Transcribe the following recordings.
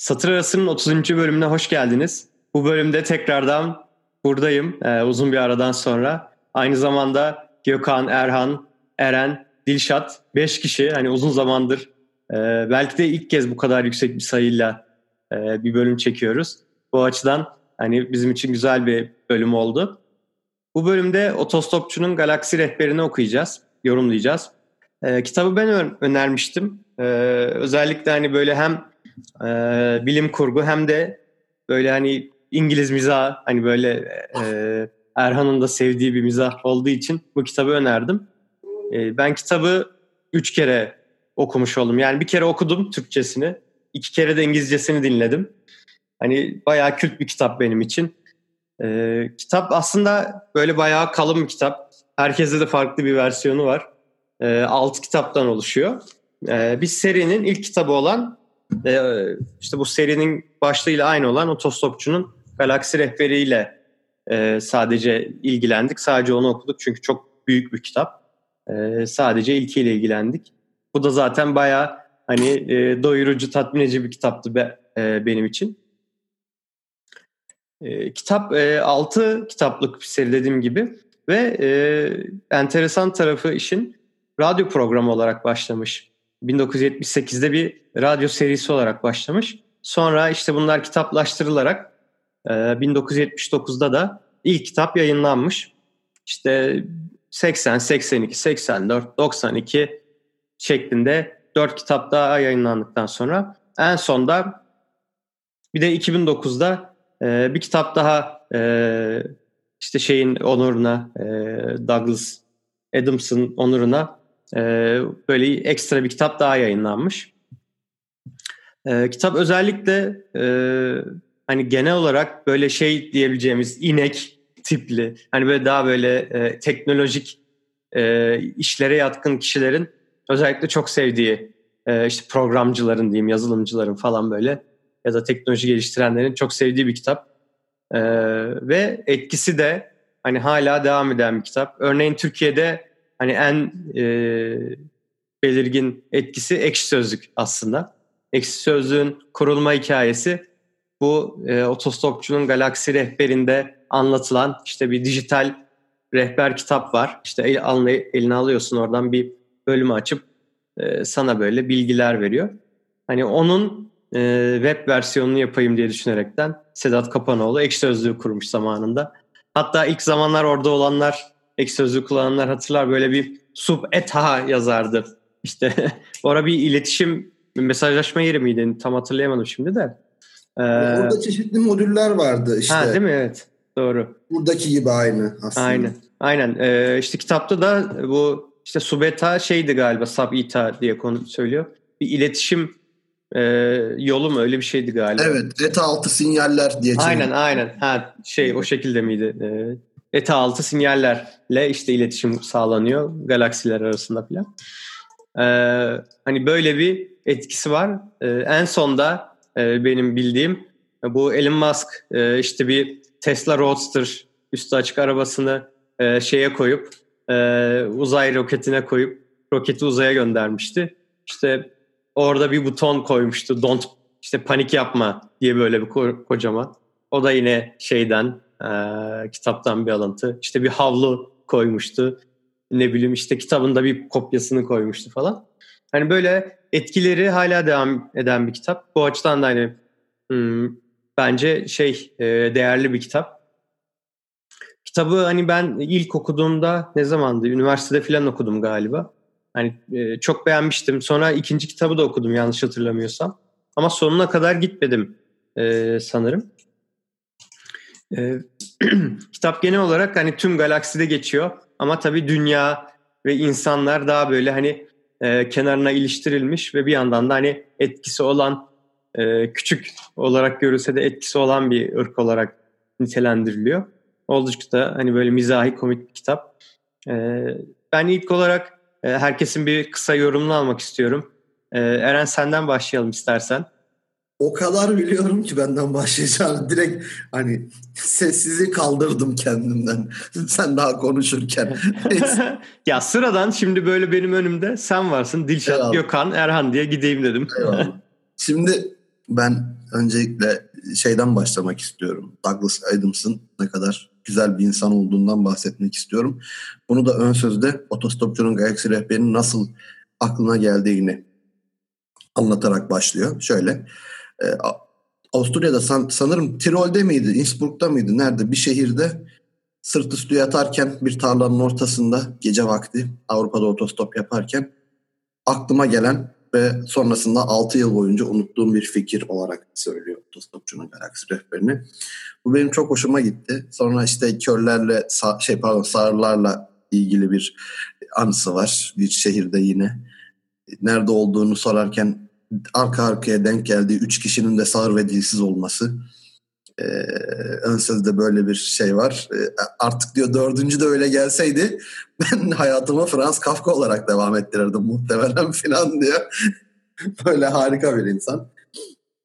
Satır Arası'nın 30. bölümüne hoş geldiniz. Bu bölümde tekrardan buradayım e, uzun bir aradan sonra. Aynı zamanda Gökhan, Erhan, Eren, Dilşat 5 kişi hani uzun zamandır e, belki de ilk kez bu kadar yüksek bir sayıyla e, bir bölüm çekiyoruz. Bu açıdan hani bizim için güzel bir bölüm oldu. Bu bölümde Otostopçu'nun Galaksi Rehberini okuyacağız, yorumlayacağız. E, kitabı ben önermiştim. E, özellikle hani böyle hem e, bilim kurgu hem de böyle hani İngiliz mizah hani böyle e, Erhan'ın da sevdiği bir mizah olduğu için bu kitabı önerdim. E, ben kitabı üç kere okumuş oldum. Yani bir kere okudum Türkçesini, iki kere de İngilizcesini dinledim. Hani bayağı kült bir kitap benim için. E, kitap aslında böyle bayağı kalın bir kitap. Herkeste de farklı bir versiyonu var. E, altı kitaptan oluşuyor. E, bir serinin ilk kitabı olan e, işte bu serinin başlığıyla aynı olan Otostopçu'nun Galaksi Rehberi'yle e, sadece ilgilendik. Sadece onu okuduk çünkü çok büyük bir kitap. E, sadece ilkiyle ilgilendik. Bu da zaten bayağı hani e, doyurucu, tatmin edici bir kitaptı be, e, benim için. E, kitap e, 6 kitaplık bir seri dediğim gibi ve e, enteresan tarafı işin radyo programı olarak başlamış. 1978'de bir radyo serisi olarak başlamış. Sonra işte bunlar kitaplaştırılarak 1979'da e, da ilk kitap yayınlanmış. İşte 80, 82, 84, 92 şeklinde 4 kitap daha yayınlandıktan sonra en sonda bir de 2009'da e, bir kitap daha e, işte şeyin onuruna Douglas Adams'ın onuruna e, böyle ekstra bir kitap daha yayınlanmış. E, kitap özellikle e, hani genel olarak böyle şey diyebileceğimiz inek tipli hani böyle daha böyle e, teknolojik e, işlere yatkın kişilerin özellikle çok sevdiği e, işte programcıların diyeyim yazılımcıların falan böyle ya da teknoloji geliştirenlerin çok sevdiği bir kitap. E, ve etkisi de hani hala devam eden bir kitap. Örneğin Türkiye'de hani en e, belirgin etkisi ekşi sözlük aslında. Ekşi sözlüğün kurulma hikayesi bu e, otostopçunun galaksi rehberinde anlatılan işte bir dijital rehber kitap var. İşte el, alını, eline alıyorsun oradan bir bölümü açıp e, sana böyle bilgiler veriyor. Hani onun e, web versiyonunu yapayım diye düşünerekten Sedat Kapanoğlu ekşi sözlüğü kurmuş zamanında. Hatta ilk zamanlar orada olanlar ek sözlük kullananlar hatırlar böyle bir sub eta yazardı. İşte orada bir iletişim mesajlaşma yeri miydi? Tam hatırlayamadım şimdi de. Ee, Orada çeşitli modüller vardı işte. Ha değil mi? Evet. Doğru. Buradaki gibi aynı aslında. Aynen. Aynen. Ee, işte kitapta da bu işte subeta şeydi galiba subita diye konu söylüyor. Bir iletişim e, yolu mu öyle bir şeydi galiba. Evet. Eta altı sinyaller diye. Aynen aynen. Ha şey o şekilde miydi? Ee, ETA altı sinyallerle işte iletişim sağlanıyor galaksiler arasında filan. Ee, hani böyle bir etkisi var. Ee, en sonda e, benim bildiğim bu Elon Musk e, işte bir Tesla Roadster üstü açık arabasını e, şeye koyup e, uzay roketine koyup roketi uzaya göndermişti. İşte orada bir buton koymuştu. Don't işte panik yapma diye böyle bir ko- kocaman. O da yine şeyden e, kitaptan bir alıntı. İşte bir havlu koymuştu. Ne bileyim işte kitabında bir kopyasını koymuştu falan. Hani böyle etkileri hala devam eden bir kitap. Bu açıdan da hani hmm, bence şey e, değerli bir kitap. Kitabı hani ben ilk okuduğumda ne zamandı? Üniversitede falan okudum galiba. Hani e, çok beğenmiştim. Sonra ikinci kitabı da okudum yanlış hatırlamıyorsam. Ama sonuna kadar gitmedim e, sanırım. E, kitap genel olarak hani tüm galakside geçiyor ama tabii dünya ve insanlar daha böyle hani e, kenarına iliştirilmiş ve bir yandan da hani etkisi olan e, küçük olarak görülse de etkisi olan bir ırk olarak nitelendiriliyor. Oldukça da hani böyle mizahi komik bir kitap. E, ben ilk olarak e, herkesin bir kısa yorumunu almak istiyorum. E, Eren senden başlayalım istersen o kadar biliyorum ki benden başlayacağını. Direkt hani sessizi kaldırdım kendimden. sen daha konuşurken. ya sıradan şimdi böyle benim önümde sen varsın. Dilşat, Eyvallah. Gökhan, Erhan diye gideyim dedim. Şimdi ben öncelikle şeyden başlamak istiyorum. Douglas Adams'ın ne kadar güzel bir insan olduğundan bahsetmek istiyorum. Bunu da ön sözde otostopçunun galaksi rehberinin nasıl aklına geldiğini anlatarak başlıyor. Şöyle, e, Avusturya'da san, sanırım Tirol'de miydi, Innsbruck'ta mıydı, nerede bir şehirde sırt üstü yatarken bir tarlanın ortasında gece vakti Avrupa'da otostop yaparken aklıma gelen ve sonrasında 6 yıl boyunca unuttuğum bir fikir olarak söylüyor otostopçunun galaksi rehberini. Bu benim çok hoşuma gitti. Sonra işte körlerle şey pardon sağırlarla ilgili bir anısı var bir şehirde yine. Nerede olduğunu sorarken arka arkaya denk geldiği üç kişinin de sağır ve dilsiz olması. Ee, ön sözde böyle bir şey var. Ee, artık diyor dördüncü de öyle gelseydi ben hayatıma Frans Kafka olarak devam ettirirdim muhtemelen falan diyor. böyle harika bir insan.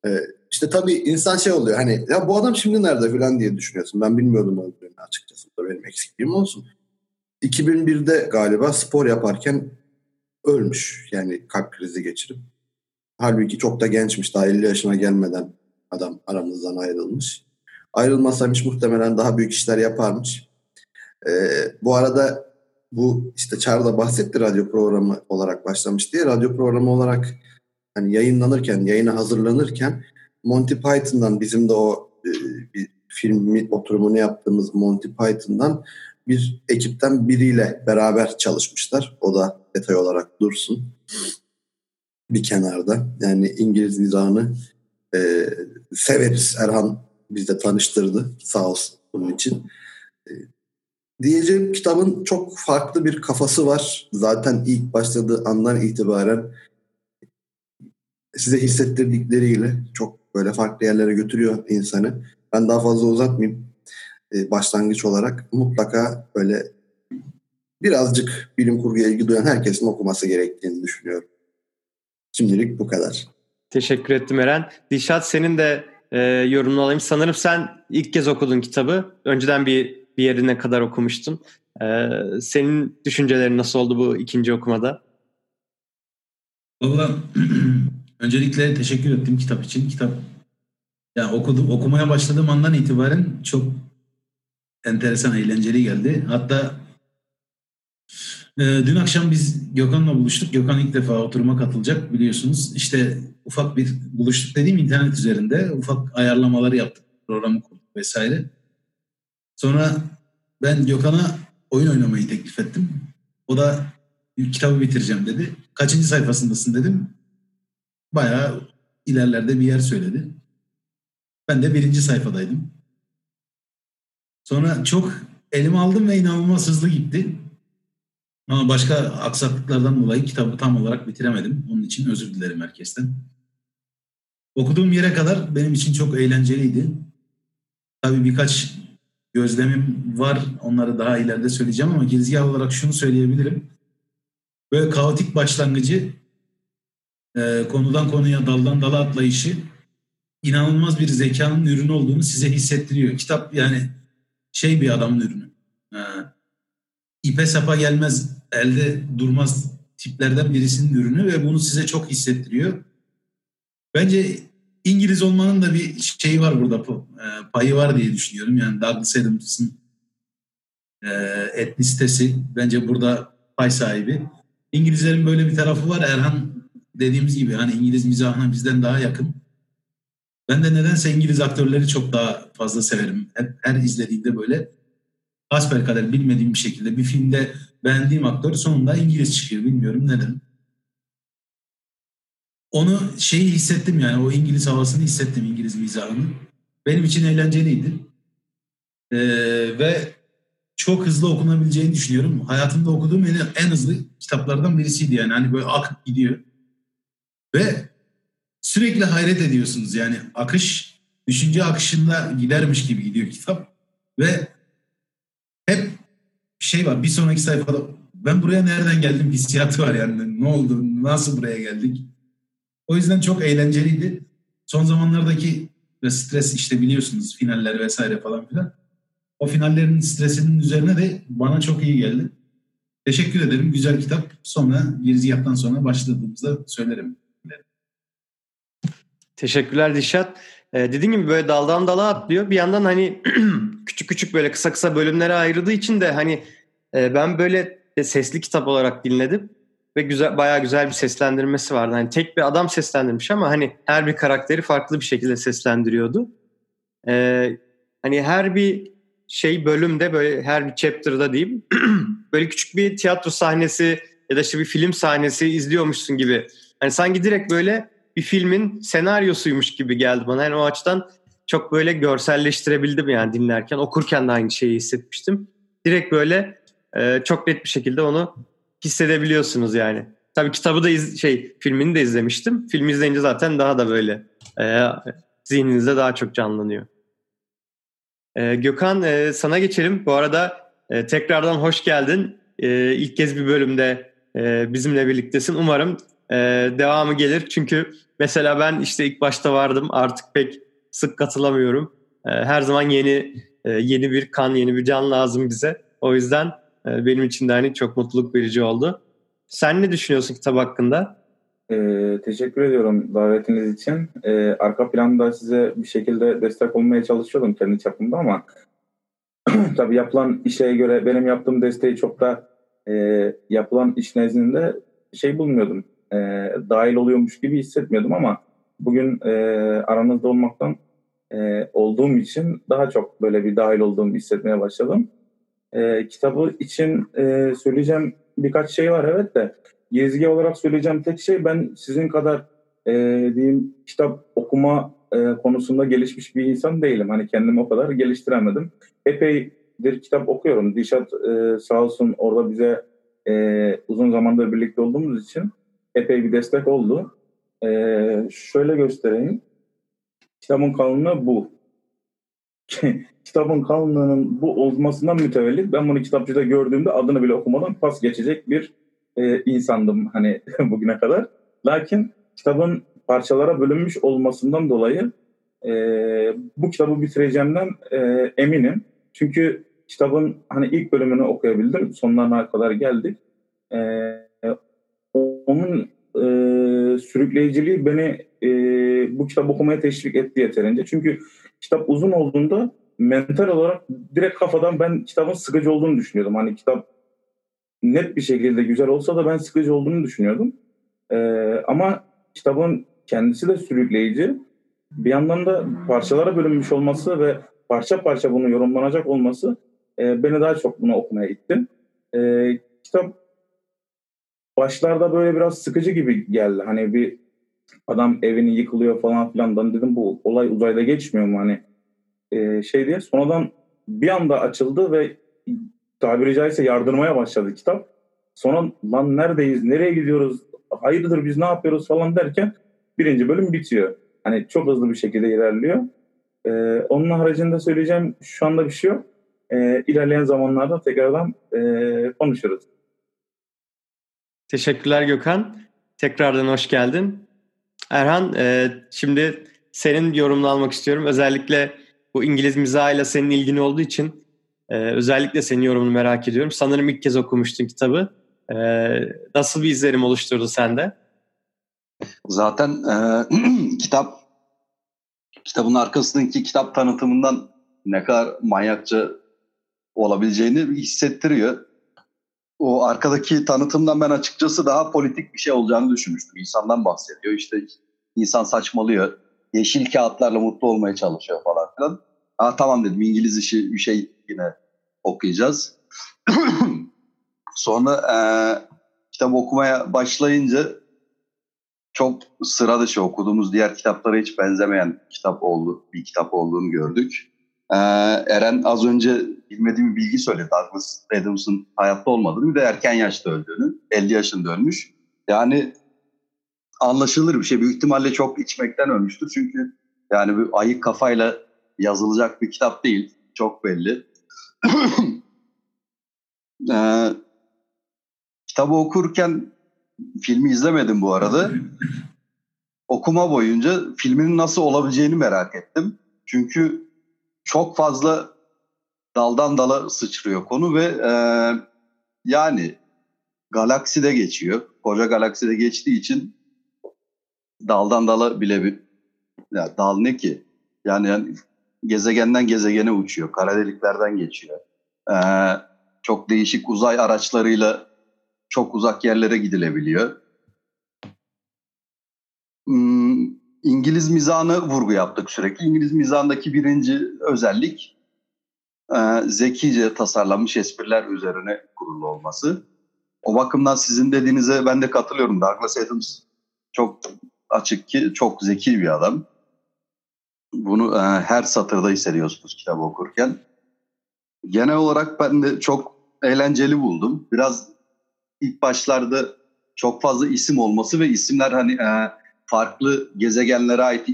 Ee, işte tabii insan şey oluyor hani ya bu adam şimdi nerede falan diye düşünüyorsun. Ben bilmiyordum öldüğünü açıkçası. Da benim eksikliğim olsun. 2001'de galiba spor yaparken ölmüş. Yani kalp krizi geçirip. Halbuki çok da gençmiş. Daha 50 yaşına gelmeden adam aramızdan ayrılmış. Ayrılmasaymış muhtemelen daha büyük işler yaparmış. Ee, bu arada bu işte Çağrı bahsetti radyo programı olarak başlamış diye. Radyo programı olarak hani yayınlanırken, yayına hazırlanırken Monty Python'dan bizim de o e, bir film oturumunu yaptığımız Monty Python'dan bir ekipten biriyle beraber çalışmışlar. O da detay olarak dursun bir kenarda. Yani İngiliz mizahını e, severiz. Erhan bizde tanıştırdı sağ olsun bunun için. E, diyeceğim kitabın çok farklı bir kafası var. Zaten ilk başladığı andan itibaren size hissettirdikleriyle çok böyle farklı yerlere götürüyor insanı. Ben daha fazla uzatmayayım. E, başlangıç olarak mutlaka böyle birazcık bilim kurguya ilgi duyan herkesin okuması gerektiğini düşünüyorum. Şimdilik bu kadar. Teşekkür ettim Eren. Dişat senin de e, yorumunu alayım. Sanırım sen ilk kez okudun kitabı. Önceden bir bir yerine kadar okumuştun. E, senin düşüncelerin nasıl oldu bu ikinci okumada? Valla öncelikle teşekkür ettim kitap için. Kitap yani okudum, okumaya başladığım andan itibaren çok enteresan, eğlenceli geldi. Hatta dün akşam biz Gökhan'la buluştuk. Gökhan ilk defa oturuma katılacak biliyorsunuz. İşte ufak bir buluştuk dediğim internet üzerinde ufak ayarlamaları yaptık. Programı kurduk vesaire. Sonra ben Gökhan'a oyun oynamayı teklif ettim. O da kitabı bitireceğim dedi. Kaçıncı sayfasındasın dedim. Bayağı ilerlerde bir yer söyledi. Ben de birinci sayfadaydım. Sonra çok elime aldım ve inanılmaz hızlı gitti. Ama başka aksaklıklardan dolayı kitabı tam olarak bitiremedim. Onun için özür dilerim herkesten. Okuduğum yere kadar benim için çok eğlenceliydi. Tabii birkaç gözlemim var. Onları daha ileride söyleyeceğim ama girizgah olarak şunu söyleyebilirim. Böyle kaotik başlangıcı, e, konudan konuya, daldan dala atlayışı inanılmaz bir zekanın ürünü olduğunu size hissettiriyor. Kitap yani şey bir adamın ürünü. E, ipe sapa gelmez, elde durmaz tiplerden birisinin ürünü ve bunu size çok hissettiriyor. Bence İngiliz olmanın da bir şeyi var burada, e, payı var diye düşünüyorum. Yani Douglas Adams'ın e, etnisitesi bence burada pay sahibi. İngilizlerin böyle bir tarafı var. Erhan dediğimiz gibi hani İngiliz mizahına bizden daha yakın. Ben de nedense İngiliz aktörleri çok daha fazla severim. Her, her izlediğimde böyle asperkader bilmediğim bir şekilde bir filmde beğendiğim aktör sonunda İngiliz çıkıyor. Bilmiyorum neden. Onu şeyi hissettim yani o İngiliz havasını hissettim İngiliz mizahını. Benim için eğlenceliydi. Ee, ve çok hızlı okunabileceğini düşünüyorum. Hayatımda okuduğum en, en hızlı kitaplardan birisiydi yani. Hani böyle akıp gidiyor. Ve sürekli hayret ediyorsunuz yani akış, düşünce akışında gidermiş gibi gidiyor kitap. Ve hep şey var bir sonraki sayfada ben buraya nereden geldim hissiyatı var yani. Ne oldu, nasıl buraya geldik? O yüzden çok eğlenceliydi. Son zamanlardaki stres işte biliyorsunuz finaller vesaire falan filan. O finallerin stresinin üzerine de bana çok iyi geldi. Teşekkür ederim. Güzel kitap. Sonra girizgahtan sonra başladığımızda söylerim. Teşekkürler Dişat. Ee, dediğim gibi böyle daldan dala atlıyor. Bir yandan hani küçük küçük böyle kısa kısa bölümlere ayrıldığı için de hani e, ben böyle sesli kitap olarak dinledim ve güzel bayağı güzel bir seslendirmesi vardı. Hani tek bir adam seslendirmiş ama hani her bir karakteri farklı bir şekilde seslendiriyordu. Ee, hani her bir şey bölümde böyle her bir chapter'da diyeyim böyle küçük bir tiyatro sahnesi ya da işte bir film sahnesi izliyormuşsun gibi. Hani sanki direkt böyle bir filmin senaryosuymuş gibi geldi bana. Yani o açıdan çok böyle görselleştirebildim yani dinlerken. Okurken de aynı şeyi hissetmiştim. Direkt böyle e, çok net bir şekilde onu hissedebiliyorsunuz yani. Tabii kitabı da iz, şey filmini de izlemiştim. Filmi izleyince zaten daha da böyle e, zihninizde daha çok canlanıyor. E, Gökhan e, sana geçelim. Bu arada e, tekrardan hoş geldin. E, ilk kez bir bölümde e, bizimle birliktesin. Umarım e, devamı gelir. Çünkü mesela ben işte ilk başta vardım artık pek sık katılamıyorum. E, her zaman yeni e, yeni bir kan, yeni bir can lazım bize. O yüzden benim için de hani çok mutluluk verici oldu. Sen ne düşünüyorsun kitap hakkında? Ee, teşekkür ediyorum davetiniz için. Ee, arka planda size bir şekilde destek olmaya çalışıyordum kendi çapımda ama tabii yapılan işe göre benim yaptığım desteği çok da e, yapılan iş nezdinde şey bulmuyordum. E, dahil oluyormuş gibi hissetmiyordum ama bugün e, aranızda olmaktan e, olduğum için daha çok böyle bir dahil olduğumu hissetmeye başladım. E, kitabı için e, söyleyeceğim birkaç şey var evet de Gezgi olarak söyleyeceğim tek şey ben sizin kadar e, diyeyim kitap okuma e, konusunda gelişmiş bir insan değilim. Hani kendimi o kadar geliştiremedim. Epeydir kitap okuyorum. Dişat e, sağ olsun orada bize e, uzun zamandır birlikte olduğumuz için epey bir destek oldu. E, şöyle göstereyim. Kitabın kalınlığı bu. Kitabın kalınlığının bu olmasından mütevellit ben bunu kitapçıda gördüğümde adını bile okumadan pas geçecek bir e, insandım hani bugüne kadar. Lakin kitabın parçalara bölünmüş olmasından dolayı e, bu kitabı bitireceğimden e, eminim. Çünkü kitabın hani ilk bölümünü okuyabildim. Sonlarına kadar geldik. E, onun e, sürükleyiciliği beni e, bu kitap okumaya teşvik etti yeterince. Çünkü kitap uzun olduğunda mental olarak direkt kafadan ben kitabın sıkıcı olduğunu düşünüyordum. Hani kitap net bir şekilde güzel olsa da ben sıkıcı olduğunu düşünüyordum. E, ama kitabın kendisi de sürükleyici. Bir yandan da parçalara bölünmüş olması ve parça parça bunu yorumlanacak olması e, beni daha çok bunu okumaya itti. E, kitap başlarda böyle biraz sıkıcı gibi geldi. Hani bir adam evini yıkılıyor falan filan. Ben dedim bu olay uzayda geçmiyor mu hani e, şey diye. Sonradan bir anda açıldı ve tabiri caizse yardırmaya başladı kitap. Sonra lan neredeyiz, nereye gidiyoruz, hayırdır biz ne yapıyoruz falan derken birinci bölüm bitiyor. Hani çok hızlı bir şekilde ilerliyor. Ee, onun haricinde söyleyeceğim şu anda bir şey yok. Ee, ilerleyen zamanlarda tekrardan e, konuşuruz. Teşekkürler Gökhan. Tekrardan hoş geldin. Erhan, e, şimdi senin yorumunu almak istiyorum. Özellikle bu İngiliz mizahıyla senin ilgin olduğu için e, özellikle senin yorumunu merak ediyorum. Sanırım ilk kez okumuştun kitabı. E, nasıl bir izlenim oluşturdu sende? Zaten e, kitap kitabın arkasındaki kitap tanıtımından ne kadar manyakça olabileceğini hissettiriyor. O arkadaki tanıtımdan ben açıkçası daha politik bir şey olacağını düşünmüştüm. İnsandan bahsediyor. İşte insan saçmalıyor. Yeşil kağıtlarla mutlu olmaya çalışıyor falan filan. Aa, tamam dedim İngiliz işi bir şey yine okuyacağız. Sonra e, kitap okumaya başlayınca çok sıra dışı okuduğumuz diğer kitaplara hiç benzemeyen kitap oldu, bir kitap olduğunu gördük. Ee, Eren az önce bilmediğim bir bilgi söyledi. Douglas Adams'ın hayatta olmadığını de erken yaşta öldüğünü. 50 yaşında ölmüş. Yani anlaşılır bir şey. Büyük ihtimalle çok içmekten ölmüştür. Çünkü yani bir ayık kafayla yazılacak bir kitap değil. Çok belli. ee, kitabı okurken filmi izlemedim bu arada. Okuma boyunca filmin nasıl olabileceğini merak ettim. Çünkü çok fazla daldan dala sıçrıyor konu ve e, yani galakside geçiyor. Koca galakside geçtiği için daldan dala bile bir Ya dal ne ki? Yani, yani gezegenden gezegene uçuyor. Kara deliklerden geçiyor. Ee, çok değişik uzay araçlarıyla çok uzak yerlere gidilebiliyor. Hmm, İngiliz mizahını vurgu yaptık sürekli. İngiliz mizahındaki birinci özellik e, zekice tasarlanmış espriler üzerine kurulu olması. O bakımdan sizin dediğinize ben de katılıyorum. Douglas Adams çok açık ki çok zeki bir adam. Bunu e, her satırda hissediyorsunuz kitabı okurken. Genel olarak ben de çok eğlenceli buldum. Biraz ilk başlarda çok fazla isim olması ve isimler hani e, farklı gezegenlere ait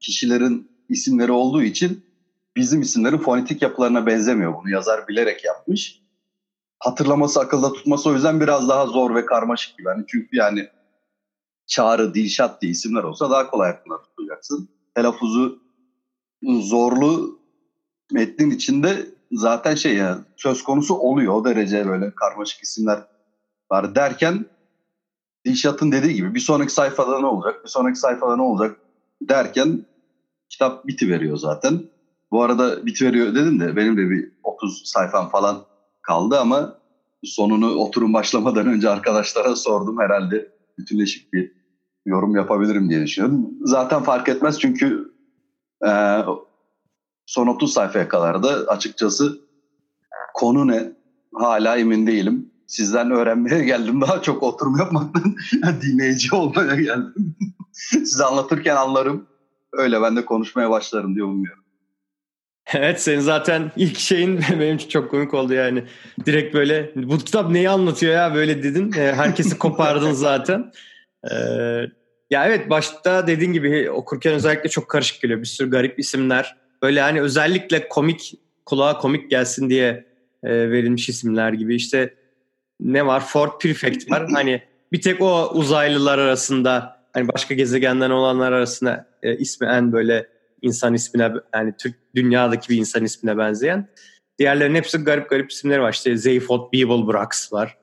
kişilerin isimleri olduğu için bizim isimlerin fonetik yapılarına benzemiyor. Bunu yazar bilerek yapmış. Hatırlaması, akılda tutması o yüzden biraz daha zor ve karmaşık gibi. Yani çünkü yani Çağrı, Dilşat diye isimler olsa daha kolay aklında tutacaksın. Telaffuzu zorlu metnin içinde zaten şey ya söz konusu oluyor. O derece böyle karmaşık isimler var derken Dilşat'ın dediği gibi bir sonraki sayfada ne olacak, bir sonraki sayfada ne olacak derken kitap biti veriyor zaten. Bu arada biti veriyor dedim de benim de bir 30 sayfam falan kaldı ama sonunu oturum başlamadan önce arkadaşlara sordum. Herhalde bütünleşik bir yorum yapabilirim diye düşünüyorum. Zaten fark etmez çünkü e, son 30 sayfaya kadar da açıkçası konu ne hala emin değilim sizden öğrenmeye geldim. Daha çok oturum yapmaktan dinleyici olmaya geldim. Size anlatırken anlarım. Öyle ben de konuşmaya başlarım diye umuyorum. Evet senin zaten ilk şeyin benim için çok komik oldu yani. Direkt böyle bu kitap neyi anlatıyor ya böyle dedin. Ee, herkesi kopardın zaten. Ee, ya evet başta dediğin gibi okurken özellikle çok karışık geliyor. Bir sürü garip isimler. Böyle hani özellikle komik kulağa komik gelsin diye e, verilmiş isimler gibi. İşte ne var? Ford Prefect var. hani bir tek o uzaylılar arasında hani başka gezegenden olanlar arasında e, ismi en böyle insan ismine yani Türk dünyadaki bir insan ismine benzeyen. Diğerlerinin hepsi garip garip isimleri var. İşte Zeyfot Beeblebrox var.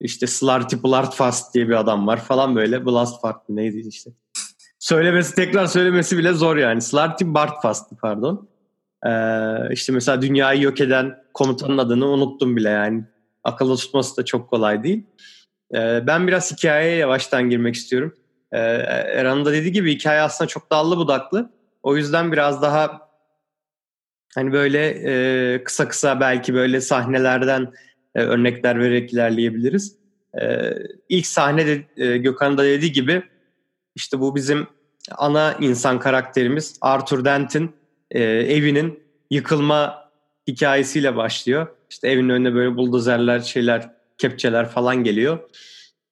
İşte Slarty Blartfast diye bir adam var falan böyle. Blastfart neydi işte. Söylemesi tekrar söylemesi bile zor yani. Slarty Bartfast pardon. Ee, işte mesela dünyayı yok eden komutanın adını unuttum bile yani akılda tutması da çok kolay değil. E, ben biraz hikayeye yavaştan girmek istiyorum. E, Erhan'ın da dediği gibi hikaye aslında çok dallı budaklı. O yüzden biraz daha hani böyle e, kısa kısa belki böyle sahnelerden e, örnekler vererek ilerleyebiliriz. E, ilk sahnede e, Gökhan da dediği gibi işte bu bizim ana insan karakterimiz Arthur Dent'in e, evinin yıkılma hikayesiyle başlıyor. İşte evin önüne böyle buldozerler, şeyler, kepçeler falan geliyor.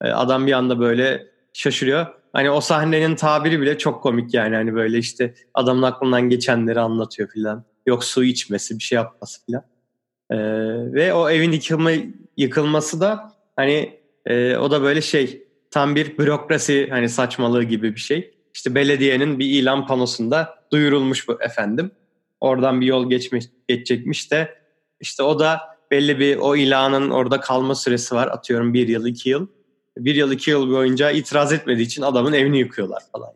Ee, adam bir anda böyle şaşırıyor. Hani o sahnenin tabiri bile çok komik yani. Hani böyle işte adamın aklından geçenleri anlatıyor filan. Yok su içmesi, bir şey yapması filan. Ee, ve o evin yıkılma, yıkılması da hani e, o da böyle şey tam bir bürokrasi hani saçmalığı gibi bir şey. İşte belediyenin bir ilan panosunda duyurulmuş bu efendim. Oradan bir yol geçmiş, geçecekmiş de işte o da belli bir o ilanın orada kalma süresi var. Atıyorum bir yıl, iki yıl. Bir yıl, iki yıl boyunca itiraz etmediği için adamın evini yıkıyorlar falan.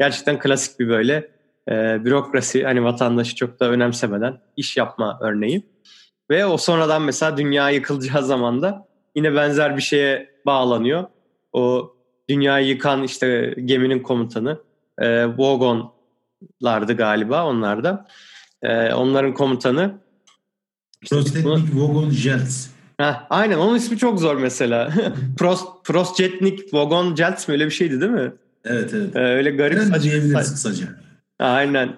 Gerçekten klasik bir böyle e, bürokrasi hani vatandaşı çok da önemsemeden iş yapma örneği. Ve o sonradan mesela dünya yıkılacağı zaman da yine benzer bir şeye bağlanıyor. O dünyayı yıkan işte geminin komutanı e, Vogonlardı galiba onlar da. E, onların komutanı Prostetnik Vogon Jelts. Heh, aynen onun ismi çok zor mesela. Prost, Prostjetnik Vogon Jelts mi öyle bir şeydi değil mi? Evet evet. Ee, öyle garip saçma. diyebiliriz kısaca. Aynen.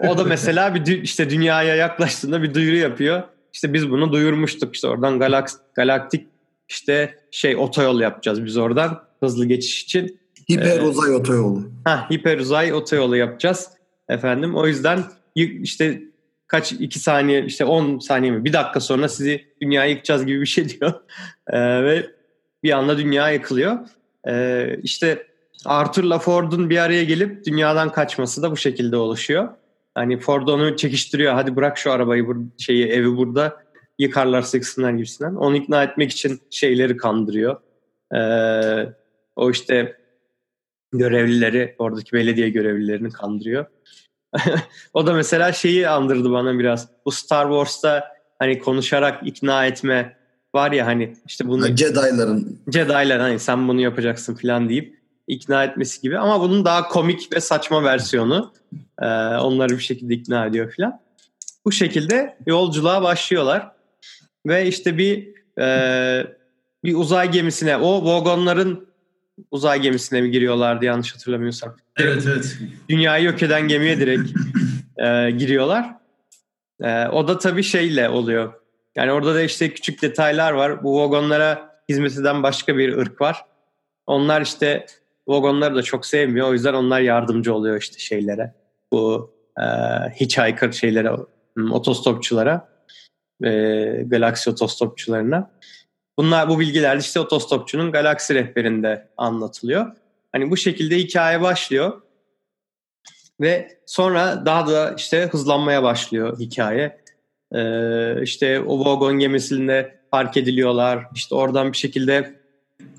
O da mesela bir işte dünyaya yaklaştığında bir duyuru yapıyor. İşte biz bunu duyurmuştuk işte oradan galak, galaktik işte şey otoyol yapacağız biz oradan hızlı geçiş için. Hiper uzay ee, otoyolu. Ha hiper uzay otoyolu yapacağız efendim. O yüzden işte kaç iki saniye işte 10 saniye mi bir dakika sonra sizi dünyaya yıkacağız gibi bir şey diyor. Ee, ve bir anda dünya yıkılıyor. Ee, işte Arthur'la Ford'un bir araya gelip dünyadan kaçması da bu şekilde oluşuyor. Hani Ford onu çekiştiriyor. Hadi bırak şu arabayı, bur şeyi evi burada yıkarlar sıksınlar gibisinden. Onu ikna etmek için şeyleri kandırıyor. Ee, o işte görevlileri, oradaki belediye görevlilerini kandırıyor. O da mesela şeyi andırdı bana biraz. Bu Star Wars'ta hani konuşarak ikna etme var ya hani işte bunu Jedi'ların Jedi'lar hani sen bunu yapacaksın falan deyip ikna etmesi gibi ama bunun daha komik ve saçma versiyonu ee, onları bir şekilde ikna ediyor falan. Bu şekilde yolculuğa başlıyorlar ve işte bir e, bir uzay gemisine o vagonların uzay gemisine mi giriyorlardı yanlış hatırlamıyorsam. Evet evet. Dünyayı yok eden gemiye direkt e, giriyorlar. E, o da tabii şeyle oluyor. Yani orada da işte küçük detaylar var. Bu vagonlara hizmet eden başka bir ırk var. Onlar işte vagonları da çok sevmiyor. O yüzden onlar yardımcı oluyor işte şeylere. Bu e, hitchhiker şeylere, otostopçulara, e, galaksi otostopçularına. Bunlar bu bilgiler işte otostopçunun galaksi rehberinde anlatılıyor. Hani bu şekilde hikaye başlıyor. Ve sonra daha da işte hızlanmaya başlıyor hikaye. Ee, işte o vagon gemisinde park ediliyorlar. İşte oradan bir şekilde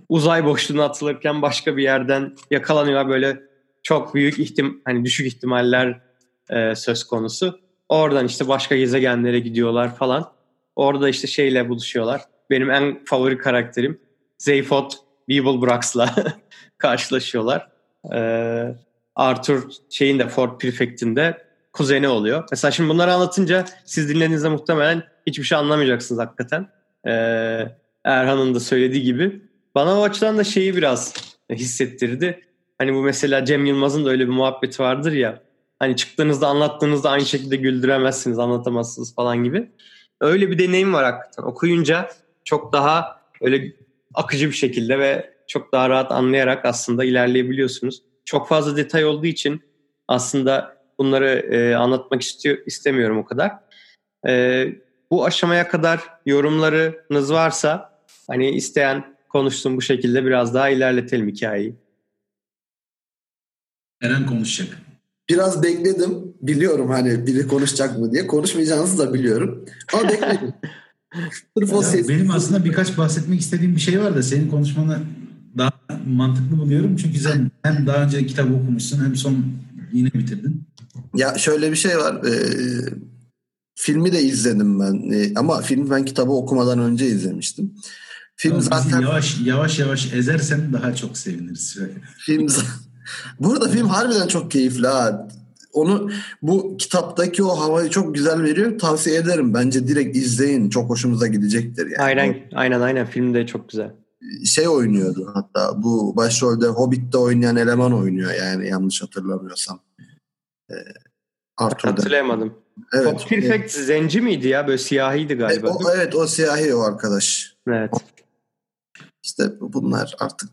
uzay boşluğuna atılırken başka bir yerden yakalanıyorlar. Böyle çok büyük ihtim hani düşük ihtimaller e, söz konusu. Oradan işte başka gezegenlere gidiyorlar falan. Orada işte şeyle buluşuyorlar. Benim en favori karakterim Zeyfot Beeblebrox'la karşılaşıyorlar. Ee, Arthur şeyin de Ford Prefect'in de kuzeni oluyor. Mesela şimdi bunları anlatınca siz dinlediğinizde muhtemelen hiçbir şey anlamayacaksınız hakikaten. Ee, Erhan'ın da söylediği gibi. Bana o açıdan da şeyi biraz hissettirdi. Hani bu mesela Cem Yılmaz'ın da öyle bir muhabbeti vardır ya. Hani çıktığınızda anlattığınızda aynı şekilde güldüremezsiniz, anlatamazsınız falan gibi. Öyle bir deneyim var hakikaten. Okuyunca çok daha öyle akıcı bir şekilde ve çok daha rahat anlayarak aslında ilerleyebiliyorsunuz. Çok fazla detay olduğu için aslında bunları e, anlatmak istiyor istemiyorum o kadar. E, bu aşamaya kadar yorumlarınız varsa hani isteyen konuşsun bu şekilde biraz daha ilerletelim hikayeyi. Eren konuşacak. Biraz bekledim. Biliyorum hani biri konuşacak mı diye. Konuşmayacağınızı da biliyorum. Ama bekledim. benim aslında birkaç bahsetmek istediğim bir şey var da senin konuşmanı daha mantıklı buluyorum. Çünkü sen hem daha önce kitap okumuşsun hem son yine bitirdin. Ya şöyle bir şey var. Ee, filmi de izledim ben. Ee, ama filmi ben kitabı okumadan önce izlemiştim. Film tamam, zaten yavaş yavaş yavaş ezersen daha çok seviniriz. Film Bu arada film harbiden çok keyifli ha. Onu bu kitaptaki o havayı çok güzel veriyor. Tavsiye ederim. Bence direkt izleyin. Çok hoşunuza gidecektir yani. Aynen aynen aynen film de çok güzel. Şey oynuyordu hatta bu başrolde Hobbit'te oynayan eleman oynuyor yani yanlış hatırlamıyorsam. Ee, Arthur'da. Hatırlayamadım. Evet. Pop Perfect zenci miydi ya? Böyle siyahiydi galiba. E, o, evet o siyahi o arkadaş. Evet. İşte bunlar artık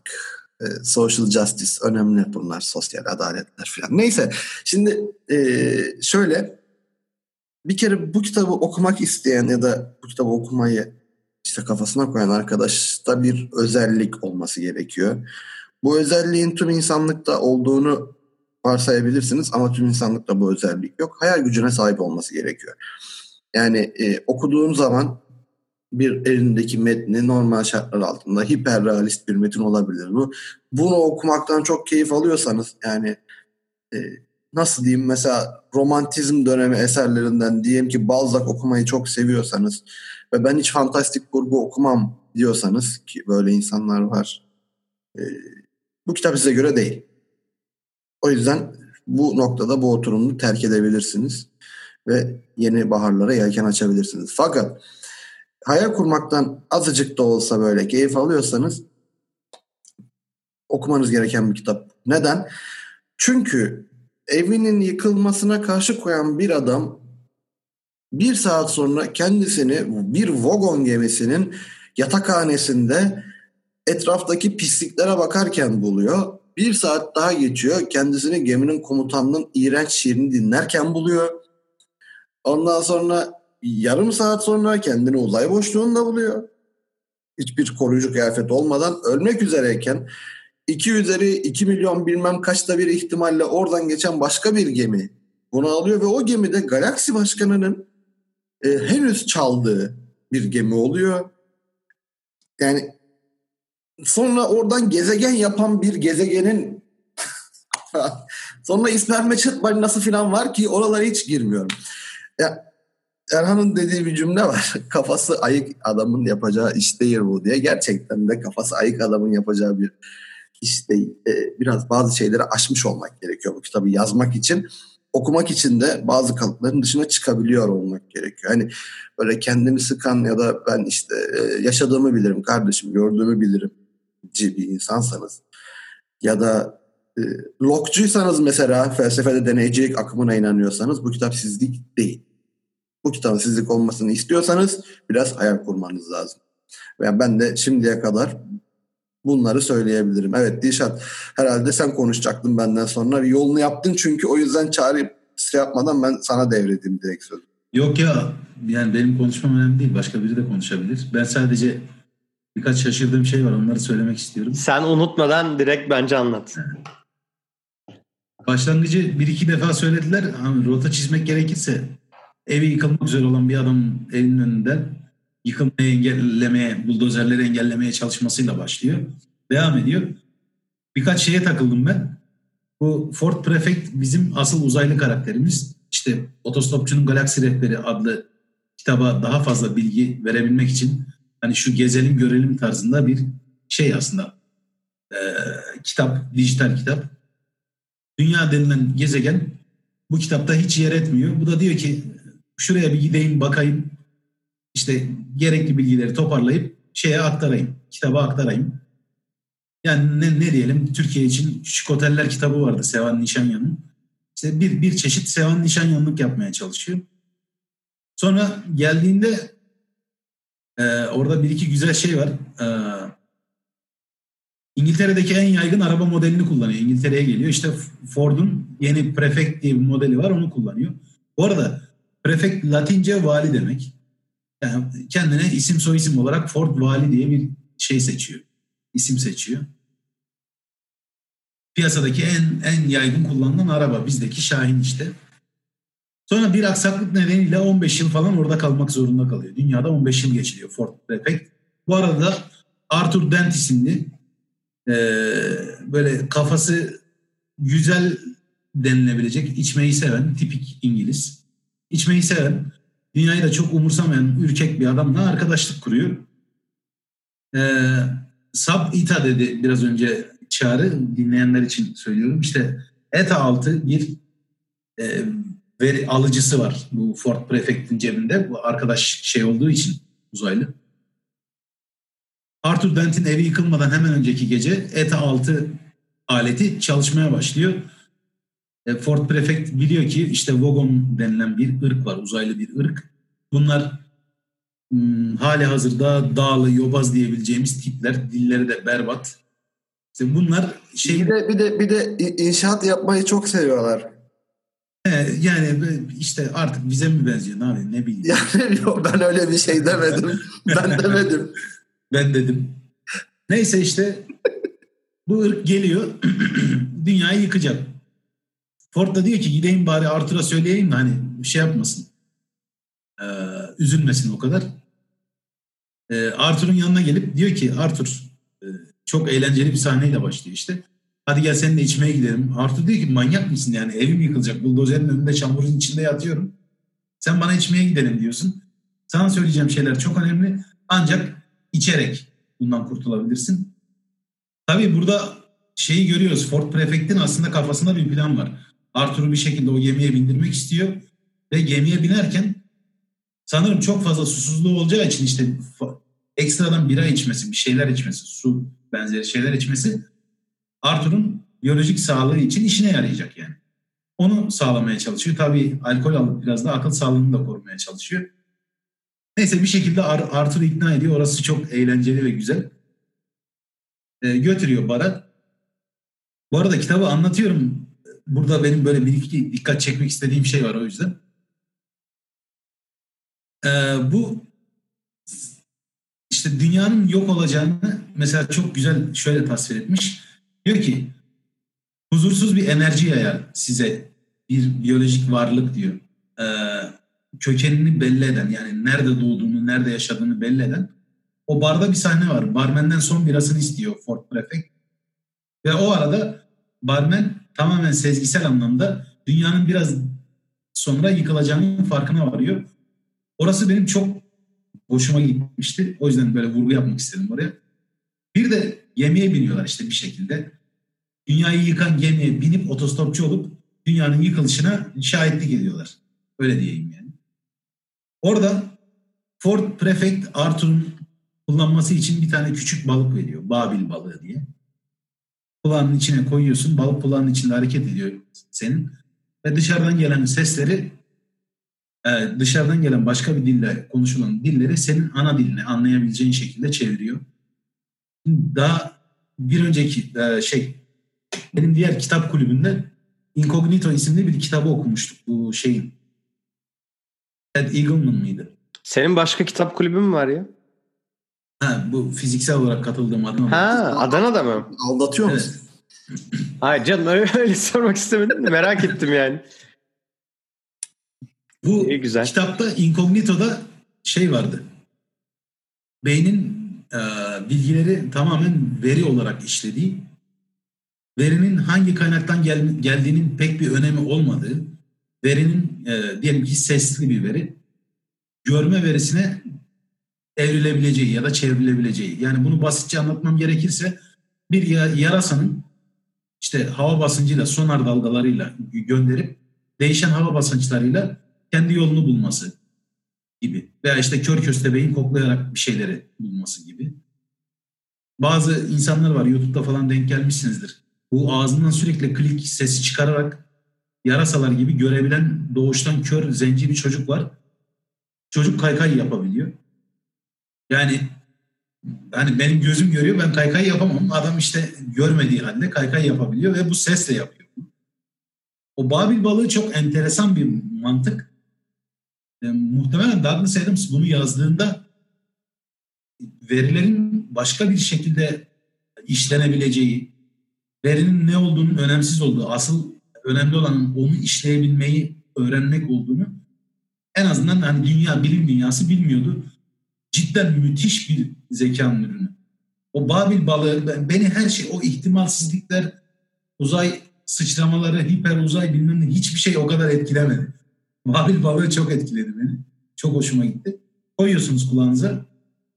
social justice önemli bunlar. Sosyal adaletler falan. Neyse şimdi e, şöyle bir kere bu kitabı okumak isteyen ya da bu kitabı okumayı işte kafasına koyan arkadaşta bir özellik olması gerekiyor. Bu özelliğin tüm insanlıkta olduğunu varsayabilirsiniz ama tüm insanlıkta bu özellik yok. Hayal gücüne sahip olması gerekiyor. Yani e, okuduğun zaman bir elindeki metni normal şartlar altında hiperrealist bir metin olabilir bu. Bunu okumaktan çok keyif alıyorsanız yani e, nasıl diyeyim mesela romantizm dönemi eserlerinden diyelim ki Balzac okumayı çok seviyorsanız ve ben hiç fantastik kurgu okumam diyorsanız ki böyle insanlar var. E, bu kitap size göre değil. O yüzden bu noktada bu oturumu terk edebilirsiniz ve yeni baharlara yelken açabilirsiniz. Fakat hayal kurmaktan azıcık da olsa böyle keyif alıyorsanız okumanız gereken bir kitap. Neden? Çünkü evinin yıkılmasına karşı koyan bir adam bir saat sonra kendisini bir vagon gemisinin yatakhanesinde etraftaki pisliklere bakarken buluyor. Bir saat daha geçiyor. Kendisini geminin komutanının iğrenç şiirini dinlerken buluyor. Ondan sonra yarım saat sonra kendini uzay boşluğunda buluyor. Hiçbir koruyucu kıyafet olmadan ölmek üzereyken 2 üzeri 2 milyon bilmem kaçta bir ihtimalle oradan geçen başka bir gemi bunu alıyor ve o gemide galaksi başkanının e, henüz çaldığı bir gemi oluyor. Yani sonra oradan gezegen yapan bir gezegenin Sonra İsmail Meçhet balinası falan var ki oralara hiç girmiyorum. Ya Erhan'ın dediği bir cümle var. Kafası ayık adamın yapacağı iş değil bu diye. Gerçekten de kafası ayık adamın yapacağı bir iş değil. Ee, biraz bazı şeyleri aşmış olmak gerekiyor bu kitabı yazmak için. Okumak için de bazı kalıpların dışına çıkabiliyor olmak gerekiyor. Hani böyle kendini sıkan ya da ben işte e, yaşadığımı bilirim kardeşim, gördüğümü bilirim bir insansanız ya da e, Locke'cuysanız mesela felsefede deneycilik akımına inanıyorsanız bu kitap sizlik değil. Bu kitabın sizlik olmasını istiyorsanız biraz hayal kurmanız lazım. Yani ben de şimdiye kadar bunları söyleyebilirim. Evet Dişat herhalde sen konuşacaktın benden sonra. Yolunu yaptın çünkü o yüzden çağrı şey yapmadan ben sana devredeyim direkt sözü. Yok ya yani benim konuşmam önemli değil. Başka biri de konuşabilir. Ben sadece birkaç şaşırdığım şey var. Onları söylemek istiyorum. Sen unutmadan direkt bence anlat. Başlangıcı bir iki defa söylediler. Ama rota çizmek gerekirse evi yıkılmak üzere olan bir adam evinin önünden yıkılmayı engellemeye, buldozerleri engellemeye çalışmasıyla başlıyor. Devam ediyor. Birkaç şeye takıldım ben. Bu Ford Prefect bizim asıl uzaylı karakterimiz. İşte Otostopçunun Galaksi Rehberi adlı kitaba daha fazla bilgi verebilmek için hani şu gezelim görelim tarzında bir şey aslında. Ee, kitap, dijital kitap. Dünya denilen gezegen bu kitapta hiç yer etmiyor. Bu da diyor ki şuraya bir gideyim bakayım. İşte gerekli bilgileri toparlayıp şeye aktarayım. Kitaba aktarayım. Yani ne, ne diyelim Türkiye için Küçük Oteller kitabı vardı Sevan Nişanyan'ın. İşte bir, bir çeşit Sevan Nişanyanlık yapmaya çalışıyor. Sonra geldiğinde e, orada bir iki güzel şey var. E, İngiltere'deki en yaygın araba modelini kullanıyor. İngiltere'ye geliyor. İşte Ford'un yeni Prefect diye bir modeli var onu kullanıyor. Bu arada Prefect Latince vali demek. Yani kendine isim soy isim olarak Ford vali diye bir şey seçiyor. İsim seçiyor. Piyasadaki en en yaygın kullanılan araba bizdeki Şahin işte. Sonra bir aksaklık nedeniyle 15 yıl falan orada kalmak zorunda kalıyor. Dünyada 15 yıl geçiriyor Ford Prefect. Bu arada Arthur Dent isimli e, böyle kafası güzel denilebilecek içmeyi seven tipik İngiliz. İçmeyi seven, dünyayı da çok umursamayan ürkek bir adamla arkadaşlık kuruyor. E, Sab Ita dedi biraz önce çağrı dinleyenler için söylüyorum. İşte ETA altı bir e, veri alıcısı var bu Ford Prefect'in cebinde. Bu arkadaş şey olduğu için uzaylı. Arthur Dent'in evi yıkılmadan hemen önceki gece ETA 6 aleti çalışmaya başlıyor. E, Ford Prefect biliyor ki işte Vogon denilen bir ırk var, uzaylı bir ırk. Bunlar hmm, hali hazırda dağlı, yobaz diyebileceğimiz tipler. Dilleri de berbat. İşte bunlar şey... Bir de, bir de, bir de inşaat yapmayı çok seviyorlar. Yani işte artık bize mi benziyor abi ne bileyim. Yani yok ben öyle bir şey demedim. ben demedim. ben dedim. Neyse işte bu ırk geliyor dünyayı yıkacak. Ford da diyor ki gideyim bari Arthur'a söyleyeyim de hani şey yapmasın. Ee, üzülmesin o kadar. Ee, Arthur'un yanına gelip diyor ki Arthur e, çok eğlenceli bir sahneyle başlıyor işte. Hadi gel seninle içmeye gidelim. Arthur diyor ki manyak mısın yani evim yıkılacak. Buldozerin önünde çamurun içinde yatıyorum. Sen bana içmeye gidelim diyorsun. Sana söyleyeceğim şeyler çok önemli. Ancak içerek bundan kurtulabilirsin. Tabii burada şeyi görüyoruz. Ford Prefect'in aslında kafasında bir plan var. Arthur'u bir şekilde o gemiye bindirmek istiyor. Ve gemiye binerken sanırım çok fazla susuzluğu olacağı için işte ekstradan bira içmesi, bir şeyler içmesi, su benzeri şeyler içmesi Arthur'un biyolojik sağlığı için işine yarayacak yani. Onu sağlamaya çalışıyor. Tabii alkol alıp biraz da akıl sağlığını da korumaya çalışıyor. Neyse bir şekilde Ar Arthur'u ikna ediyor. Orası çok eğlenceli ve güzel. Ee, götürüyor bara. Bu arada kitabı anlatıyorum. Burada benim böyle bir iki dikkat çekmek istediğim şey var o yüzden. Ee, bu işte dünyanın yok olacağını mesela çok güzel şöyle tasvir etmiş. Diyor ki huzursuz bir enerji yayar size bir biyolojik varlık diyor. Ee, kökenini belli eden yani nerede doğduğunu, nerede yaşadığını belli eden o barda bir sahne var. Barmenden son birasını istiyor Ford Prefect. Ve o arada barmen tamamen sezgisel anlamda dünyanın biraz sonra yıkılacağının farkına varıyor. Orası benim çok hoşuma gitmişti. O yüzden böyle vurgu yapmak istedim oraya. Bir de gemiye biniyorlar işte bir şekilde. Dünyayı yıkan gemiye binip otostopçu olup dünyanın yıkılışına şahitlik ediyorlar. Öyle diyeyim yani. Orada Ford Prefect Arthur'un kullanması için bir tane küçük balık veriyor. Babil balığı diye. Kulağının içine koyuyorsun. Balık kulağının içinde hareket ediyor senin. Ve dışarıdan gelen sesleri e, dışarıdan gelen başka bir dille konuşulan dilleri senin ana dilini anlayabileceğin şekilde çeviriyor. Daha bir önceki e, şey benim diğer kitap kulübünde Incognito isimli bir kitabı okumuştuk. Bu şeyin Ted Eagleman mıydı? Senin başka kitap kulübün mü var ya? Ha, bu fiziksel olarak katıldığım Adana'da. Ha, Adana'da mı? Aldatıyor Evet. musun? Hayır canım öyle, öyle sormak istemedim de merak ettim yani. Bu İyi, güzel. kitapta Incognito'da şey vardı. Beynin e, bilgileri tamamen veri olarak işlediği, verinin hangi kaynaktan gel- geldiğinin pek bir önemi olmadığı, verinin e, diyelim ki sesli bir veri, görme verisine evrilebileceği ya da çevrilebileceği. Yani bunu basitçe anlatmam gerekirse bir ya- yarasanın işte hava basıncıyla sonar dalgalarıyla gönderip değişen hava basınçlarıyla kendi yolunu bulması gibi. Veya işte kör köstebeğin koklayarak bir şeyleri bulması gibi. Bazı insanlar var YouTube'da falan denk gelmişsinizdir. Bu ağzından sürekli klik sesi çıkararak yarasalar gibi görebilen doğuştan kör zenci bir çocuk var. Çocuk kaykay yapabiliyor. Yani hani benim gözüm görüyor ben kaykay yapamam. Adam işte görmediği halde kaykay yapabiliyor ve bu sesle yapıyor. O Babil balığı çok enteresan bir mantık. E, muhtemelen Douglas Adams bunu yazdığında verilerin başka bir şekilde işlenebileceği, verinin ne olduğunun önemsiz olduğu, asıl önemli olanın onu işleyebilmeyi öğrenmek olduğunu en azından hani dünya, bilim dünyası bilmiyordu. Cidden müthiş bir zekanın ürünü. O Babil balığı, ben- beni her şey, o ihtimalsizlikler, uzay sıçramaları, hiper uzay bilmem ne hiçbir şey o kadar etkilemedi. Babil balığı çok etkiledi beni. Çok hoşuma gitti. Koyuyorsunuz kulağınıza.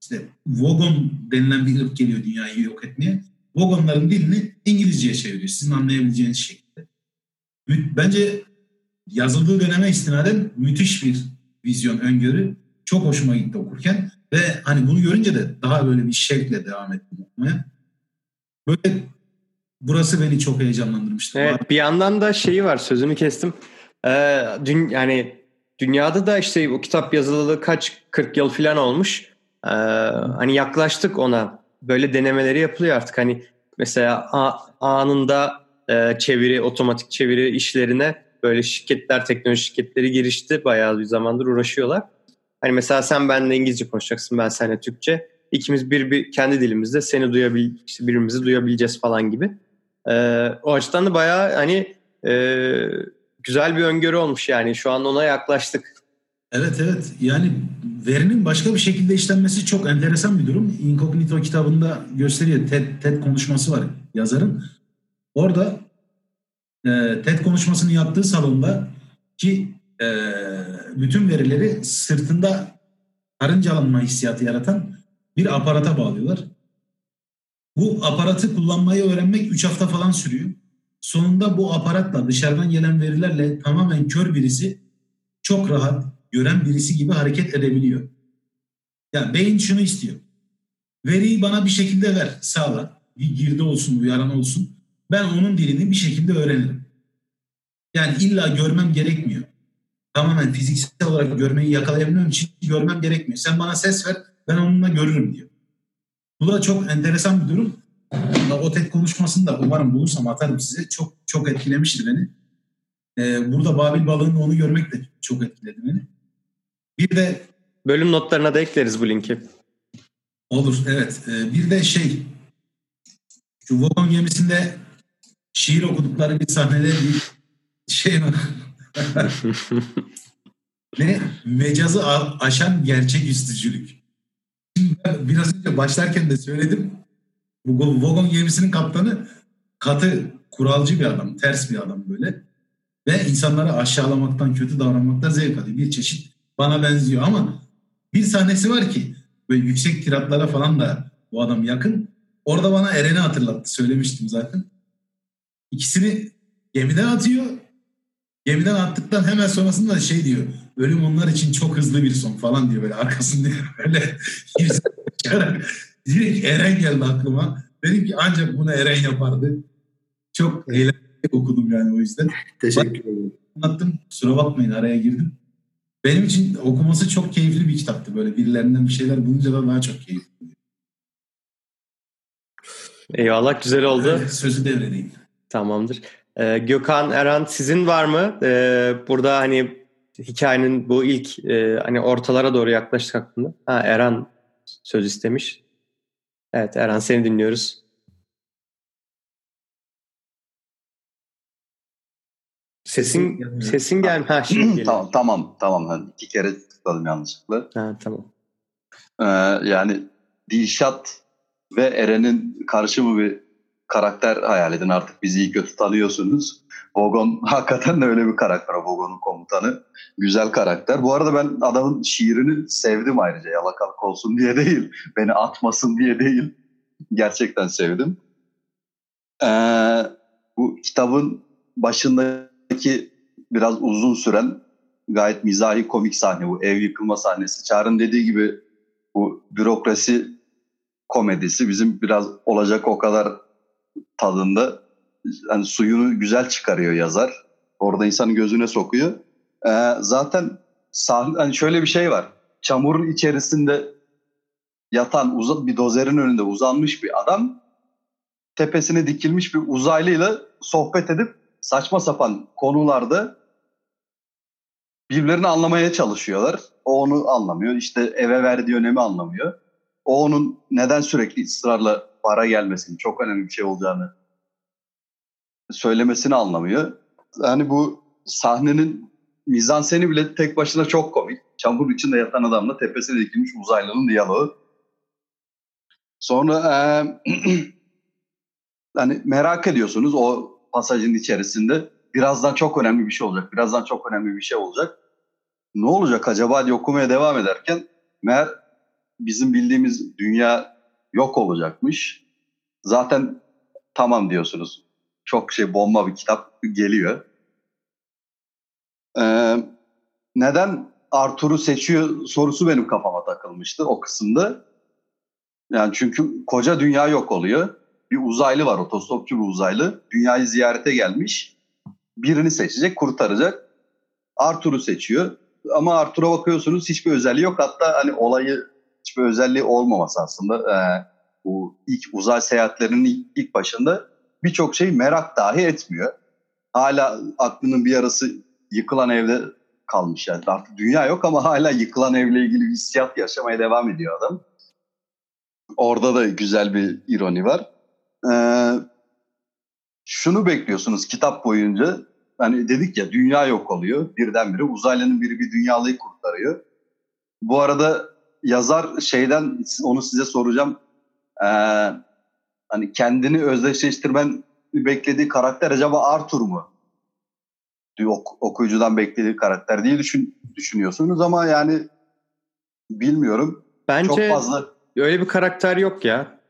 İşte Vogon denilen bir ırk geliyor dünyayı yok etmeye. Vogonların dilini İngilizceye çeviriyor. Sizin anlayabileceğiniz şekilde. Bence yazıldığı döneme istinaden müthiş bir vizyon, öngörü. Çok hoşuma gitti okurken. Ve hani bunu görünce de daha böyle bir şevkle devam ettim okumaya. Böyle burası beni çok heyecanlandırmıştı. Evet bir yandan da şeyi var sözünü kestim. Ee, dün, yani dünyada da işte o kitap yazılalı kaç 40 yıl falan olmuş. Ee, hani yaklaştık ona. Böyle denemeleri yapılıyor artık. Hani mesela anında e, çeviri, otomatik çeviri işlerine böyle şirketler, teknoloji şirketleri girişti. Bayağı bir zamandır uğraşıyorlar. Hani mesela sen benimle İngilizce konuşacaksın, ben seninle Türkçe. İkimiz bir, bir kendi dilimizde seni duyabil, işte birbirimizi duyabileceğiz falan gibi. Ee, o açıdan da bayağı hani e, güzel bir öngörü olmuş yani. Şu an ona yaklaştık. Evet evet yani verinin başka bir şekilde işlenmesi çok enteresan bir durum. Incognito kitabında gösteriyor. TED, TED konuşması var yazarın. Orada e, TED konuşmasını yaptığı salonda ki e, bütün verileri sırtında karıncalanma hissiyatı yaratan bir aparata bağlıyorlar. Bu aparatı kullanmayı öğrenmek 3 hafta falan sürüyor. Sonunda bu aparatla dışarıdan gelen verilerle tamamen kör birisi çok rahat gören birisi gibi hareket edebiliyor. Yani beyin şunu istiyor. Veriyi bana bir şekilde ver, sağla. Bir girdi olsun, uyaran olsun. Ben onun dilini bir şekilde öğrenirim. Yani illa görmem gerekmiyor. Tamamen fiziksel olarak görmeyi yakalayabilmem için görmem gerekmiyor. Sen bana ses ver, ben onunla görürüm diyor. Bu da çok enteresan bir durum. O TED konuşmasını da umarım bulursam atarım size. Çok çok etkilemişti beni. Ee, burada Babil balığının onu görmek de çok etkiledi beni. Bir de Bölüm notlarına da ekleriz bu linki. olur evet. Ee, bir de şey şu Vogon gemisinde şiir okudukları bir sahnede bir şey var. Ne? Mecazı aşan gerçek üstücülük. Şimdi biraz önce başlarken de söyledim. Bu Vogon gemisinin kaptanı katı kuralcı bir adam, ters bir adam böyle. Ve insanları aşağılamaktan, kötü davranmaktan zevk alıyor. Bir çeşit bana benziyor ama bir sahnesi var ki böyle yüksek tiratlara falan da bu adam yakın. Orada bana Eren'i hatırlattı. Söylemiştim zaten. İkisini gemiden atıyor. Gemiden attıktan hemen sonrasında da şey diyor. Ölüm onlar için çok hızlı bir son falan diyor böyle arkasında böyle çıkarak direkt Eren geldi aklıma. Dedim ki ancak bunu Eren yapardı. Çok eğlenceli okudum yani o yüzden. Teşekkür ederim. Anlattım. Kusura bakmayın araya girdim. Benim için okuması çok keyifli bir kitaptı. Böyle birilerinden bir şeyler bulunca da daha çok keyifli. Eyvallah güzel oldu. Sözü devredeyim. Tamamdır. Ee, Gökhan, Eren sizin var mı? Ee, burada hani hikayenin bu ilk e, hani ortalara doğru yaklaştık hakkında. Ha Eren söz istemiş. Evet Eren seni dinliyoruz. Sesin sesin gel ha şimdi tamam tamam tamam ben iki kere tıkladım yanlışlıkla. Ha tamam. Ee, yani Dilşat ve Eren'in karşımı bir karakter hayal edin artık bizi iyi kötü tanıyorsunuz. Vogon hakikaten de öyle bir karakter Vogon'un komutanı. Güzel karakter. Bu arada ben adamın şiirini sevdim ayrıca yalakalık olsun diye değil. Beni atmasın diye değil. Gerçekten sevdim. Ee, bu kitabın başındaki biraz uzun süren gayet mizahi komik sahne bu ev yıkılma sahnesi. Çağrı'nın dediği gibi bu bürokrasi komedisi bizim biraz olacak o kadar tadında yani suyunu güzel çıkarıyor yazar. Orada insanın gözüne sokuyor. Ee, zaten sahne, hani şöyle bir şey var. Çamurun içerisinde yatan uzun bir dozerin önünde uzanmış bir adam tepesine dikilmiş bir uzaylıyla sohbet edip saçma sapan konularda birbirlerini anlamaya çalışıyorlar. O onu anlamıyor. İşte eve verdiği önemi anlamıyor. O onun neden sürekli ısrarla para gelmesini, çok önemli bir şey olacağını söylemesini anlamıyor. Yani bu sahnenin mizanseni bile tek başına çok komik. Çamur içinde yatan adamla tepesine dikilmiş uzaylının diyaloğu. Sonra e, hani merak ediyorsunuz o pasajın içerisinde birazdan çok önemli bir şey olacak. Birazdan çok önemli bir şey olacak. Ne olacak acaba diye okumaya devam ederken meğer bizim bildiğimiz dünya yok olacakmış. Zaten tamam diyorsunuz. Çok şey bomba bir kitap geliyor. Ee, neden Arthur'u seçiyor sorusu benim kafama takılmıştı o kısımda. Yani çünkü koca dünya yok oluyor. Bir uzaylı var, otostopçu bir uzaylı. Dünyayı ziyarete gelmiş. Birini seçecek, kurtaracak. Arthur'u seçiyor. Ama Arthur'a bakıyorsunuz hiçbir özelliği yok. Hatta hani olayı hiçbir özelliği olmaması aslında. Ee, bu ilk uzay seyahatlerinin ilk, başında birçok şey merak dahi etmiyor. Hala aklının bir yarısı yıkılan evde kalmış yani. Artık dünya yok ama hala yıkılan evle ilgili bir hissiyat yaşamaya devam ediyor adam. Orada da güzel bir ironi var. Ee, şunu bekliyorsunuz kitap boyunca. Hani dedik ya dünya yok oluyor birdenbire. Uzaylının biri bir dünyalıyı kurtarıyor. Bu arada yazar şeyden onu size soracağım. Ee, hani kendini özdeşleştirmen beklediği karakter acaba Arthur mu? Ok, okuyucudan beklediği karakter diye düşün, düşünüyorsunuz ama yani bilmiyorum. Bence Çok fazla öyle bir karakter yok ya.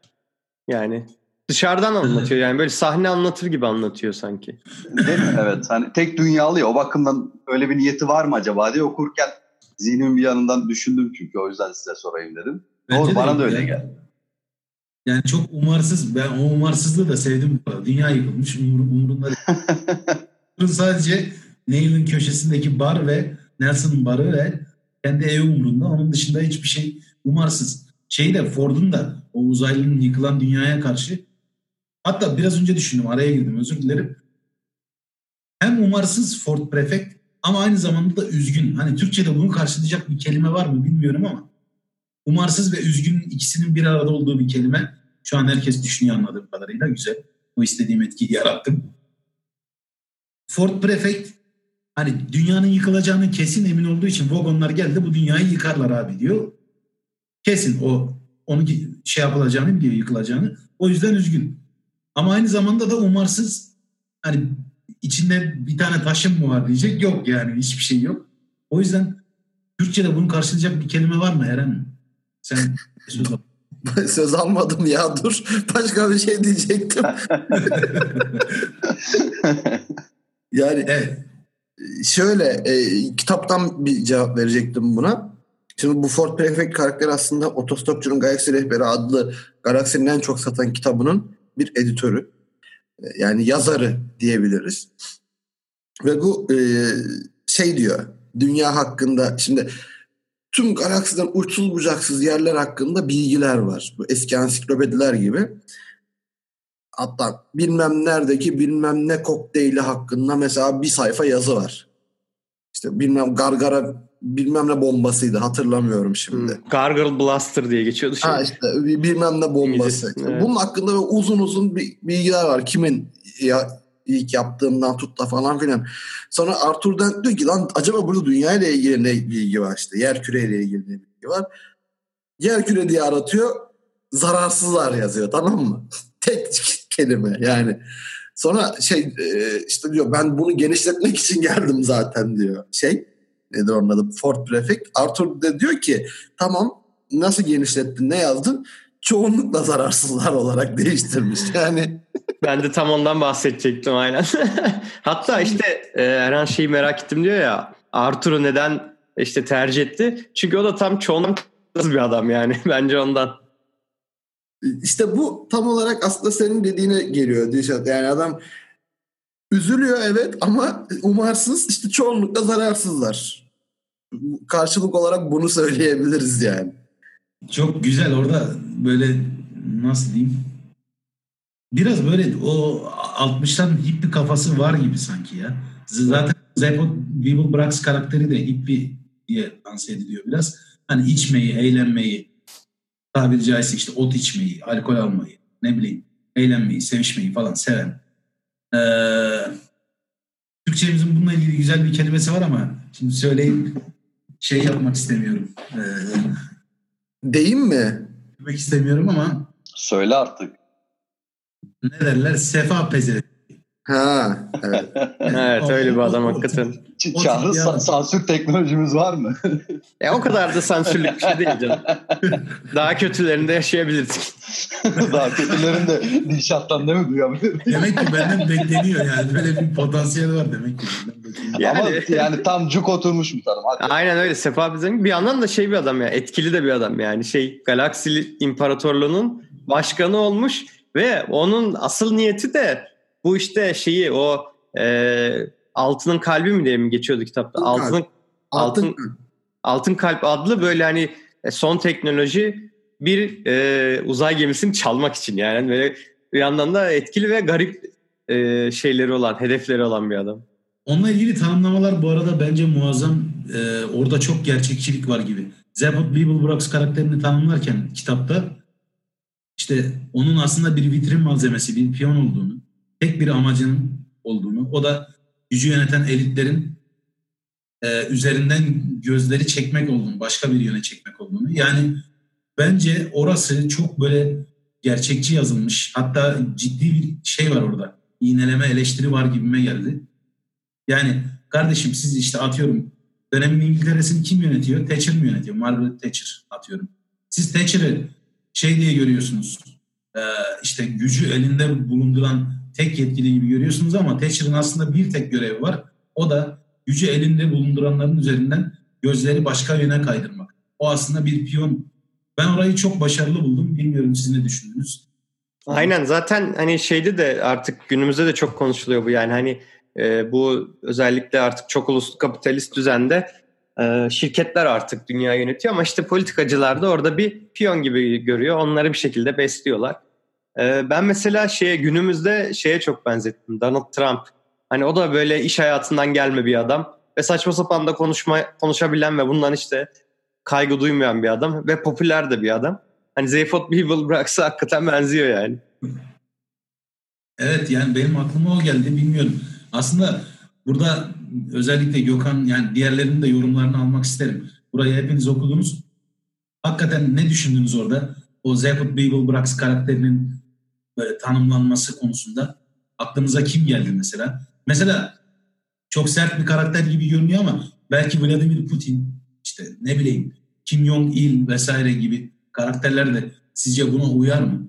Yani dışarıdan anlatıyor yani böyle sahne anlatır gibi anlatıyor sanki. Değil mi? Evet. Hani tek dünyalı ya o bakımdan öyle bir niyeti var mı acaba diye okurken zihnimin bir yanından düşündüm çünkü o yüzden size sorayım dedim. Bence Doğru de bana da öyle ya. geldi. Yani çok umarsız. Ben o umarsızlığı da sevdim. bu arada. Dünya yıkılmış. Umur, umurunda değil. Sadece Neil'in köşesindeki bar ve Nelson'ın barı ve kendi evi umurunda. Onun dışında hiçbir şey umarsız. Şey de Ford'un da o uzaylının yıkılan dünyaya karşı hatta biraz önce düşündüm araya girdim özür dilerim. Hem umarsız Ford Prefect ama aynı zamanda da üzgün. Hani Türkçe'de bunu karşılayacak bir kelime var mı bilmiyorum ama umarsız ve üzgün ikisinin bir arada olduğu bir kelime. Şu an herkes düşünüyor anladığım kadarıyla. Güzel. O istediğim etkiyi yarattım. Ford Prefect hani dünyanın yıkılacağını kesin emin olduğu için vagonlar geldi bu dünyayı yıkarlar abi diyor. Kesin o onu şey yapılacağını biliyor yıkılacağını. O yüzden üzgün. Ama aynı zamanda da umarsız hani içinde bir tane taşım mı var diyecek. Yok yani hiçbir şey yok. O yüzden Türkçe'de bunu karşılayacak bir kelime var mı Eren? Sen söz al. Söz almadım ya dur. Başka bir şey diyecektim. yani Evet. şöyle e, kitaptan bir cevap verecektim buna. Şimdi bu Ford Prefect karakteri aslında Otostopçunun Galaksi Rehberi adlı Galaksinin en çok satan kitabının bir editörü. Yani yazarı diyebiliriz. Ve bu e, şey diyor. Dünya hakkında şimdi tüm galaksiden uçsuz bucaksız yerler hakkında bilgiler var. Bu eski ansiklopediler gibi. Hatta bilmem neredeki bilmem ne kokteyli hakkında mesela bir sayfa yazı var. İşte bilmem gargara bilmem ne bombasıydı hatırlamıyorum şimdi. Hmm. Gargle Blaster diye geçiyordu şey. Ha işte bir- bilmem ne bombası. İngilizce, evet. Bunun hakkında böyle uzun uzun bir bilgiler var. Kimin ya ilk yaptığından tut da falan filan. Sonra Arthur Dent diyor ki lan acaba burada dünya ile ilgili ne bilgi var işte. Yer küre ile ilgili ne bilgi var. Yer küre diye aratıyor. Zararsızlar yazıyor tamam mı? Tek kelime yani. Sonra şey e, işte diyor ben bunu genişletmek için geldim zaten diyor. Şey nedir onun adı? Ford Prefect. Arthur da diyor ki tamam nasıl genişlettin ne yazdın? Çoğunlukla zararsızlar olarak değiştirmiş. Yani Ben de tam ondan bahsedecektim aynen. Hatta işte e, Eren şeyi merak ettim diyor ya Arthur'u neden işte tercih etti? Çünkü o da tam çoğunluk bir adam yani bence ondan. işte bu tam olarak aslında senin dediğine geliyor Dilşat. Yani adam üzülüyor evet ama umarsız işte çoğunlukla zararsızlar. Karşılık olarak bunu söyleyebiliriz yani. Çok güzel orada böyle nasıl diyeyim? Biraz böyle o 60'tan hippie kafası var gibi sanki ya. Zaten Zeppo Weeble Brax karakteri de hippie diye lanse ediliyor biraz. Hani içmeyi, eğlenmeyi, tabiri caizse işte ot içmeyi, alkol almayı, ne bileyim eğlenmeyi, sevişmeyi falan seven. Ee, Türkçemizin bununla ilgili güzel bir kelimesi var ama şimdi söyleyip şey yapmak istemiyorum. Ee, Deyim mi? demek istemiyorum ama Söyle artık. ne derler? Sefa peze. Ha, evet. Evet öyle bir adam hakikaten. Çağrı sa- sansür teknolojimiz var mı? E o kadar da sansürlük bir şey değil canım. Daha kötülerinde yaşayabilirdik. Daha kötülerin de Dilşat'tan değil mi duyabilir? Demek ki benden bekleniyor yani. Böyle bir potansiyel var demek ki. Yani- Ama yani tam cuk oturmuş bir tanım. Hadi. Aynen öyle Sefa Bizen bir yandan da şey bir adam ya etkili de bir adam yani şey Galaksi İmparatorluğu'nun başkanı olmuş ve onun asıl niyeti de bu işte şeyi o e, altının kalbi mi diye mi geçiyordu kitapta Altın altın altın altın kalp adlı böyle hani e, son teknoloji bir e, uzay gemisini çalmak için yani böyle bir yandan da etkili ve garip e, şeyleri olan hedefleri olan bir adam. Onunla ilgili tanımlamalar bu arada bence muazzam. Ee, orada çok gerçekçilik var gibi. Zebot Beeblebrox karakterini tanımlarken kitapta işte onun aslında bir vitrin malzemesi, bir piyon olduğunu, tek bir amacının olduğunu, o da gücü yöneten elitlerin e, üzerinden gözleri çekmek olduğunu, başka bir yöne çekmek olduğunu. Yani bence orası çok böyle gerçekçi yazılmış. Hatta ciddi bir şey var orada. İğneleme, eleştiri var gibime geldi. Yani kardeşim siz işte atıyorum dönemin İngiltere'sini kim yönetiyor? Thatcher mi yönetiyor? Margaret Thatcher atıyorum. Siz Thatcher'ı şey diye görüyorsunuz. e, işte gücü elinde bulunduran tek yetkili gibi görüyorsunuz ama Thatcher'ın aslında bir tek görevi var. O da gücü elinde bulunduranların üzerinden gözleri başka yöne kaydırmak. O aslında bir piyon. Ben orayı çok başarılı buldum. Bilmiyorum siz ne düşündünüz? Aynen zaten hani şeyde de artık günümüzde de çok konuşuluyor bu yani hani e, bu özellikle artık çok uluslu kapitalist düzende e, şirketler artık dünya yönetiyor ama işte politikacılar da orada bir piyon gibi görüyor. Onları bir şekilde besliyorlar. E, ben mesela şeye günümüzde şeye çok benzettim. Donald Trump. Hani o da böyle iş hayatından gelme bir adam ve saçma sapan da konuşma konuşabilen ve bundan işte kaygı duymayan bir adam ve popüler de bir adam. Hani Zeyfot Beeble bıraksa hakikaten benziyor yani. Evet yani benim aklıma o geldi bilmiyorum. Aslında burada özellikle Gökhan yani diğerlerinin de yorumlarını almak isterim. Burayı hepiniz okudunuz. Hakikaten ne düşündünüz orada? O Zephyr Beeble Brax karakterinin böyle tanımlanması konusunda. Aklınıza kim geldi mesela? Mesela çok sert bir karakter gibi görünüyor ama belki Vladimir Putin, işte ne bileyim Kim Jong-il vesaire gibi karakterler de sizce buna uyar mı?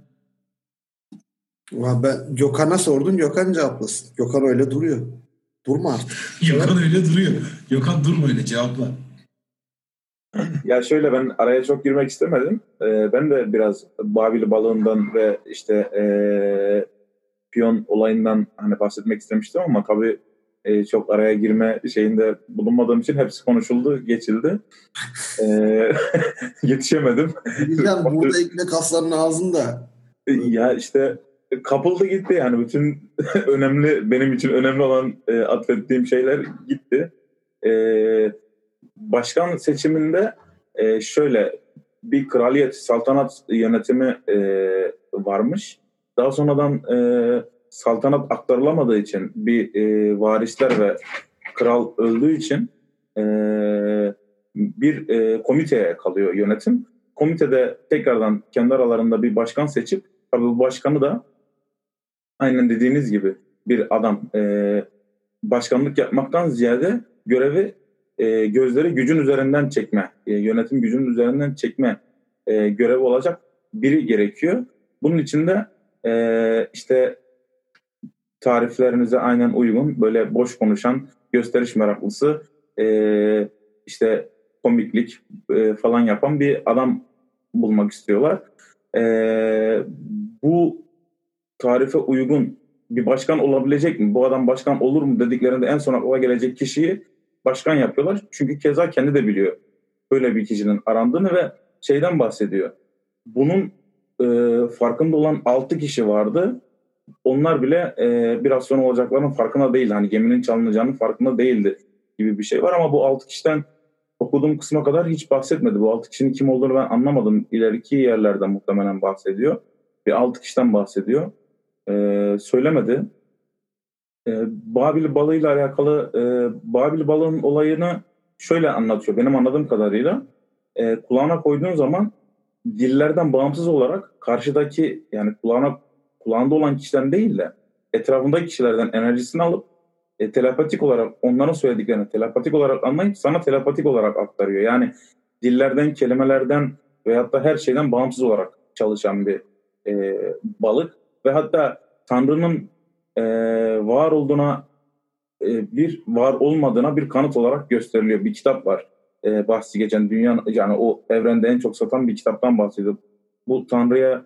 Ulan Ben Gökhan'a sordum. Gökhan cevaplasın. Gökhan öyle duruyor. Durma artık. Gökhan öyle duruyor. Gökhan durma öyle cevapla. Ya şöyle ben araya çok girmek istemedim. Ee, ben de biraz Babil balığından ve işte ee, piyon olayından hani bahsetmek istemiştim ama tabii e, çok araya girme şeyinde bulunmadığım için hepsi konuşuldu, geçildi. Ee, yetişemedim. Diyeceğim burada ekmek kaslarının ağzında. Ya işte kapıldı gitti yani bütün önemli benim için önemli olan e, atfettiğim şeyler gitti. E, başkan seçiminde e, şöyle bir kraliyet saltanat yönetimi e, varmış. Daha sonradan e, saltanat aktarılamadığı için bir e, varisler ve kral öldüğü için e, bir e, komiteye kalıyor yönetim. Komitede tekrardan kendi aralarında bir başkan seçip tabii bu başkanı da aynen dediğiniz gibi bir adam e, başkanlık yapmaktan ziyade görevi e, gözleri gücün üzerinden çekme, e, yönetim gücünün üzerinden çekme e, görevi olacak biri gerekiyor. Bunun için de e, işte tariflerinize aynen uygun böyle boş konuşan gösteriş meraklısı e, işte komiklik e, falan yapan bir adam bulmak istiyorlar. E, bu tarife uygun bir başkan olabilecek mi? Bu adam başkan olur mu dediklerinde en son akla gelecek kişiyi başkan yapıyorlar. Çünkü keza kendi de biliyor böyle bir kişinin arandığını ve şeyden bahsediyor. Bunun e, farkında olan 6 kişi vardı. Onlar bile e, biraz sonra olacaklarının farkında değil. Hani geminin çalınacağının farkında değildi gibi bir şey var ama bu 6 kişiden okuduğum kısma kadar hiç bahsetmedi. Bu 6 kişinin kim olduğunu ben anlamadım. İleriki yerlerden muhtemelen bahsediyor. Bir 6 kişiden bahsediyor. E, söylemedi. E, Babil balığıyla alakalı e, Babil balığın olayını şöyle anlatıyor. Benim anladığım kadarıyla e, kulağına koyduğun zaman dillerden bağımsız olarak karşıdaki yani kulağına kulağında olan kişiden değil de etrafındaki kişilerden enerjisini alıp e, telepatik olarak onların söylediklerini telepatik olarak anlayıp sana telepatik olarak aktarıyor. Yani dillerden, kelimelerden veyahut da her şeyden bağımsız olarak çalışan bir e, balık ve hatta Tanrı'nın e, var olduğuna e, bir var olmadığına bir kanıt olarak gösteriliyor. Bir kitap var. E, bahsi geçen dünya yani o evrende en çok satan bir kitaptan bahsediyor. Bu Tanrı'ya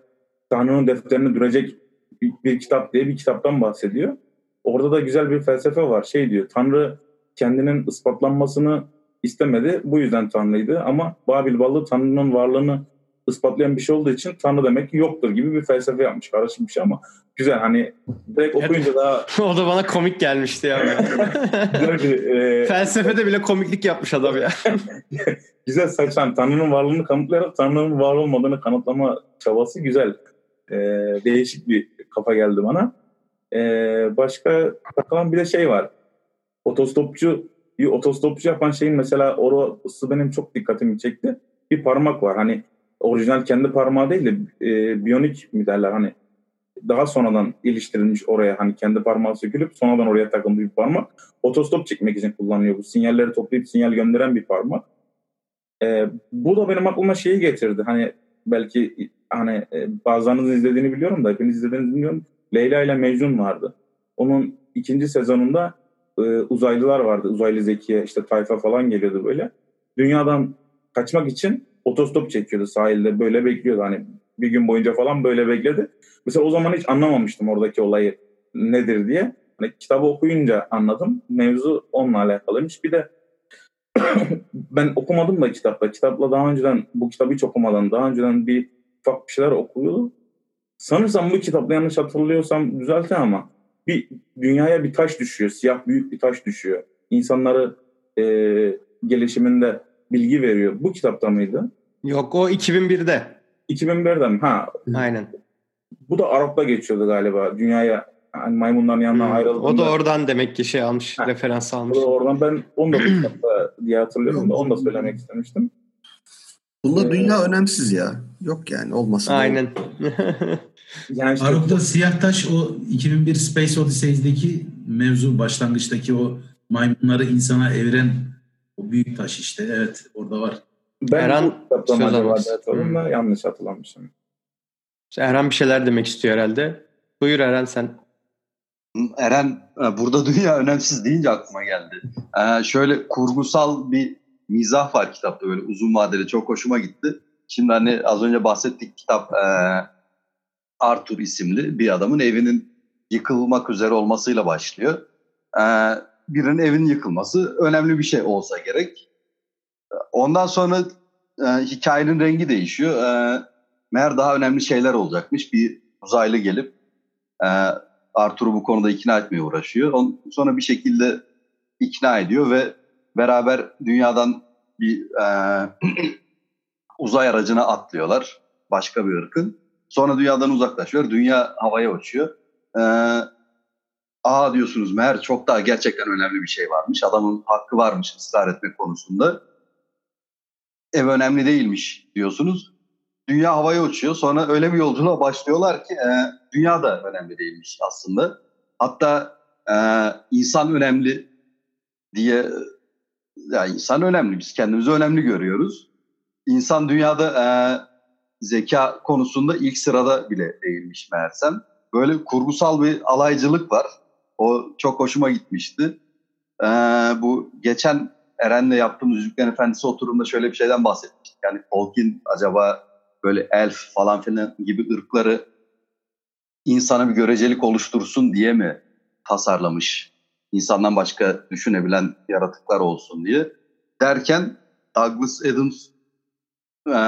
Tanrı'nın defterini dürecek bir, bir kitap diye bir kitaptan bahsediyor. Orada da güzel bir felsefe var. Şey diyor. Tanrı kendinin ispatlanmasını istemedi. Bu yüzden Tanrı'ydı ama Babil balığı Tanrı'nın varlığını ispatlayan bir şey olduğu için Tanrı demek ki yoktur gibi bir felsefe yapmış. Karışık bir şey ama güzel hani direkt okuyunca daha... o da bana komik gelmişti ya. güzel bir, e... Felsefede bile komiklik yapmış adam ya. güzel saçan Tanrı'nın varlığını kanıtlayarak Tanrı'nın var olmadığını kanıtlama çabası güzel. E, değişik bir kafa geldi bana. E, başka takılan bir de şey var. Otostopçu otostopçu yapan şeyin mesela orası benim çok dikkatimi çekti. Bir parmak var. Hani orijinal kendi parmağı değil de e, biyonik mi derler hani daha sonradan iliştirilmiş oraya hani kendi parmağı sökülüp sonradan oraya takılmış bir parmak. Otostop çekmek için kullanılıyor bu. Sinyalleri toplayıp sinyal gönderen bir parmak. E, bu da benim aklıma şeyi getirdi. Hani belki hani e, bazılarınızın izlediğini biliyorum da hepiniz izlediğinizi bilmiyorum. Leyla ile Mecnun vardı. Onun ikinci sezonunda e, uzaylılar vardı. Uzaylı Zekiye işte tayfa falan geliyordu böyle. Dünyadan kaçmak için otostop çekiyordu sahilde böyle bekliyordu hani bir gün boyunca falan böyle bekledi. Mesela o zaman hiç anlamamıştım oradaki olayı nedir diye. Hani kitabı okuyunca anladım. Mevzu onunla alakalıymış. Bir de ben okumadım da kitapta. Kitapla daha önceden bu kitabı hiç okumadan daha önceden bir ufak bir şeyler okuyordu. Sanırsam bu kitapta yanlış hatırlıyorsam düzeltin ama bir dünyaya bir taş düşüyor. Siyah büyük bir taş düşüyor. İnsanları e, gelişiminde bilgi veriyor. Bu kitapta mıydı? Yok o 2001'de. 2001'de mi? Ha. Aynen. Bu da Arap'ta geçiyordu galiba. Dünyaya hani maymunların yanına hmm. ayrıldığında. O da oradan demek ki şey almış, ha. referans almış. O da oradan ben onu da kitapta diye hatırlıyorum da onu da söylemek istemiştim. Bunda ee, dünya önemsiz ya. Yok yani olmasın. Aynen. Yani işte Aruk'ta siyah taş o 2001 Space Odyssey'deki mevzu başlangıçtaki o maymunları insana eviren o büyük taş işte. Evet orada var. Ben Eren bu acaba hmm. da yanlış hatırlamışım. Eren bir şeyler demek istiyor herhalde. Buyur Eren sen. Eren e, burada dünya önemsiz deyince aklıma geldi. Ee, şöyle kurgusal bir mizah var kitapta böyle uzun vadeli çok hoşuma gitti. Şimdi hani az önce bahsettik kitap e, Arthur isimli bir adamın evinin yıkılmak üzere olmasıyla başlıyor. E, birinin evinin yıkılması önemli bir şey olsa gerek. Ondan sonra e, hikayenin rengi değişiyor. E, meğer daha önemli şeyler olacakmış. Bir uzaylı gelip e, Arthur'u bu konuda ikna etmeye uğraşıyor. On, sonra bir şekilde ikna ediyor ve beraber dünyadan bir e, uzay aracına atlıyorlar. Başka bir ırkın. Sonra dünyadan uzaklaşıyor. Dünya havaya uçuyor. E, aa diyorsunuz meğer çok daha gerçekten önemli bir şey varmış. Adamın hakkı varmış ısrar etmek konusunda. Ev önemli değilmiş diyorsunuz. Dünya havaya uçuyor. Sonra öyle bir yolculuğa başlıyorlar ki e, dünya da önemli değilmiş aslında. Hatta e, insan önemli diye ya insan önemli. Biz kendimizi önemli görüyoruz. İnsan dünyada e, zeka konusunda ilk sırada bile değilmiş meğersem. Böyle kurgusal bir alaycılık var. O çok hoşuma gitmişti. Ee, bu geçen Eren'le yaptığımız Yüzüklerin Efendisi oturumda şöyle bir şeyden bahsetmiştik. Yani Tolkien acaba böyle elf falan filan gibi ırkları insana bir görecelik oluştursun diye mi tasarlamış? İnsandan başka düşünebilen yaratıklar olsun diye. Derken Douglas Adams e,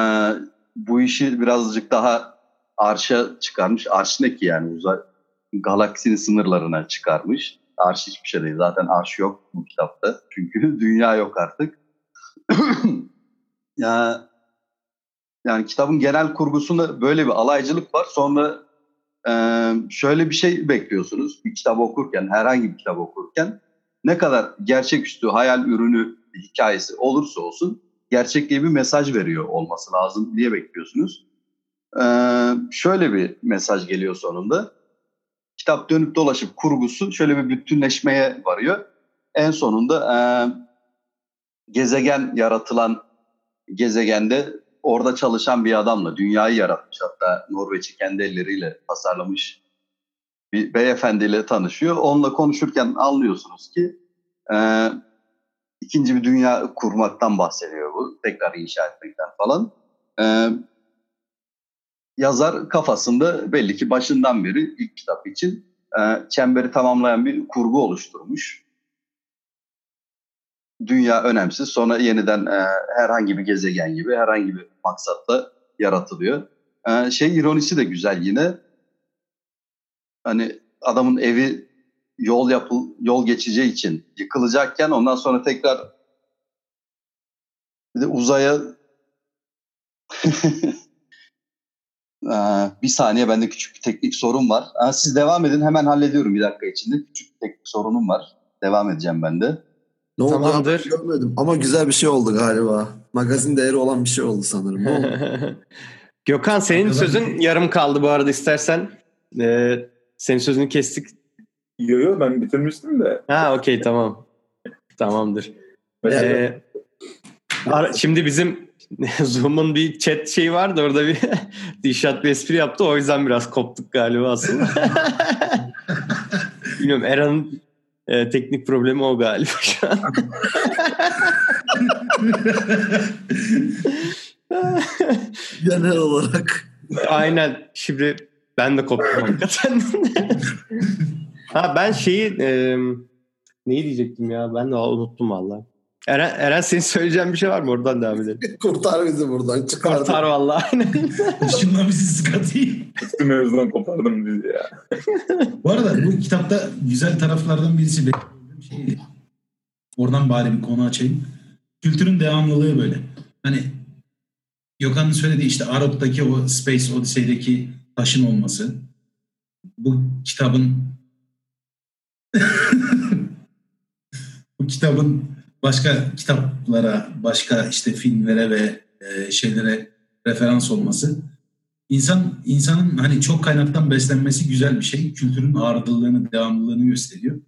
bu işi birazcık daha arşa çıkarmış. Arş ne ki yani uzay galaksinin sınırlarına çıkarmış. Arş hiçbir şey değil. Zaten arş yok bu kitapta. Çünkü dünya yok artık. ya yani kitabın genel kurgusunda böyle bir alaycılık var. Sonra e, şöyle bir şey bekliyorsunuz. Bir kitap okurken, herhangi bir kitap okurken ne kadar gerçeküstü hayal ürünü hikayesi olursa olsun gerçekliğe bir mesaj veriyor olması lazım diye bekliyorsunuz. Ee, şöyle bir mesaj geliyor sonunda. Kitap dönüp dolaşıp kurgusu şöyle bir bütünleşmeye varıyor. En sonunda e, gezegen yaratılan gezegende orada çalışan bir adamla dünyayı yaratmış hatta Norveç'i kendi elleriyle tasarlamış bir beyefendiyle tanışıyor. Onunla konuşurken anlıyorsunuz ki e, ikinci bir dünya kurmaktan bahsediyor bu. Tekrar inşa etmekten falan. E, yazar kafasında belli ki başından beri ilk kitap için e, çemberi tamamlayan bir kurgu oluşturmuş. Dünya önemsiz. Sonra yeniden e, herhangi bir gezegen gibi herhangi bir maksatla yaratılıyor. E, şey ironisi de güzel yine. Hani adamın evi yol yapıl yol geçeceği için yıkılacakken ondan sonra tekrar bir de uzaya bir saniye bende küçük bir teknik sorun var. Siz devam edin hemen hallediyorum bir dakika içinde. Küçük bir teknik sorunum var. Devam edeceğim ben de. Ne oldu Tamamdır. görmedim ama güzel bir şey oldu galiba. Magazin değeri olan bir şey oldu sanırım. Gökhan senin sözün yarım kaldı bu arada istersen. E, senin sözünü kestik. Yo yo ben bitirmiştim de. Ha okey tamam. Tamamdır. Ee, şimdi bizim Zoom'un bir chat şeyi vardı orada bir Dişat bir espri yaptı o yüzden biraz koptuk galiba aslında. Bilmiyorum Eran'ın e, teknik problemi o galiba şu an. Genel olarak. Aynen. Şimdi ben de koptum hakikaten. ha ben şeyi e, neyi diyecektim ya? Ben de unuttum valla. Eren, Eren senin söyleyeceğin bir şey var mı? Oradan devam edelim. Kurtar bizi buradan. Çıkar. Kurtar valla. Şundan bizi sıkatayım. Üstü mevzudan kopardım bizi ya. Bu arada bu kitapta güzel taraflardan birisi şeydi. Oradan bari bir konu açayım. Kültürün devamlılığı böyle. Hani Gökhan'ın söylediği işte Arap'taki o Space Odyssey'deki taşın olması. Bu kitabın bu kitabın başka kitaplara, başka işte filmlere ve e, şeylere referans olması İnsan insanın hani çok kaynaktan beslenmesi güzel bir şey. Kültürün ağırlılığını, devamlılığını gösteriyor.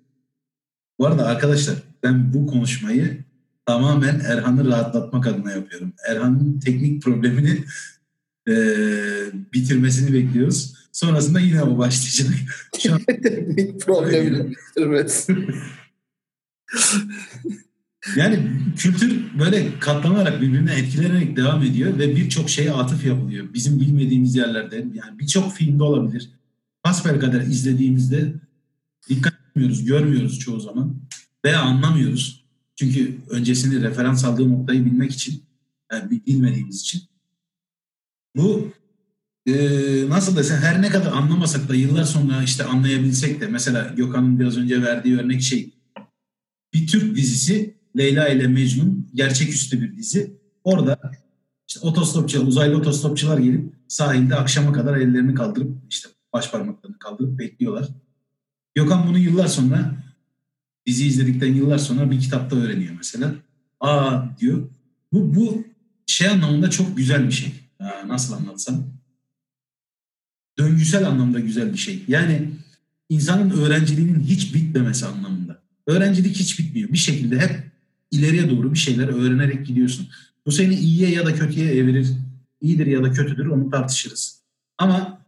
Bu arada arkadaşlar ben bu konuşmayı tamamen Erhan'ı rahatlatmak adına yapıyorum. Erhan'ın teknik problemini e, bitirmesini bekliyoruz. Sonrasında yine o başlayacak. Şu an... teknik problemini bitirmesi. yani kültür böyle katlanarak birbirine etkilenerek devam ediyor ve birçok şeye atıf yapılıyor. Bizim bilmediğimiz yerlerde yani birçok filmde olabilir. Hasbel kadar izlediğimizde dikkat etmiyoruz, görmüyoruz çoğu zaman veya anlamıyoruz. Çünkü öncesini referans aldığı noktayı bilmek için, yani bilmediğimiz için. Bu e, nasıl desen her ne kadar anlamasak da yıllar sonra işte anlayabilsek de mesela Gökhan'ın biraz önce verdiği örnek şey bir Türk dizisi Leyla ile Mecnun gerçeküstü bir dizi. Orada işte otostopçular, uzaylı otostopçular gelip sahilde akşama kadar ellerini kaldırıp işte baş parmaklarını kaldırıp bekliyorlar. Gökhan bunu yıllar sonra dizi izledikten yıllar sonra bir kitapta öğreniyor mesela. Aa diyor. Bu, bu şey anlamında çok güzel bir şey. Aa, nasıl anlatsam? Döngüsel anlamda güzel bir şey. Yani insanın öğrenciliğinin hiç bitmemesi anlamında. Öğrencilik hiç bitmiyor. Bir şekilde hep ileriye doğru bir şeyler öğrenerek gidiyorsun. Bu seni iyiye ya da kötüye evirir. İyidir ya da kötüdür onu tartışırız. Ama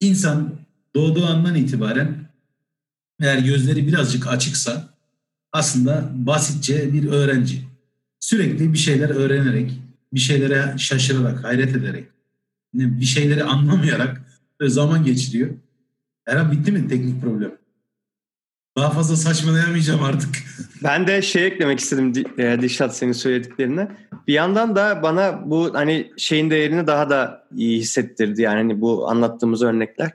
insan doğduğu andan itibaren eğer gözleri birazcık açıksa aslında basitçe bir öğrenci. Sürekli bir şeyler öğrenerek, bir şeylere şaşırarak, hayret ederek, bir şeyleri anlamayarak zaman geçiriyor. Eren bitti mi teknik problem? Daha fazla saçmalayamayacağım artık. Ben de şey eklemek istedim e, Dişat senin söylediklerine. Bir yandan da bana bu hani şeyin değerini daha da iyi hissettirdi. Yani hani bu anlattığımız örnekler.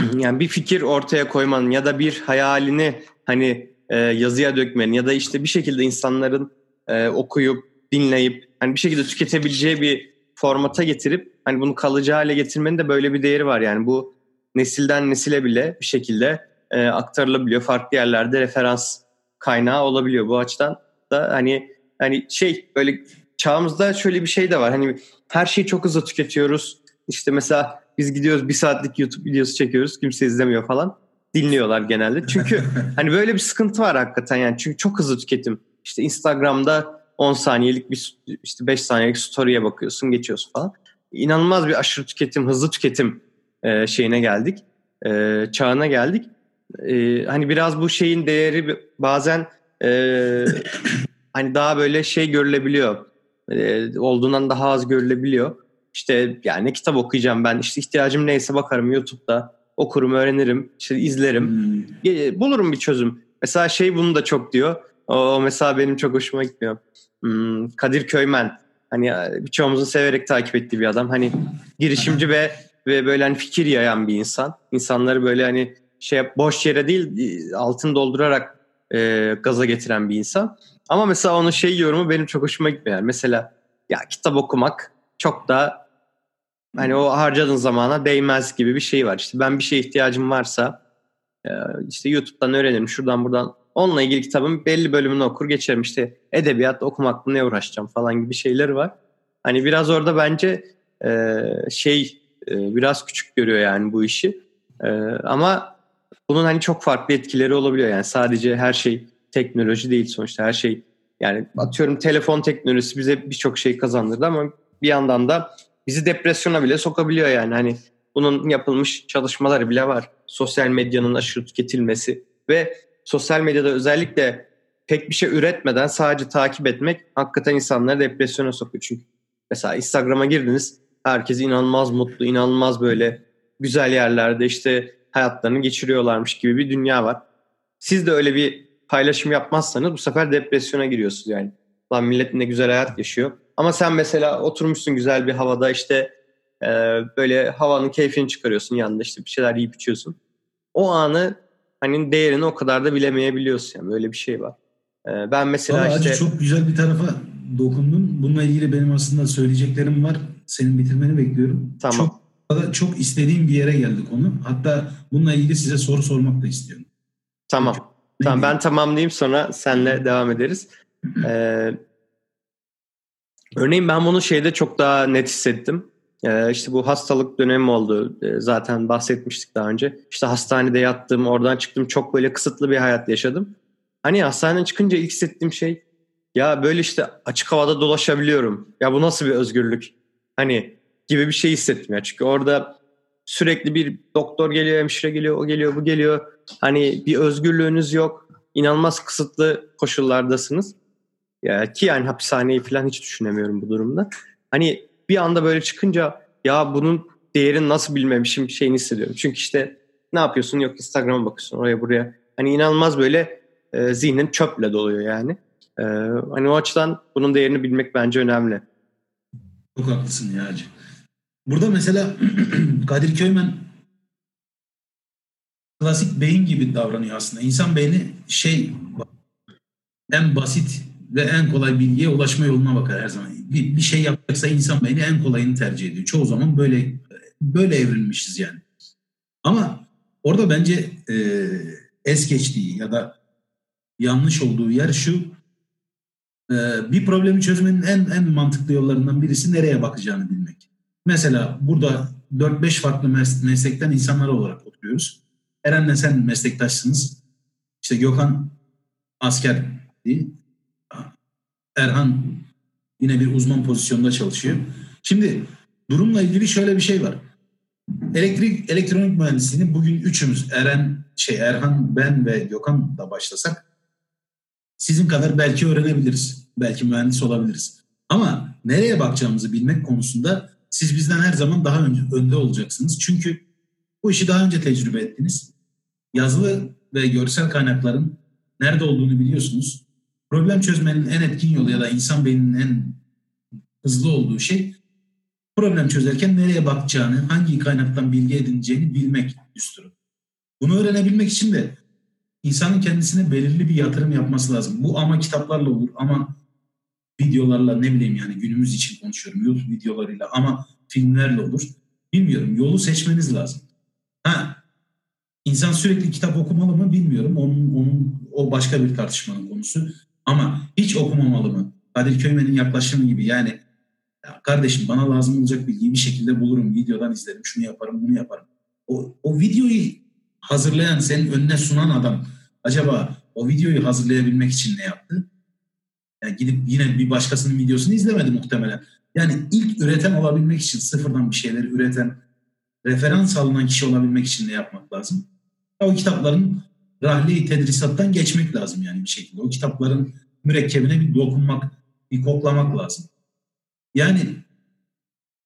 yani bir fikir ortaya koymanın ya da bir hayalini hani e, yazıya dökmenin ya da işte bir şekilde insanların e, okuyup dinleyip hani bir şekilde tüketebileceği bir formata getirip hani bunu kalıcı hale getirmenin de böyle bir değeri var yani bu nesilden nesile bile bir şekilde e, aktarılabiliyor farklı yerlerde referans kaynağı olabiliyor bu açıdan da hani hani şey böyle çağımızda şöyle bir şey de var hani her şeyi çok hızlı tüketiyoruz işte mesela biz gidiyoruz bir saatlik YouTube videosu çekiyoruz. Kimse izlemiyor falan. Dinliyorlar genelde. Çünkü hani böyle bir sıkıntı var hakikaten yani. Çünkü çok hızlı tüketim. İşte Instagram'da 10 saniyelik bir işte 5 saniyelik story'e bakıyorsun geçiyorsun falan. İnanılmaz bir aşırı tüketim, hızlı tüketim e, şeyine geldik. E, çağına geldik. E, hani biraz bu şeyin değeri bazen e, hani daha böyle şey görülebiliyor. E, olduğundan daha az görülebiliyor. İşte yani kitap okuyacağım ben işte ihtiyacım neyse bakarım YouTube'da okurum öğrenirim işte izlerim hmm. bulurum bir çözüm. Mesela şey bunu da çok diyor o mesela benim çok hoşuma gitmiyor. Hmm, Kadir Köymen hani e, birçoğumuzun severek takip ettiği bir adam hani girişimci ve ve böyle hani fikir yayan bir insan. İnsanları böyle hani şey boş yere değil altın doldurarak e, gaza getiren bir insan. Ama mesela onun şey yorumu benim çok hoşuma gitmiyor. Yani mesela ya kitap okumak çok da Hani o harcadığın zamana değmez gibi bir şey var. İşte ben bir şeye ihtiyacım varsa e, işte YouTube'dan öğrenirim şuradan buradan. Onunla ilgili kitabın belli bölümünü okur geçerim. İşte edebiyat okumakla ne uğraşacağım falan gibi şeyleri var. Hani biraz orada bence e, şey e, biraz küçük görüyor yani bu işi. Ama bunun hani çok farklı etkileri olabiliyor. Yani sadece her şey teknoloji değil sonuçta her şey yani atıyorum telefon teknolojisi bize birçok şey kazandırdı ama bir yandan da bizi depresyona bile sokabiliyor yani. Hani bunun yapılmış çalışmaları bile var. Sosyal medyanın aşırı tüketilmesi ve sosyal medyada özellikle pek bir şey üretmeden sadece takip etmek hakikaten insanları depresyona sokuyor. Çünkü mesela Instagram'a girdiniz herkes inanılmaz mutlu, inanılmaz böyle güzel yerlerde işte hayatlarını geçiriyorlarmış gibi bir dünya var. Siz de öyle bir paylaşım yapmazsanız bu sefer depresyona giriyorsunuz yani. Lan millet ne güzel hayat yaşıyor. Ama sen mesela oturmuşsun güzel bir havada işte e, böyle havanın keyfini çıkarıyorsun yanında işte bir şeyler yiyip içiyorsun. O anı hani değerini o kadar da bilemeyebiliyorsun yani böyle bir şey var. E, ben mesela Vallahi işte... çok güzel bir tarafa dokundun. Bununla ilgili benim aslında söyleyeceklerim var. Senin bitirmeni bekliyorum. Tamam. Çok, çok istediğim bir yere geldi konu. Hatta bununla ilgili size soru sormak da istiyorum. Tamam. Çok, tamam ben tamamlayayım sonra senle devam ederiz. Ee, Örneğin ben bunu şeyde çok daha net hissettim. Ee, işte bu hastalık dönemi oldu. Ee, zaten bahsetmiştik daha önce. İşte hastanede yattım, oradan çıktım. Çok böyle kısıtlı bir hayat yaşadım. Hani hastaneden çıkınca ilk hissettiğim şey ya böyle işte açık havada dolaşabiliyorum. Ya bu nasıl bir özgürlük? Hani gibi bir şey hissettim ya. Çünkü orada sürekli bir doktor geliyor, hemşire geliyor, o geliyor, bu geliyor. Hani bir özgürlüğünüz yok. İnanılmaz kısıtlı koşullardasınız. Ya ki yani hapishaneyi falan hiç düşünemiyorum bu durumda. Hani bir anda böyle çıkınca ya bunun değerini nasıl bilmemişim şeyini hissediyorum. Çünkü işte ne yapıyorsun? Yok Instagram'a bakıyorsun oraya buraya. Hani inanılmaz böyle e, zihnin çöple doluyor yani. E, hani o açıdan bunun değerini bilmek bence önemli. Çok haklısın ya Hacı. Burada mesela Kadir Köymen klasik beyin gibi davranıyor aslında. İnsan beyni şey en basit ve en kolay bilgiye ulaşma yoluna bakar her zaman. Bir, bir şey yapacaksa insan beyni en kolayını tercih ediyor. Çoğu zaman böyle böyle evrilmişiz yani. Ama orada bence e, es geçtiği ya da yanlış olduğu yer şu e, bir problemi çözmenin en en mantıklı yollarından birisi nereye bakacağını bilmek. Mesela burada 4-5 farklı meslekten insanlar olarak oturuyoruz. Eren'le sen meslektaşsınız. İşte Gökhan asker. Erhan yine bir uzman pozisyonda çalışıyor. Şimdi durumla ilgili şöyle bir şey var. Elektrik elektronik mühendisliğini bugün üçümüz Eren, şey Erhan, ben ve Gökhan da başlasak sizin kadar belki öğrenebiliriz. Belki mühendis olabiliriz. Ama nereye bakacağımızı bilmek konusunda siz bizden her zaman daha önce, önde olacaksınız. Çünkü bu işi daha önce tecrübe ettiniz. Yazılı ve görsel kaynakların nerede olduğunu biliyorsunuz. Problem çözmenin en etkin yolu ya da insan beyninin en hızlı olduğu şey problem çözerken nereye bakacağını, hangi kaynaktan bilgi edineceğini bilmek düsturu. Bunu öğrenebilmek için de insanın kendisine belirli bir yatırım yapması lazım. Bu ama kitaplarla olur ama videolarla ne bileyim yani günümüz için konuşuyorum YouTube videolarıyla ama filmlerle olur. Bilmiyorum yolu seçmeniz lazım. Ha, insan sürekli kitap okumalı mı bilmiyorum. Onun, onun o başka bir tartışmanın konusu. Ama hiç okumamalı mı? Kadir Köymen'in yaklaşımı gibi yani ya kardeşim bana lazım olacak bilgiyi bir şekilde bulurum. Videodan izlerim. Şunu yaparım, bunu yaparım. O, o videoyu hazırlayan, senin önüne sunan adam acaba o videoyu hazırlayabilmek için ne yaptı? Yani gidip yine bir başkasının videosunu izlemedi muhtemelen. Yani ilk üreten olabilmek için sıfırdan bir şeyleri üreten, referans alınan kişi olabilmek için ne yapmak lazım? O kitapların rahli tedrisattan geçmek lazım yani bir şekilde. O kitapların mürekkebine bir dokunmak, bir koklamak lazım. Yani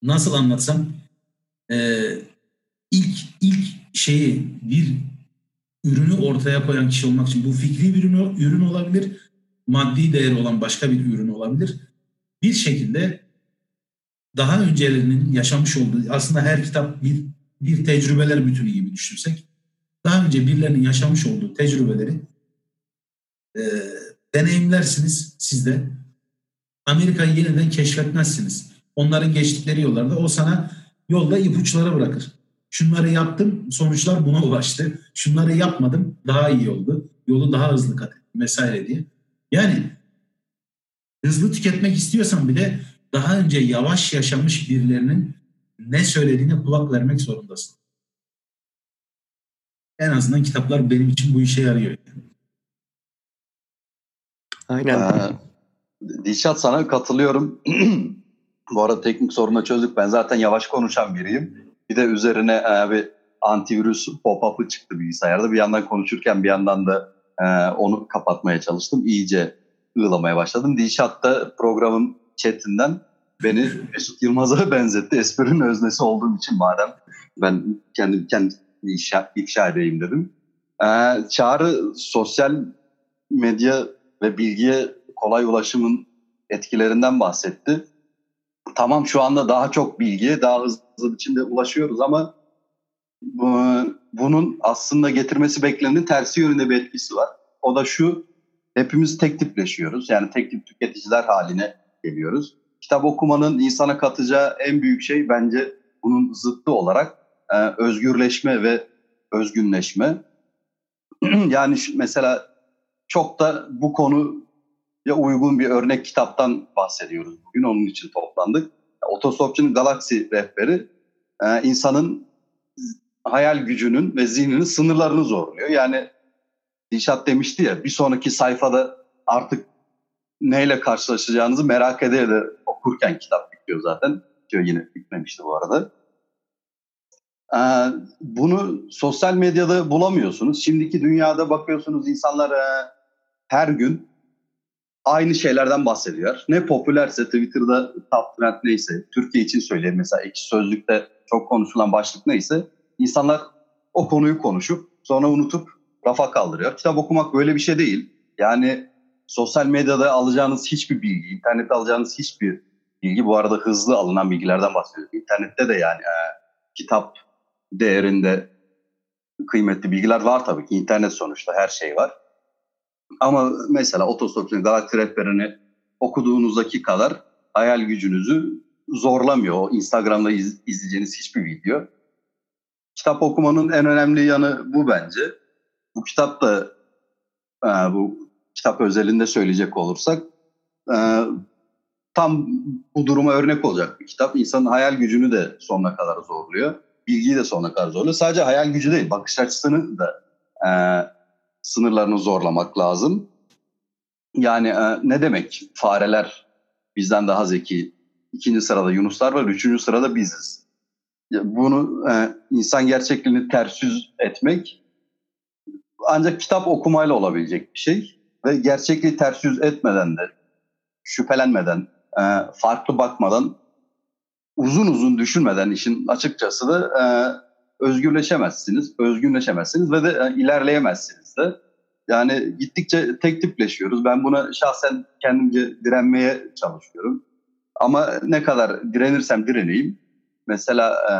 nasıl anlatsam e, ilk ilk şeyi bir ürünü ortaya koyan kişi olmak için bu fikri bir ürün, ürün olabilir, maddi değeri olan başka bir ürün olabilir. Bir şekilde daha öncelerinin yaşamış olduğu aslında her kitap bir bir tecrübeler bütünü gibi düşünsek daha önce birilerinin yaşamış olduğu tecrübeleri e, deneyimlersiniz siz de. Amerika'yı yeniden keşfetmezsiniz. Onların geçtikleri yollarda o sana yolda ipuçları bırakır. Şunları yaptım, sonuçlar buna ulaştı. Şunları yapmadım, daha iyi oldu. Yolu daha hızlı kat ettim vesaire diye. Yani hızlı tüketmek istiyorsan bile daha önce yavaş yaşamış birilerinin ne söylediğine kulak vermek zorundasın. En azından kitaplar benim için bu işe yarıyor. Aynen. Ee, Dilşat sana katılıyorum. bu arada teknik sorunu çözdük. Ben zaten yavaş konuşan biriyim. Bir de üzerine e, bir antivirüs pop-up'ı çıktı bilgisayarda. Bir yandan konuşurken bir yandan da e, onu kapatmaya çalıştım. İyice ığlamaya başladım. Dilşat da programın chatinden beni Mesut Yılmaz'a benzetti. Esprinin öznesi olduğum için madem ben kendim kendi ifşa, ifşa edeyim dedim. Ee, çağrı sosyal medya ve bilgiye kolay ulaşımın etkilerinden bahsetti. Tamam şu anda daha çok bilgiye daha hızlı biçimde ulaşıyoruz ama bunun aslında getirmesi beklenenin tersi yönünde bir etkisi var. O da şu, hepimiz tek tipleşiyoruz. Yani tek tip tüketiciler haline geliyoruz. Kitap okumanın insana katacağı en büyük şey bence bunun zıttı olarak e, özgürleşme ve özgünleşme. yani mesela çok da bu konuya uygun bir örnek kitaptan bahsediyoruz. Bugün onun için toplandık. Otostopçunun galaksi rehberi e, insanın hayal gücünün ve zihninin sınırlarını zorluyor. Yani Dişat demişti ya bir sonraki sayfada artık neyle karşılaşacağınızı merak ede de okurken kitap bitiyor zaten. Diyor yine bitmemişti bu arada. Ee, bunu sosyal medyada bulamıyorsunuz. Şimdiki dünyada bakıyorsunuz insanlar e, her gün aynı şeylerden bahsediyor. Ne popülerse Twitter'da top trend neyse, Türkiye için söyleyeyim mesela ekşi sözlükte çok konuşulan başlık neyse insanlar o konuyu konuşup sonra unutup rafa kaldırıyor. Kitap okumak böyle bir şey değil. Yani sosyal medyada alacağınız hiçbir bilgi, internette alacağınız hiçbir bilgi bu arada hızlı alınan bilgilerden bahsediyoruz. İnternette de yani e, kitap değerinde kıymetli bilgiler var tabii ki. İnternet sonuçta her şey var. Ama mesela otostopçunun Galaktik rehberini okuduğunuzdaki kadar hayal gücünüzü zorlamıyor. O Instagram'da iz, izleyeceğiniz hiçbir video. Kitap okumanın en önemli yanı bu bence. Bu kitap da e, bu kitap özelinde söyleyecek olursak e, tam bu duruma örnek olacak bir kitap. İnsanın hayal gücünü de sonuna kadar zorluyor. Bilgiyi de sonuna kadar zorluyor. Sadece hayal gücü değil, bakış açısını da e, sınırlarını zorlamak lazım. Yani e, ne demek fareler bizden daha zeki, ikinci sırada yunuslar var, üçüncü sırada biziz. Bunu e, insan gerçekliğini ters yüz etmek ancak kitap okumayla olabilecek bir şey. Ve gerçekliği ters yüz etmeden de, şüphelenmeden, e, farklı bakmadan, uzun uzun düşünmeden işin açıkçası da e, özgürleşemezsiniz, özgürleşemezsiniz ve de e, ilerleyemezsiniz de. Yani gittikçe tek tipleşiyoruz. Ben buna şahsen kendimce direnmeye çalışıyorum. Ama ne kadar direnirsem direneyim. Mesela e,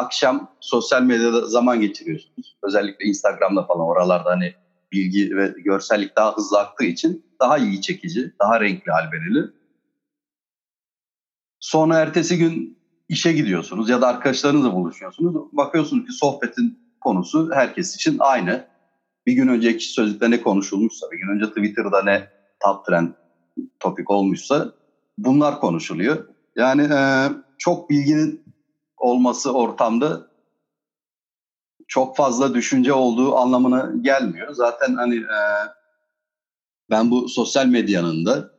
akşam sosyal medyada zaman geçiriyorsunuz. Özellikle Instagram'da falan oralarda hani bilgi ve görsellik daha hızlı aktığı için daha iyi çekici, daha renkli albeleli. Sonra ertesi gün işe gidiyorsunuz ya da arkadaşlarınızla buluşuyorsunuz. Bakıyorsunuz ki sohbetin konusu herkes için aynı. Bir gün önceki sözlükte ne konuşulmuşsa, bir gün önce Twitter'da ne top trend topik olmuşsa bunlar konuşuluyor. Yani e, çok bilginin olması ortamda çok fazla düşünce olduğu anlamına gelmiyor. Zaten hani e, ben bu sosyal medyanın da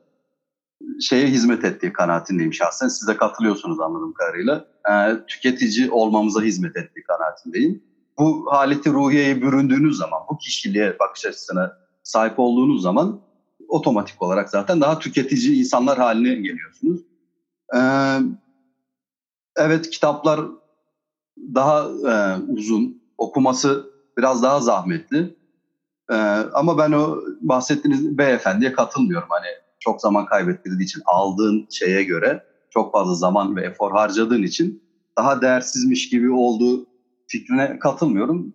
şeye hizmet ettiği kanaatindeyim şahsen. Siz de katılıyorsunuz anladığım kadarıyla. E, tüketici olmamıza hizmet ettiği kanaatindeyim. Bu haleti ruhiyeye büründüğünüz zaman, bu kişiliğe bakış açısına sahip olduğunuz zaman otomatik olarak zaten daha tüketici insanlar haline geliyorsunuz. E, evet kitaplar daha e, uzun, okuması biraz daha zahmetli. Ee, ama ben o bahsettiğiniz beyefendiye katılmıyorum. Hani çok zaman kaybettirdiği için aldığın şeye göre çok fazla zaman ve efor harcadığın için daha değersizmiş gibi olduğu fikrine katılmıyorum.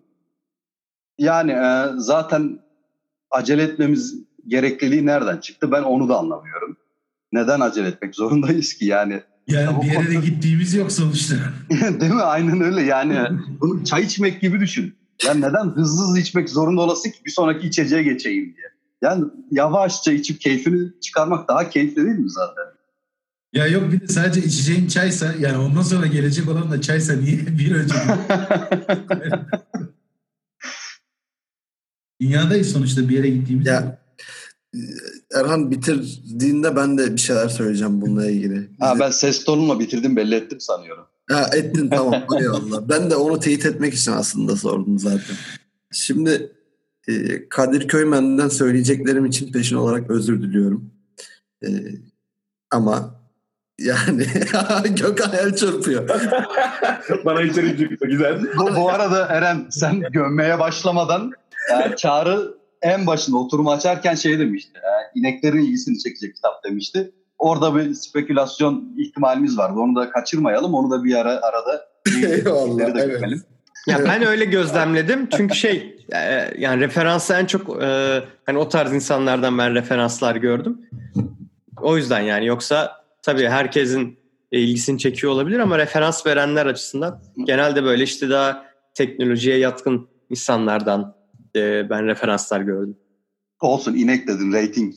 Yani e, zaten acele etmemiz gerekliliği nereden çıktı ben onu da anlamıyorum. Neden acele etmek zorundayız ki yani? Yani bir yere de gittiğimiz yok sonuçta. Değil mi? Aynen öyle yani. Bunu çay içmek gibi düşün. Yani neden hızlı hızlı içmek zorunda olası ki bir sonraki içeceğe geçeyim diye. Yani yavaşça içip keyfini çıkarmak daha keyifli değil mi zaten? Ya yok bir de sadece içeceğin çaysa yani ondan sonra gelecek olan da çaysa niye bir önce? Dünyadayız sonuçta bir yere gittiğimiz. Ya Erhan bitirdiğinde ben de bir şeyler söyleyeceğim bununla ilgili. Ha, ben ses tonumla bitirdim belli ettim sanıyorum. Ha, ettin tamam eyvallah. ben de onu teyit etmek için aslında sordum zaten. Şimdi e, Kadir Köymen'den söyleyeceklerim için peşin olarak özür diliyorum. E, ama yani Gökhan el çırpıyor. Bana içeri çıktı güzel. Bu, bu arada Eren sen gömmeye başlamadan yani Çağrı en başında oturumu açarken şey demişti. E, ineklerin ilgisini çekecek kitap demişti. Orada bir spekülasyon ihtimalimiz vardı. Onu da kaçırmayalım. Onu da bir ara arada Eyvallah, de evet. gömelim. Ya ben öyle gözlemledim çünkü şey e, yani referansı en çok e, hani o tarz insanlardan ben referanslar gördüm. O yüzden yani yoksa tabii herkesin ilgisini çekiyor olabilir ama referans verenler açısından genelde böyle işte daha teknolojiye yatkın insanlardan e, ben referanslar gördüm. Olsun inek dedin rating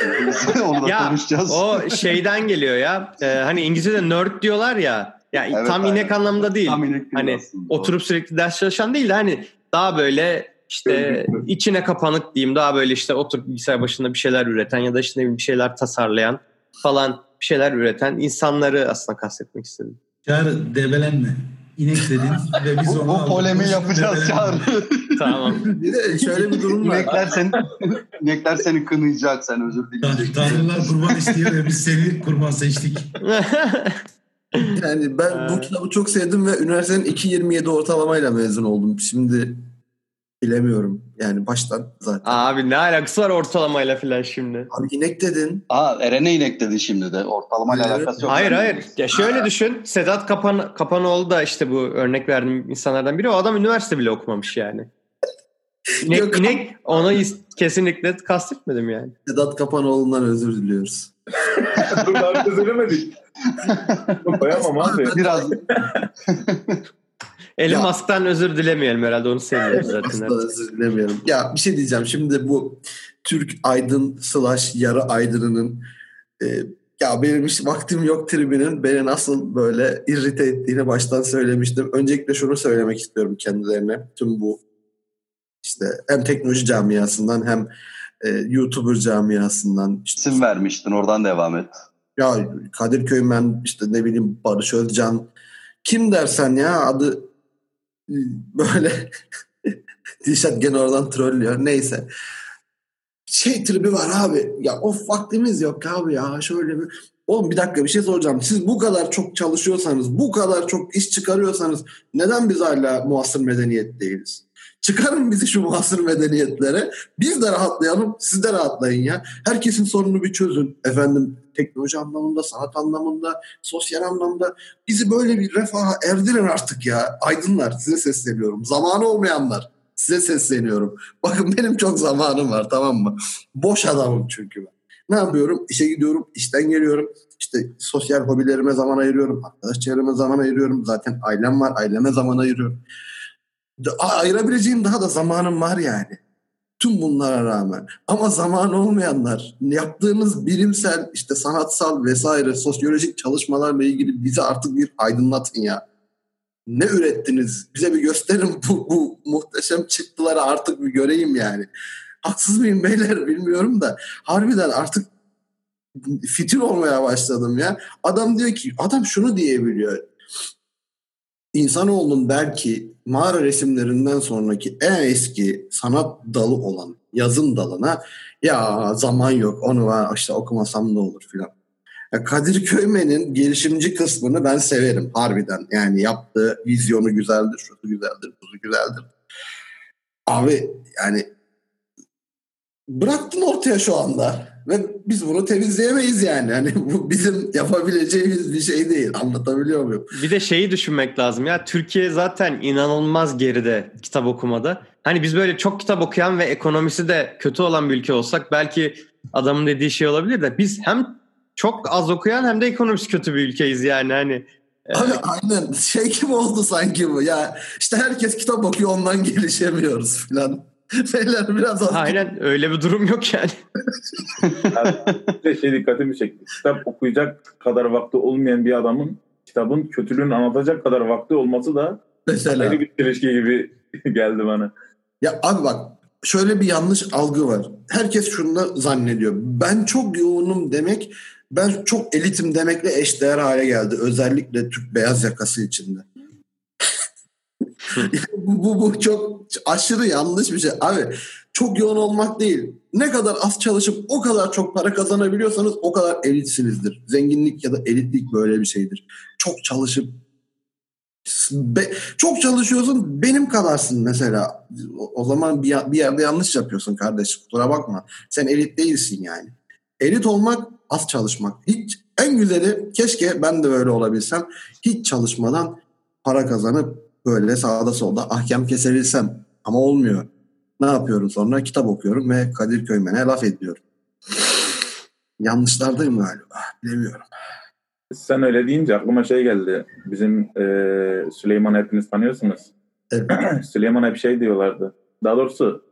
Onu da Ya, konuşacağız. O şeyden geliyor ya. Ee, hani İngilizce'de nerd diyorlar ya. Ya Evet, tam inek aynen. anlamında değil. Tam inek değil Hani aslında. oturup sürekli ders çalışan değil de hani daha böyle işte Örgütlü. içine kapanık diyeyim. Daha böyle işte oturup bilgisayar başında bir şeyler üreten ya da işte bir şeyler tasarlayan falan bir şeyler üreten insanları aslında kastetmek istedim. Çağrı debelenme. İnek dedin ve biz bu, onu bu aldık. polemi yapacağız debelenme. Çağrı. Tamam. Bir de şöyle bir durum var. İnekler seni, inekler seni kınayacak, sen özür dileyeceksin. Tanrılar kurban istiyor ve biz seni kurban seçtik. Yani ben bu kitabı çok sevdim ve üniversitenin 2.27 ortalamayla mezun oldum. Şimdi bilemiyorum. Yani baştan zaten. Abi ne alakası var ortalamayla falan şimdi? Abi inek dedin. Aa Eren'e inek dedin şimdi de. Ortalamayla Evet. alakası yok. Hayır hayır. Ya şöyle düşün. Sedat Kapan Kapanoğlu da işte bu örnek verdiğim insanlardan biri. O adam üniversite bile okumamış yani. İnek, Yok. inek onu is- kesinlikle kastetmedim yani. Sedat Kapanoğlu'ndan özür diliyoruz. Dur daha bir söylemedik. Koyamam abi. Biraz Elon Ya. Musk'tan özür dilemeyelim herhalde onu seviyoruz zaten. Aslında özür dilemiyorum. Ya bir şey diyeceğim. Şimdi bu Türk aydın slash yarı aydınının e, ya benim hiç vaktim yok tribinin beni nasıl böyle irrite ettiğini baştan söylemiştim. Öncelikle şunu söylemek istiyorum kendilerine. Tüm bu işte hem teknoloji camiasından hem e, YouTuber camiasından işte isim vermiştin oradan devam et. ya Kadir Köymen işte ne bileyim Barış Özcan kim dersen ya adı e, böyle Dilşat gene oradan trollüyor. Neyse. Şey tribi var abi. Ya of vaktimiz yok abi ya. Şöyle bir... Oğlum bir dakika bir şey soracağım. Siz bu kadar çok çalışıyorsanız, bu kadar çok iş çıkarıyorsanız neden biz hala muasır medeniyet değiliz? Çıkarın bizi şu muasır medeniyetlere. Biz de rahatlayalım, siz de rahatlayın ya. Herkesin sorununu bir çözün. Efendim teknoloji anlamında, sanat anlamında, sosyal anlamda. Bizi böyle bir refaha erdirin artık ya. Aydınlar size sesleniyorum. Zamanı olmayanlar size sesleniyorum. Bakın benim çok zamanım var tamam mı? Boş adamım çünkü ben. Ne yapıyorum? İşe gidiyorum, işten geliyorum. İşte sosyal hobilerime zaman ayırıyorum. Arkadaş çevreme zaman ayırıyorum. Zaten ailem var, aileme zaman ayırıyorum. Ayırabileceğim daha da zamanım var yani. Tüm bunlara rağmen. Ama zaman olmayanlar, yaptığınız bilimsel, işte sanatsal vesaire, sosyolojik çalışmalarla ilgili bizi artık bir aydınlatın ya. Ne ürettiniz? Bize bir gösterin bu, bu muhteşem çıktıları artık bir göreyim yani. Haksız mıyım beyler bilmiyorum da harbiden artık fitil olmaya başladım ya. Adam diyor ki adam şunu diyebiliyor. İnsanoğlunun belki mağara resimlerinden sonraki en eski sanat dalı olan yazın dalına ya zaman yok onu var işte okumasam ne olur filan. Ya Kadir Köymen'in gelişimci kısmını ben severim harbiden. Yani yaptığı vizyonu güzeldir, şusu güzeldir, buzu güzeldir. Abi yani bıraktın ortaya şu anda ve biz bunu temizleyemeyiz yani. Hani bu bizim yapabileceğimiz bir şey değil. Anlatabiliyor muyum? Bir de şeyi düşünmek lazım ya Türkiye zaten inanılmaz geride kitap okumada. Hani biz böyle çok kitap okuyan ve ekonomisi de kötü olan bir ülke olsak belki adamın dediği şey olabilir de biz hem çok az okuyan hem de ekonomisi kötü bir ülkeyiz yani hani. e, Abi aynen şey gibi oldu sanki bu. Ya işte herkes kitap okuyor ondan gelişemiyoruz falan. Beyler biraz az Aynen öyle bir durum yok yani. De şey dikkatimi çekti. Kitap okuyacak kadar vakti olmayan bir adamın kitabın kötülüğünü anlatacak kadar vakti olması da mesela. ayrı bir çelişki gibi geldi bana. Ya abi bak şöyle bir yanlış algı var. Herkes şunu da zannediyor. Ben çok yoğunum demek, ben çok elitim demekle eşdeğer hale geldi. Özellikle Türk beyaz yakası içinde. bu, bu, çok aşırı yanlış bir şey. Abi çok yoğun olmak değil. Ne kadar az çalışıp o kadar çok para kazanabiliyorsanız o kadar elitsinizdir. Zenginlik ya da elitlik böyle bir şeydir. Çok çalışıp Be- çok çalışıyorsun benim kadarsın mesela. O, o zaman bir, bir yerde yanlış yapıyorsun kardeş. Kusura bakma. Sen elit değilsin yani. Elit olmak az çalışmak. Hiç en güzeli keşke ben de böyle olabilsem. Hiç çalışmadan para kazanıp böyle sağda solda ahkam kesebilsem. Ama olmuyor. Ne yapıyorum sonra? Kitap okuyorum ve Kadir Köymen'e laf ediyorum. Yanlışlardayım galiba. Bilemiyorum. Sen öyle deyince aklıma şey geldi. Bizim e, Süleyman hepiniz tanıyorsunuz. Evet. Süleyman hep şey diyorlardı. Daha doğrusu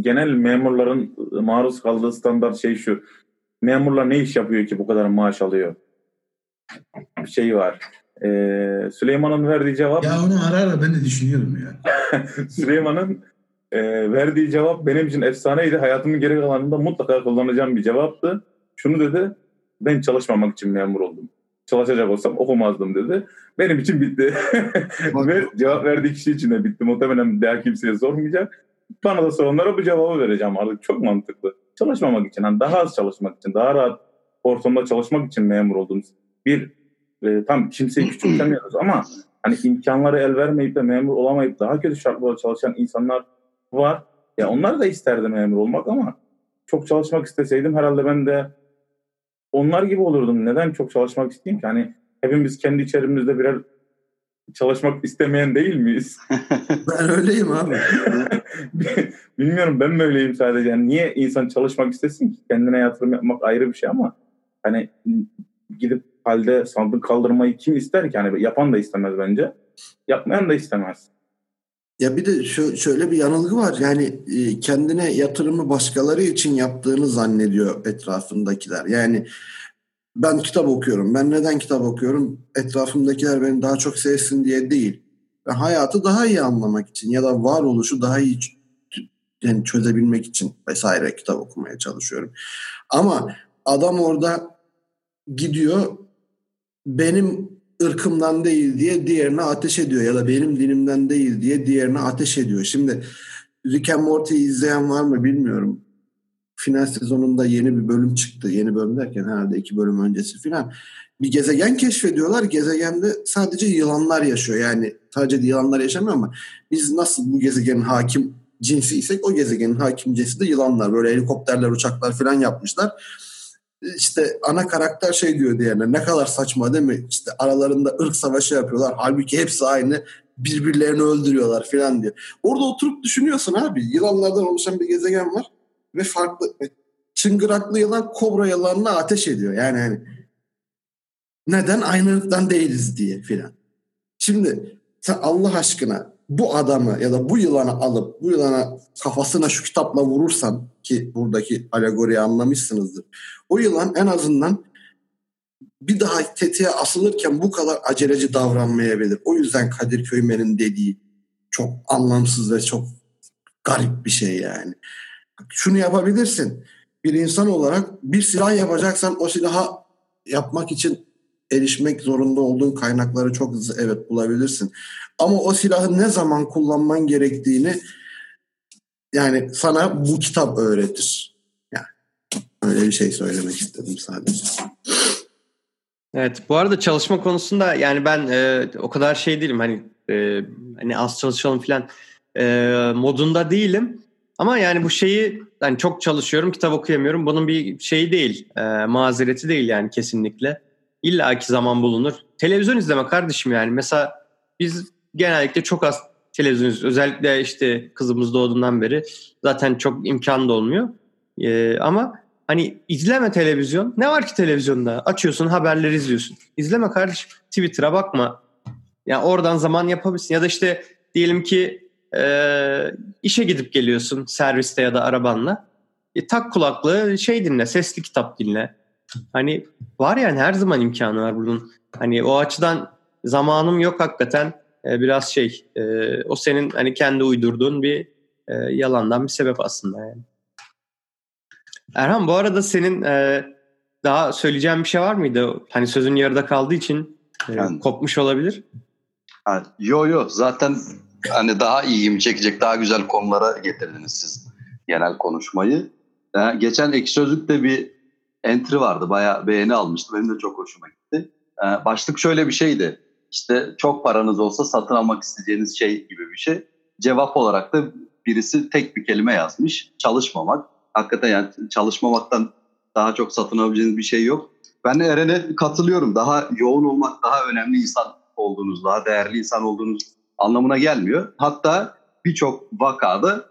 genel memurların maruz kaldığı standart şey şu. Memurlar ne iş yapıyor ki bu kadar maaş alıyor? Bir şey var. Ee, Süleyman'ın verdiği cevap... Ya onu ara ara ben de düşünüyorum ya. Süleyman'ın e, verdiği cevap benim için efsaneydi. Hayatımın geri kalanında mutlaka kullanacağım bir cevaptı. Şunu dedi, ben çalışmamak için memur oldum. Çalışacak olsam okumazdım dedi. Benim için bitti. Ve cevap verdiği kişi için de bitti. Muhtemelen daha kimseye sormayacak. Bana da soranlara bu cevabı vereceğim artık. Çok mantıklı. Çalışmamak için, hani daha az çalışmak için, daha rahat ortamda çalışmak için memur oldum. Bir, e, tam kimseyi küçümsemiyoruz ama hani imkanları el vermeyip de memur olamayıp daha kötü şartlarda çalışan insanlar var. Ya onlar da isterdi memur olmak ama çok çalışmak isteseydim herhalde ben de onlar gibi olurdum. Neden çok çalışmak isteyeyim ki? Hani hepimiz kendi içerimizde birer çalışmak istemeyen değil miyiz? ben öyleyim abi. Bilmiyorum ben mi öyleyim sadece. Yani niye insan çalışmak istesin ki? Kendine yatırım yapmak ayrı bir şey ama hani gidip halde sandık kaldırmayı kim ister ki? Hani yapan da istemez bence. Yapmayan da istemez. Ya bir de şu, şöyle bir yanılgı var. Yani e, kendine yatırımı başkaları için yaptığını zannediyor etrafındakiler. Yani ben kitap okuyorum. Ben neden kitap okuyorum? Etrafımdakiler beni daha çok sevsin diye değil. Ben hayatı daha iyi anlamak için ya da varoluşu daha iyi yani çözebilmek için vesaire kitap okumaya çalışıyorum. Ama adam orada gidiyor benim ırkımdan değil diye diğerine ateş ediyor ya da benim dinimden değil diye diğerine ateş ediyor. Şimdi Rick and Morty'yi izleyen var mı bilmiyorum. Final sezonunda yeni bir bölüm çıktı. Yeni bölüm derken herhalde iki bölüm öncesi filan. Bir gezegen keşfediyorlar. Gezegende sadece yılanlar yaşıyor. Yani sadece yılanlar yaşamıyor ama biz nasıl bu gezegenin hakim cinsiysek o gezegenin hakim cinsi de yılanlar. Böyle helikopterler, uçaklar filan yapmışlar işte ana karakter şey diyor diğerine ne kadar saçma değil mi? İşte aralarında ırk savaşı yapıyorlar. Halbuki hepsi aynı. Birbirlerini öldürüyorlar falan diyor. Orada oturup düşünüyorsun abi. Yılanlardan oluşan bir gezegen var ve farklı çıngıraklı yılan kobra yılanına ateş ediyor. Yani hani neden aynı ırktan değiliz diye filan. Şimdi sen Allah aşkına bu adamı ya da bu yılanı alıp bu yılana kafasına şu kitapla vurursan ki buradaki alegoriyi anlamışsınızdır. O yılan en azından bir daha tetiğe asılırken bu kadar aceleci davranmayabilir. O yüzden Kadir Köymen'in dediği çok anlamsız ve çok garip bir şey yani. Şunu yapabilirsin. Bir insan olarak bir silah yapacaksan o silahı yapmak için erişmek zorunda olduğun kaynakları çok hızlı evet bulabilirsin. Ama o silahı ne zaman kullanman gerektiğini yani sana bu kitap öğretir. Yani öyle bir şey söylemek istedim sadece. Evet bu arada çalışma konusunda yani ben e, o kadar şey değilim hani e, hani az çalışalım falan e, modunda değilim. Ama yani bu şeyi yani çok çalışıyorum kitap okuyamıyorum bunun bir şeyi değil e, mazereti değil yani kesinlikle. İlla ki zaman bulunur. Televizyon izleme kardeşim yani mesela biz genellikle çok az televizyon izliyoruz. Özellikle işte kızımız doğduğundan beri zaten çok imkan da olmuyor. Ee, ama hani izleme televizyon. Ne var ki televizyonda? Açıyorsun haberleri izliyorsun. İzleme kardeşim. Twitter'a bakma. Yani oradan zaman yapabilirsin. Ya da işte diyelim ki e, işe gidip geliyorsun serviste ya da arabanla. E, tak kulaklığı şey dinle, sesli kitap dinle. Hani var yani her zaman imkanı var bunun. Hani o açıdan zamanım yok hakikaten e, biraz şey e, o senin hani kendi uydurduğun bir e, yalandan bir sebep aslında yani. Erhan bu arada senin e, daha söyleyeceğin bir şey var mıydı? Hani sözün yarıda kaldığı için e, yani, kopmuş olabilir. Ha, yo yo zaten hani daha iyiyim çekecek daha güzel konulara getirdiniz siz genel konuşmayı. Ee, geçen ek sözlükte bir entry vardı. Bayağı beğeni almıştı. Benim de çok hoşuma gitti. Ee, başlık şöyle bir şeydi. İşte çok paranız olsa satın almak isteyeceğiniz şey gibi bir şey. Cevap olarak da birisi tek bir kelime yazmış. Çalışmamak. Hakikaten yani çalışmamaktan daha çok satın alabileceğiniz bir şey yok. Ben Eren'e katılıyorum. Daha yoğun olmak, daha önemli insan olduğunuz, daha değerli insan olduğunuz anlamına gelmiyor. Hatta birçok vakada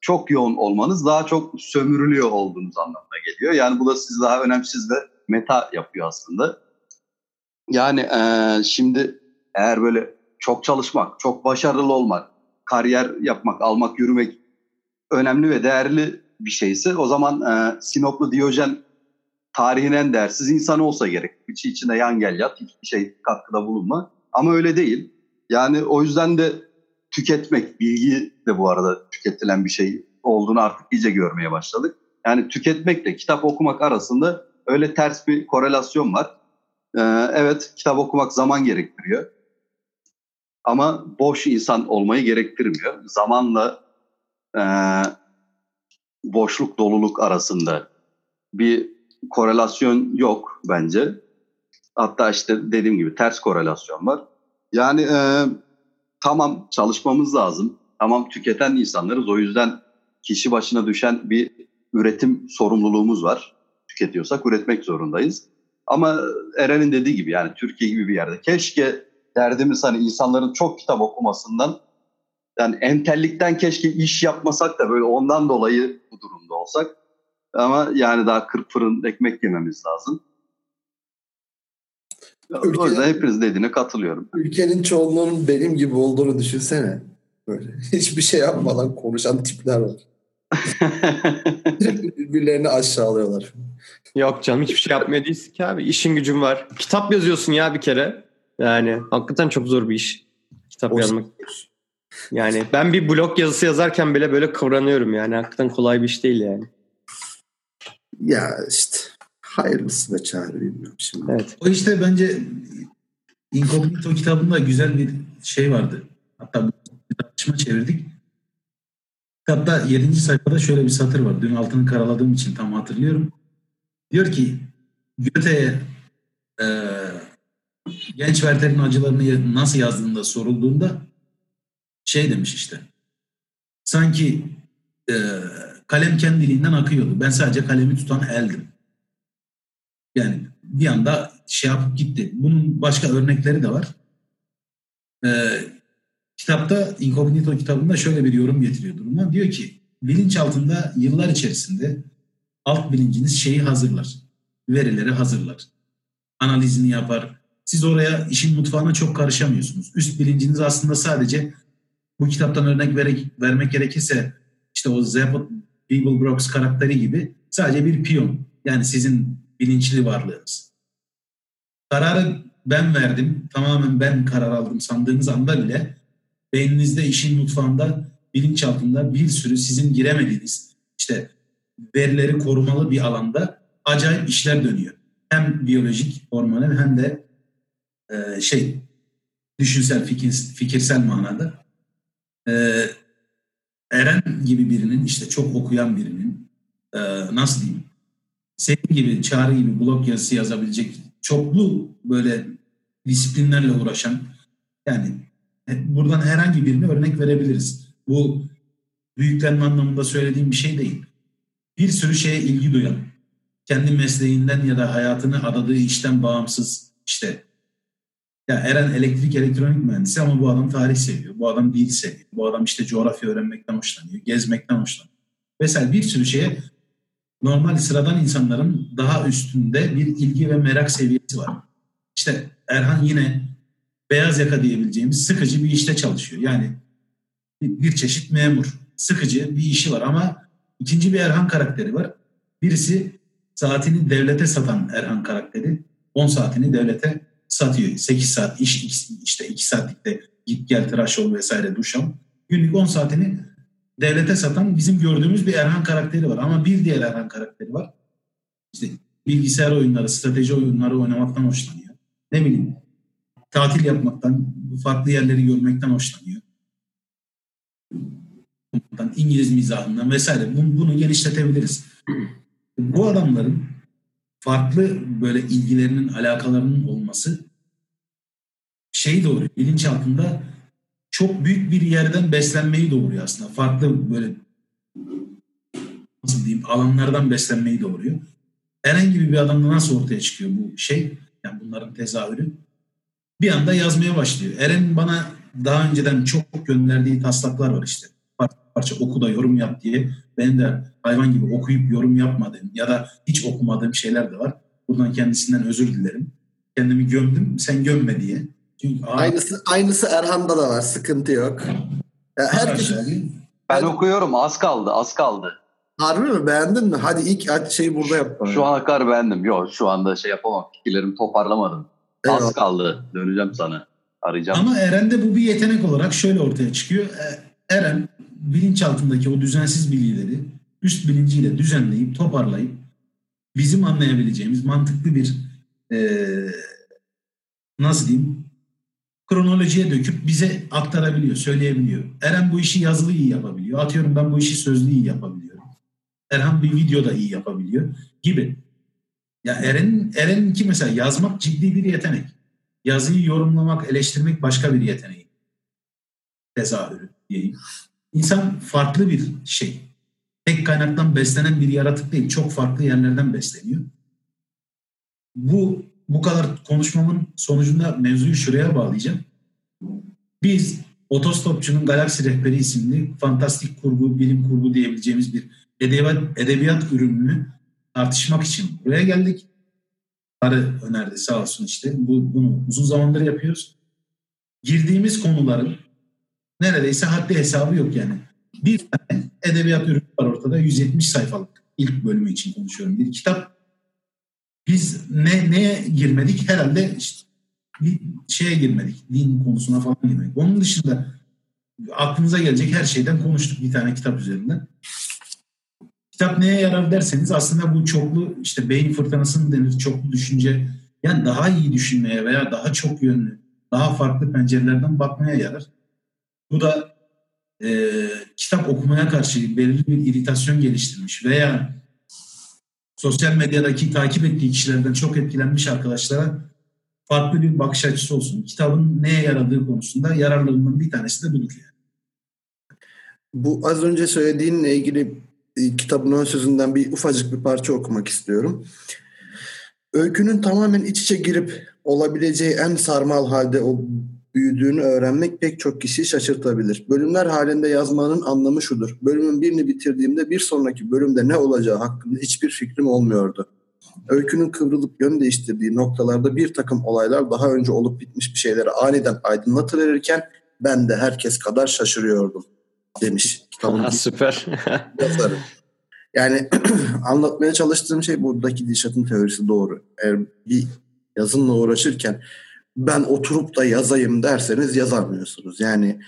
çok yoğun olmanız daha çok sömürülüyor olduğunuz anlamına geliyor. Yani bu da sizi daha önemsiz ve meta yapıyor aslında. Yani e, şimdi eğer böyle çok çalışmak, çok başarılı olmak, kariyer yapmak, almak, yürümek önemli ve değerli bir şeyse o zaman e, Sinoplu Diyojen tarihin en değersiz insanı olsa gerek. İçi içine yan gel yat, hiçbir şey katkıda bulunma. Ama öyle değil. Yani o yüzden de tüketmek, bilgi de bu arada tüketilen bir şey olduğunu artık iyice görmeye başladık. Yani tüketmekle kitap okumak arasında öyle ters bir korelasyon var. Ee, evet kitap okumak zaman gerektiriyor. Ama boş insan olmayı gerektirmiyor. Zamanla e, boşluk doluluk arasında bir korelasyon yok bence. Hatta işte dediğim gibi ters korelasyon var. Yani e, tamam çalışmamız lazım. Tamam tüketen insanlarız. O yüzden kişi başına düşen bir üretim sorumluluğumuz var. Tüketiyorsak üretmek zorundayız. Ama Eren'in dediği gibi yani Türkiye gibi bir yerde keşke derdimiz hani insanların çok kitap okumasından yani entellikten keşke iş yapmasak da böyle ondan dolayı bu durumda olsak. Ama yani daha 40 fırın ekmek yememiz lazım. Ülkenin, o yüzden hepiniz dediğine katılıyorum. Ülkenin çoğunluğunun benim gibi olduğunu düşünsene. Böyle hiçbir şey yapmadan konuşan tipler var. Birbirlerini aşağılıyorlar. Yok canım hiçbir şey yapmıyor değilsin ki abi. İşin gücün var. Kitap yazıyorsun ya bir kere. Yani hakikaten çok zor bir iş. Kitap o yazmak. Yani ben bir blog yazısı yazarken bile böyle kıvranıyorum yani. Hakikaten kolay bir iş değil yani. Ya işte hayırlısı ve çare bilmiyorum şimdi. Evet. O işte bence Incognito kitabında güzel bir şey vardı. Hatta bir tartışma çevirdik. Kitapta 7. sayfada şöyle bir satır var. Dün altını karaladığım için tam hatırlıyorum. Diyor ki Goethe'ye e, genç Werther'in acılarını nasıl yazdığında sorulduğunda şey demiş işte. Sanki e, kalem kendiliğinden akıyordu. Ben sadece kalemi tutan eldim. Yani bir anda şey yapıp gitti. Bunun başka örnekleri de var. Ee, kitapta Incognito kitabında şöyle bir yorum getiriyor duruma. Diyor ki bilinç altında yıllar içerisinde alt bilinciniz şeyi hazırlar. Verileri hazırlar. Analizini yapar. Siz oraya işin mutfağına çok karışamıyorsunuz. Üst bilinciniz aslında sadece bu kitaptan örnek verek, vermek gerekirse işte o Beeble Brooks karakteri gibi sadece bir piyon. Yani sizin bilinçli varlığınız. Kararı ben verdim, tamamen ben karar aldım sandığınız anda bile beyninizde işin mutfağında bilinç altında bir sürü sizin giremediğiniz işte verileri korumalı bir alanda acayip işler dönüyor. Hem biyolojik, hormonal hem de e, şey düşünsel, fikir, fikirsel manada. E, Eren gibi birinin işte çok okuyan birinin e, nasıl diyeyim senin gibi çağrı gibi blog yazısı yazabilecek çoklu böyle disiplinlerle uğraşan yani buradan herhangi birini örnek verebiliriz. Bu büyüklenme anlamında söylediğim bir şey değil. Bir sürü şeye ilgi duyan, kendi mesleğinden ya da hayatını adadığı işten bağımsız işte ya Eren elektrik elektronik mühendisi ama bu adam tarih seviyor. Bu adam dil seviyor. Bu adam işte coğrafya öğrenmekten hoşlanıyor. Gezmekten hoşlanıyor. Vesaire bir sürü şeye normal sıradan insanların daha üstünde bir ilgi ve merak seviyesi var. İşte Erhan yine beyaz yaka diyebileceğimiz sıkıcı bir işte çalışıyor. Yani bir çeşit memur. Sıkıcı bir işi var ama ikinci bir Erhan karakteri var. Birisi saatini devlete satan Erhan karakteri. 10 saatini devlete satıyor. 8 saat iş işte 2 saatlikte git gel tıraş ol vesaire duş al. Günlük 10 saatini devlete satan bizim gördüğümüz bir Erhan karakteri var. Ama bir diğer Erhan karakteri var. İşte bilgisayar oyunları, strateji oyunları oynamaktan hoşlanıyor. Ne bileyim tatil yapmaktan, farklı yerleri görmekten hoşlanıyor. İngiliz mizahından vesaire bunu, bunu genişletebiliriz. Bu adamların farklı böyle ilgilerinin, alakalarının olması şey doğru, bilinç altında çok büyük bir yerden beslenmeyi doğuruyor aslında. Farklı böyle nasıl diyeyim alanlardan beslenmeyi doğuruyor. Gibi bir adamda nasıl ortaya çıkıyor bu şey? Yani bunların tezahürü. Bir anda yazmaya başlıyor. Eren bana daha önceden çok gönderdiği taslaklar var işte. Parça, parça oku da yorum yap diye. Ben de hayvan gibi okuyup yorum yapmadığım ya da hiç okumadığım şeyler de var. Buradan kendisinden özür dilerim. Kendimi gömdüm, sen gömme diye. Çünkü aynısı aynısı Erhan'da da var. Sıkıntı yok. Ya herkes Ben okuyorum az kaldı az kaldı. Harbi mi? Beğendin mi? Hadi ilk şeyi burada yap. Şu ana kadar beğendim. Yok şu anda şey yapamam. Fikirlerimi toparlamadım. Eyvallah. Az kaldı. Döneceğim sana. Arayacağım. Ama Eren'de bu bir yetenek olarak şöyle ortaya çıkıyor. E, Eren bilinçaltındaki o düzensiz bilgileri üst bilinciyle düzenleyip toparlayıp bizim anlayabileceğimiz mantıklı bir e, nasıl diyeyim kronolojiye döküp bize aktarabiliyor, söyleyebiliyor. Eren bu işi yazılı iyi yapabiliyor. Atıyorum ben bu işi sözlü iyi yapabiliyorum. Erhan bir videoda iyi yapabiliyor gibi. Ya Eren Eren'inki mesela yazmak ciddi bir yetenek. Yazıyı yorumlamak, eleştirmek başka bir yeteneği. Tezahürü diyeyim. İnsan farklı bir şey. Tek kaynaktan beslenen bir yaratık değil. Çok farklı yerlerden besleniyor. Bu bu kadar konuşmamın sonucunda mevzuyu şuraya bağlayacağım. Biz Otostopçunun Galaksi Rehberi isimli fantastik kurgu, bilim kurgu diyebileceğimiz bir edebiyat, edebiyat ürününü tartışmak için buraya geldik. Arı önerdi sağ olsun işte. Bu, bunu uzun zamandır yapıyoruz. Girdiğimiz konuların neredeyse haddi hesabı yok yani. Bir tane edebiyat ürünü var ortada 170 sayfalık ilk bölümü için konuşuyorum. Bir kitap biz ne neye girmedik? Herhalde işte bir şeye girmedik. Din konusuna falan girmedik. Onun dışında aklınıza gelecek her şeyden konuştuk bir tane kitap üzerinden. Kitap neye yarar derseniz aslında bu çoklu işte beyin fırtınasının denir çoklu düşünce yani daha iyi düşünmeye veya daha çok yönlü, daha farklı pencerelerden bakmaya yarar. Bu da e, kitap okumaya karşı belirli bir iritasyon geliştirmiş veya sosyal medyadaki takip ettiği kişilerden çok etkilenmiş arkadaşlara farklı bir bakış açısı olsun. Kitabın neye yaradığı konusunda yararlarından bir tanesi de budur. Yani. Bu az önce söylediğinle ilgili kitabın ön sözünden bir ufacık bir parça okumak istiyorum. Öykünün tamamen iç içe girip olabileceği en sarmal halde o büyüdüğünü öğrenmek pek çok kişiyi şaşırtabilir. Bölümler halinde yazmanın anlamı şudur. Bölümün birini bitirdiğimde bir sonraki bölümde ne olacağı hakkında hiçbir fikrim olmuyordu. Öykünün kıvrılıp yön değiştirdiği noktalarda bir takım olaylar daha önce olup bitmiş bir şeyleri aniden aydınlatıverirken ben de herkes kadar şaşırıyordum demiş. Kitabın süper. yazarı. Yani anlatmaya çalıştığım şey buradaki Dilşat'ın teorisi doğru. Eğer bir yazınla uğraşırken ben oturup da yazayım derseniz yazamıyorsunuz. Yani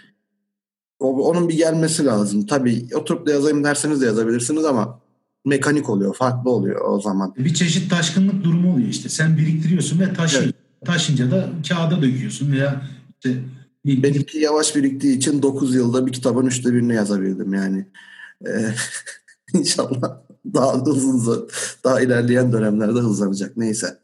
o, onun bir gelmesi lazım. Tabii oturup da yazayım derseniz de yazabilirsiniz ama mekanik oluyor, farklı oluyor o zaman. Bir çeşit taşkınlık durumu oluyor işte. Sen biriktiriyorsun ve taşıyorsun. Evet. Taşınca da kağıda döküyorsun veya işte. Benimki yavaş biriktiği için 9 yılda bir kitabın üçte birini yazabildim yani. Ee, inşallah daha hızlı, daha ilerleyen dönemlerde hızlanacak. Neyse.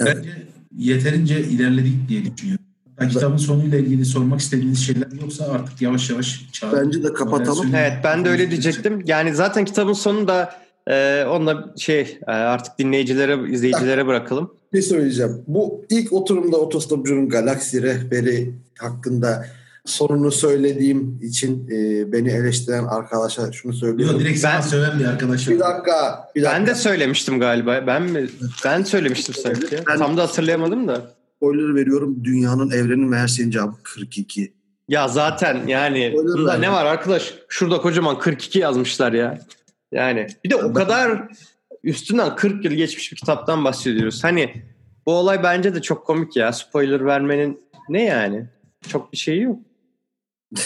Evet. Bence yeterince ilerledik diye düşünüyorum. Ben kitabın sonuyla ilgili sormak istediğiniz şeyler yoksa artık yavaş yavaş çağır. Bence de kapatalım. Evet ben de öyle diyecektim. Yani zaten kitabın sonunda e, onunla şey e, artık dinleyicilere, izleyicilere bırakalım. Bir şey söyleyeceğim. Bu ilk oturumda Otostopcu'nun Galaksi rehberi hakkında sorunu söylediğim için e, beni eleştiren arkadaşa şunu söylüyorum. Yok direkt ben, söyleyen bir arkadaşım. Bir dakika, bir dakika. Ben de söylemiştim galiba. Ben mi? Ben söylemiştim sanki. Ben, Tam da hatırlayamadım da. Spoiler veriyorum. Dünyanın, evrenin ve her şeyin cevabı 42. Ya zaten yani Spoiler bunda ne var arkadaş? Şurada kocaman 42 yazmışlar ya. Yani bir de o kadar üstünden 40 yıl geçmiş bir kitaptan bahsediyoruz. Hani bu olay bence de çok komik ya. Spoiler vermenin ne yani? Çok bir şeyi yok.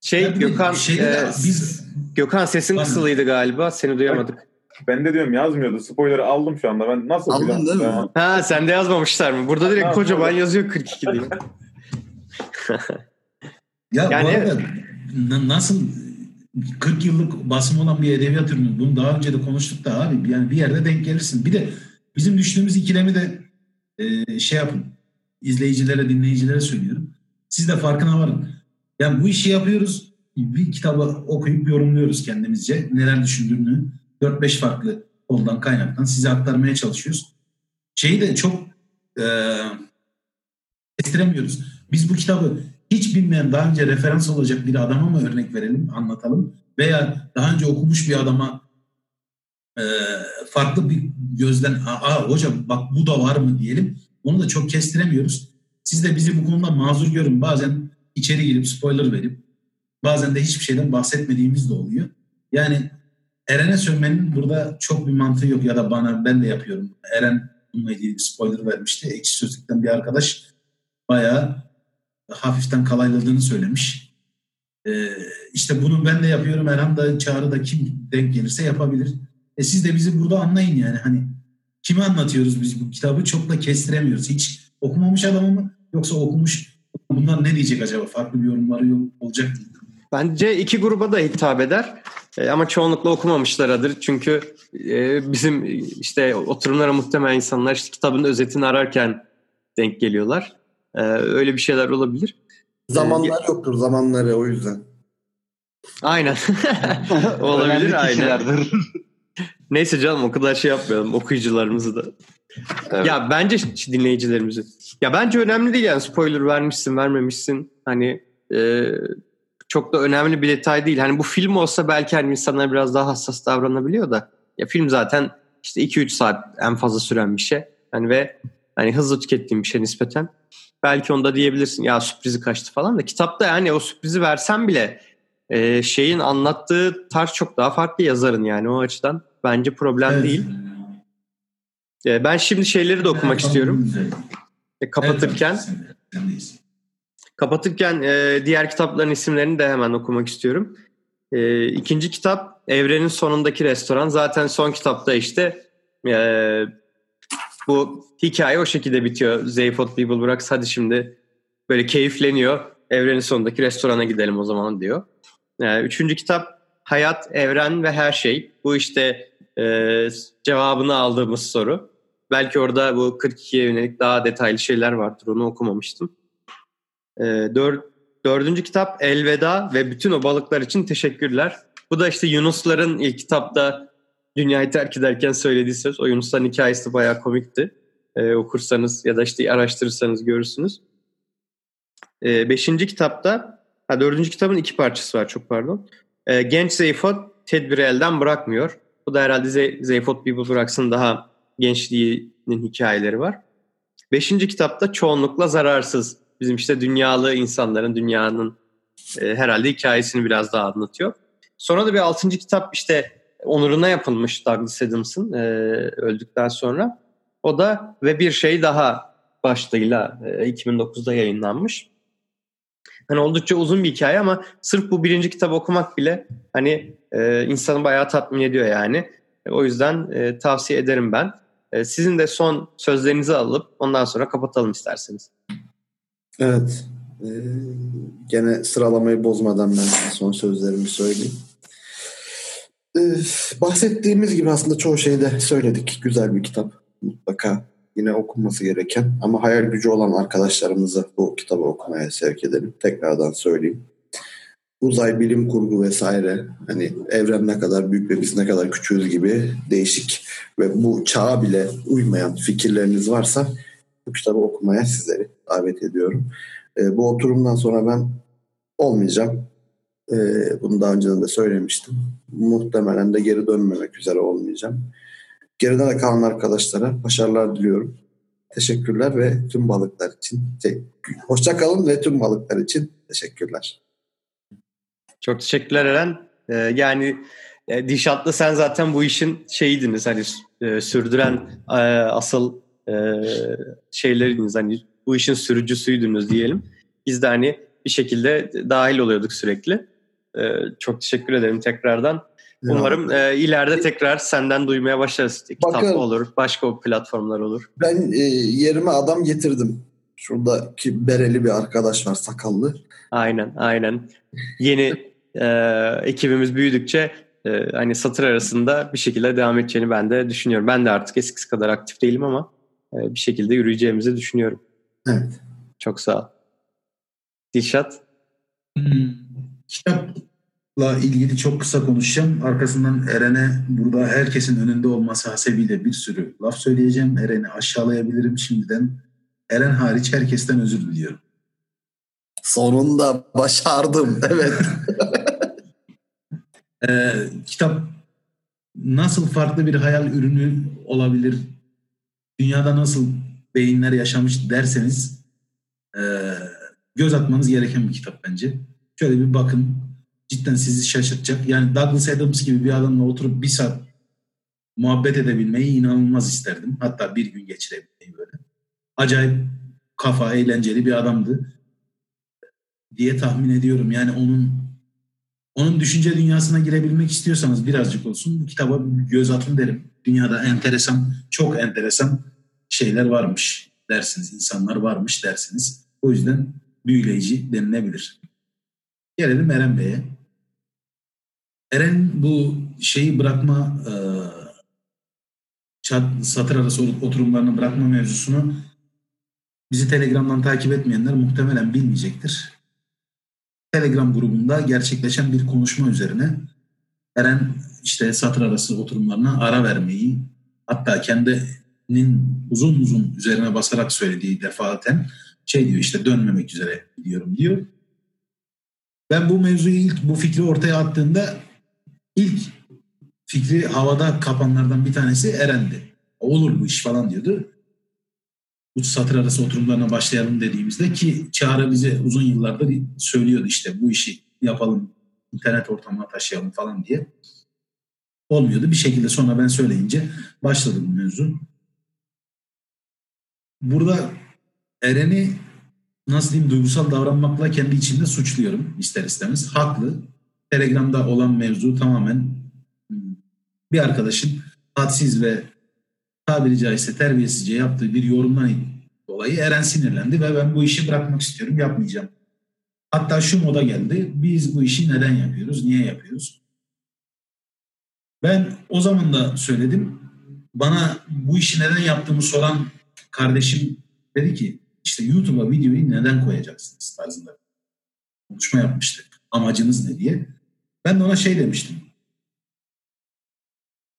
Şey ya Gökhan e, biz Gökhan sesin Bana. kısılıydı galiba. Seni duyamadık. Ben de diyorum yazmıyordu. Spoiler'ı aldım şu anda. Ben nasıl Aldın değil mi? Ha sen de yazmamışlar mı? Burada direkt ha, kocaman yazıyor 42 diye. ya yani, bu arada nasıl 40 yıllık basım olan bir edebiyat ürünü. Bunu daha önce de konuştuk da abi. Yani bir yerde denk gelirsin. Bir de bizim düştüğümüz ikilemi de e, şey yapın. İzleyicilere, dinleyicilere söylüyorum. Siz de farkına varın. Yani bu işi yapıyoruz. Bir kitabı okuyup yorumluyoruz kendimizce. Neler düşündüğünü. 4-5 farklı koldan kaynaktan size aktarmaya çalışıyoruz. Şeyi de çok e, estiremiyoruz. Biz bu kitabı hiç bilmeyen daha önce referans olacak bir adama mı örnek verelim, anlatalım veya daha önce okumuş bir adama e, farklı bir gözden aa hocam bak bu da var mı diyelim. Onu da çok kestiremiyoruz. Siz de bizi bu konuda mazur görün. Bazen içeri girip spoiler verip bazen de hiçbir şeyden bahsetmediğimiz de oluyor. Yani Eren'e sövmenin burada çok bir mantığı yok ya da bana ben de yapıyorum. Eren bununla ilgili bir spoiler vermişti. Ekşi Sözlük'ten bir arkadaş bayağı hafiften kalayladığını söylemiş. Ee, işte bunu ben de yapıyorum. Erhan da Çağrı da kim denk gelirse yapabilir. E siz de bizi burada anlayın yani. Hani kime anlatıyoruz biz bu kitabı çok da kestiremiyoruz. Hiç okumamış adamı mı yoksa okumuş bunlar ne diyecek acaba? Farklı bir yorumları olacak mı? Bence iki gruba da hitap eder. E, ama çoğunlukla okumamışlardır. Çünkü e, bizim işte oturumlara muhtemelen insanlar işte kitabın özetini ararken denk geliyorlar. E, öyle bir şeyler olabilir. Zamanlar yoktur zamanları o yüzden. Aynen. olabilir aynen. Neyse canım o kadar şey yapmayalım okuyucularımızı da. Evet. Ya bence dinleyicilerimizi. Ya bence önemli değil yani spoiler vermişsin vermemişsin. Hani e, çok da önemli bir detay değil. Hani bu film olsa belki hani insanlar biraz daha hassas davranabiliyor da. Ya film zaten işte 2-3 saat en fazla süren bir şey. Yani ve hani hızlı tükettiğim bir şey nispeten. Belki onda diyebilirsin ya sürprizi kaçtı falan da kitapta yani o sürprizi versen bile e, şeyin anlattığı tarz çok daha farklı yazarın yani o açıdan bence problem evet. değil. E, ben şimdi şeyleri de okumak istiyorum. E, kapatırken kapatırken e, diğer kitapların isimlerini de hemen okumak istiyorum. E, ikinci kitap Evrenin Sonundaki Restoran. Zaten son kitapta işte e, bu hikaye o şekilde bitiyor. Zeyfot People Brooks hadi şimdi böyle keyifleniyor. Evrenin sonundaki restorana gidelim o zaman diyor. Yani üçüncü kitap Hayat, Evren ve Her Şey. Bu işte e, cevabını aldığımız soru. Belki orada bu 42'ye yönelik daha detaylı şeyler vardır. Onu okumamıştım. E, dör, dördüncü kitap Elveda ve bütün o balıklar için teşekkürler. Bu da işte Yunusların ilk kitapta dünyayı terk ederken söylediği söz. O Yunusların hikayesi bayağı komikti. E, okursanız ya da işte araştırırsanız görürsünüz. E, beşinci kitapta, ha dördüncü kitabın iki parçası var çok pardon. E, Genç Zeyfot tedbiri elden bırakmıyor. Bu da herhalde Zey, Zeyfot Bible bıraksın daha gençliğinin hikayeleri var. Beşinci kitapta çoğunlukla zararsız. Bizim işte dünyalı insanların, dünyanın e, herhalde hikayesini biraz daha anlatıyor. Sonra da bir altıncı kitap işte onuruna yapılmış Douglas Adams'ın e, öldükten sonra. O da ve bir şey daha başlığıyla e, 2009'da yayınlanmış. Hani oldukça uzun bir hikaye ama sırf bu birinci kitap okumak bile hani e, insanı bayağı tatmin ediyor yani. E, o yüzden e, tavsiye ederim ben. E, sizin de son sözlerinizi alıp ondan sonra kapatalım isterseniz. Evet. Ee, gene sıralamayı bozmadan ben son sözlerimi söyleyeyim. Ee, bahsettiğimiz gibi aslında çoğu şeyde söyledik. Güzel bir kitap. Mutlaka yine okunması gereken ama hayal gücü olan arkadaşlarımızı bu kitabı okumaya sevk edelim. Tekrardan söyleyeyim. Uzay, bilim kurgu vesaire hani evren ne kadar büyük ve biz ne kadar küçüğüz gibi değişik ve bu çağa bile uymayan fikirleriniz varsa bu kitabı okumaya sizleri davet ediyorum. E, bu oturumdan sonra ben olmayacağım. E, bunu daha önce de söylemiştim. Muhtemelen de geri dönmemek üzere olmayacağım. Geride kalan arkadaşlara başarılar diliyorum. Teşekkürler ve tüm balıklar için. Hoşça kalın ve tüm balıklar için teşekkürler. Çok teşekkürler Eren. Ee, yani e, Dişat'la sen zaten bu işin şeyiydiniz hani e, sürdüren e, asıl e, şeyleriniz hani bu işin sürücüsüydünüz diyelim. Biz de hani bir şekilde dahil oluyorduk sürekli. E, çok teşekkür ederim tekrardan. Umarım e, ileride tekrar senden duymaya başlarız. Kitap Bakın, olur, başka platformlar olur. Ben e, yerime adam getirdim. Şuradaki bereli bir arkadaş var sakallı. Aynen aynen. Yeni e, ekibimiz büyüdükçe e, hani satır arasında bir şekilde devam edeceğini ben de düşünüyorum. Ben de artık eskisi kadar aktif değilim ama e, bir şekilde yürüyeceğimizi düşünüyorum. Evet. Çok sağ ol. Dilşat? Hmm. Kitap la ilgili çok kısa konuşacağım. Arkasından Eren'e burada herkesin önünde olması hasebiyle bir sürü laf söyleyeceğim. Eren'i aşağılayabilirim şimdiden. Eren hariç herkesten özür diliyorum. Sonunda başardım. Evet. ee, kitap nasıl farklı bir hayal ürünü olabilir? Dünyada nasıl beyinler yaşamış derseniz e, göz atmanız gereken bir kitap bence. Şöyle bir bakın cidden sizi şaşırtacak. Yani Douglas Adams gibi bir adamla oturup bir saat muhabbet edebilmeyi inanılmaz isterdim. Hatta bir gün geçirebilmeyi böyle. Acayip kafa, eğlenceli bir adamdı diye tahmin ediyorum. Yani onun onun düşünce dünyasına girebilmek istiyorsanız birazcık olsun bu kitaba göz atın derim. Dünyada enteresan, çok enteresan şeyler varmış dersiniz. insanlar varmış dersiniz. O yüzden büyüleyici denilebilir. Gelelim Eren Bey'e. Eren bu şeyi bırakma e, çat, satır arası oturumlarını bırakma mevzusunu bizi Telegram'dan takip etmeyenler muhtemelen bilmeyecektir. Telegram grubunda gerçekleşen bir konuşma üzerine Eren işte satır arası oturumlarına ara vermeyi hatta kendinin uzun uzun üzerine basarak söylediği defaten şey diyor işte dönmemek üzere gidiyorum diyor. Ben bu mevzuyu ilk bu fikri ortaya attığımda ilk fikri havada kapanlardan bir tanesi Eren'di. Olur bu iş falan diyordu. Bu satır arası oturumlarına başlayalım dediğimizde ki Çağrı bize uzun yıllardır söylüyordu işte bu işi yapalım, internet ortamına taşıyalım falan diye. Olmuyordu. Bir şekilde sonra ben söyleyince başladı bu mevzu. Burada Eren'i nasıl diyeyim duygusal davranmakla kendi içimde suçluyorum ister istemez. Haklı. Telegram'da olan mevzu tamamen hmm, bir arkadaşın hadsiz ve tabiri caizse terbiyesizce yaptığı bir yorumdan dolayı Eren sinirlendi ve ben bu işi bırakmak istiyorum, yapmayacağım. Hatta şu moda geldi. Biz bu işi neden yapıyoruz, niye yapıyoruz? Ben o zaman da söyledim. Bana bu işi neden yaptığımı soran kardeşim dedi ki işte YouTube'a videoyu neden koyacaksınız tarzında konuşma yapmıştı. Amacınız ne diye. Ben de ona şey demiştim.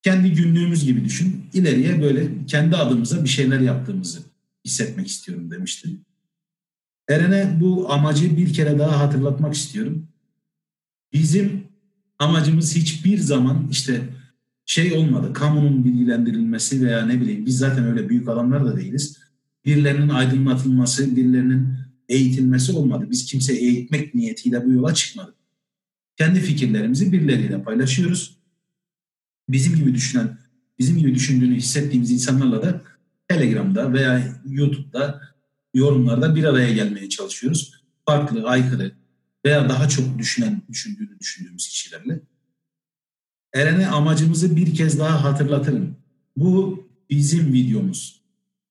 Kendi günlüğümüz gibi düşün. İleriye böyle kendi adımıza bir şeyler yaptığımızı hissetmek istiyorum demiştim. Eren'e bu amacı bir kere daha hatırlatmak istiyorum. Bizim amacımız hiçbir zaman işte şey olmadı. Kamunun bilgilendirilmesi veya ne bileyim biz zaten öyle büyük adamlar da değiliz. Birilerinin aydınlatılması, birilerinin eğitilmesi olmadı. Biz kimse eğitmek niyetiyle bu yola çıkmadık. Kendi fikirlerimizi birileriyle paylaşıyoruz. Bizim gibi düşünen, bizim gibi düşündüğünü hissettiğimiz insanlarla da Telegram'da veya YouTube'da yorumlarda bir araya gelmeye çalışıyoruz. Farklı, aykırı veya daha çok düşünen, düşündüğünü düşündüğümüz kişilerle. Eren'e amacımızı bir kez daha hatırlatırım. Bu bizim videomuz.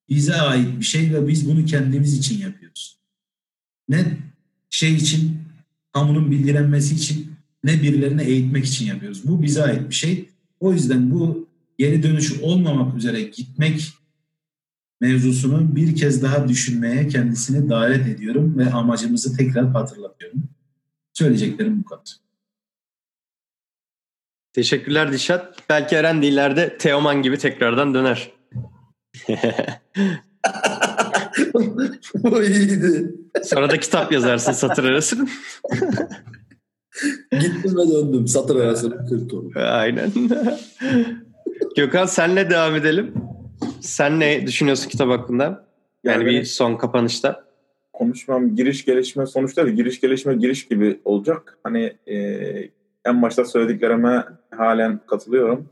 Bize ait bir şey ve biz bunu kendimiz için yapıyoruz. Ne şey için, kamunun bilgilenmesi için, ne birilerine eğitmek için yapıyoruz. Bu bize ait bir şey. O yüzden bu geri dönüşü olmamak üzere gitmek mevzusunu bir kez daha düşünmeye kendisini davet ediyorum ve amacımızı tekrar hatırlatıyorum. Söyleyeceklerim bu kadar. Teşekkürler Dişat. Belki Eren de ileride Teoman gibi tekrardan döner. Bu iyiydi. Sonra da kitap yazarsın satır arası. Gittim ve döndüm. Satır arası 40 Aynen. Gökhan senle devam edelim. Sen ne düşünüyorsun kitap hakkında? Yani, yani bir son kapanışta. Konuşmam giriş gelişme sonuçta da giriş gelişme giriş gibi olacak. Hani e, en başta söylediklerime halen katılıyorum.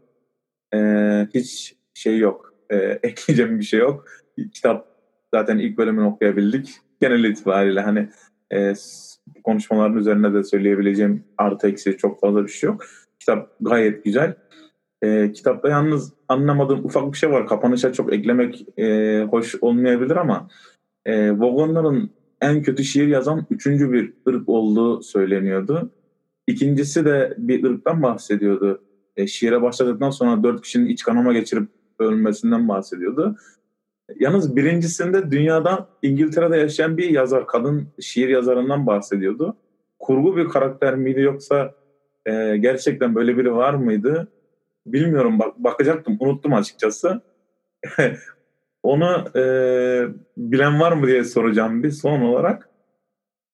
E, hiç şey yok. E, ekleyeceğim bir şey yok. Kitap zaten ilk bölümünü okuyabildik. Genel itibariyle hani e, konuşmaların üzerine de söyleyebileceğim artı eksi çok fazla bir şey yok. Kitap gayet güzel. E, kitapta yalnız anlamadığım ufak bir şey var. Kapanışa çok eklemek e, hoş olmayabilir ama e, Vogonların en kötü şiir yazan üçüncü bir ırk olduğu söyleniyordu. İkincisi de bir ırktan bahsediyordu. E, şiire başladıktan sonra dört kişinin iç kanama geçirip ölmesinden bahsediyordu. Yalnız birincisinde dünyada İngiltere'de yaşayan bir yazar, kadın şiir yazarından bahsediyordu. Kurgu bir karakter miydi yoksa e, gerçekten böyle biri var mıydı? Bilmiyorum bak bakacaktım unuttum açıkçası. Onu e, bilen var mı diye soracağım bir son olarak.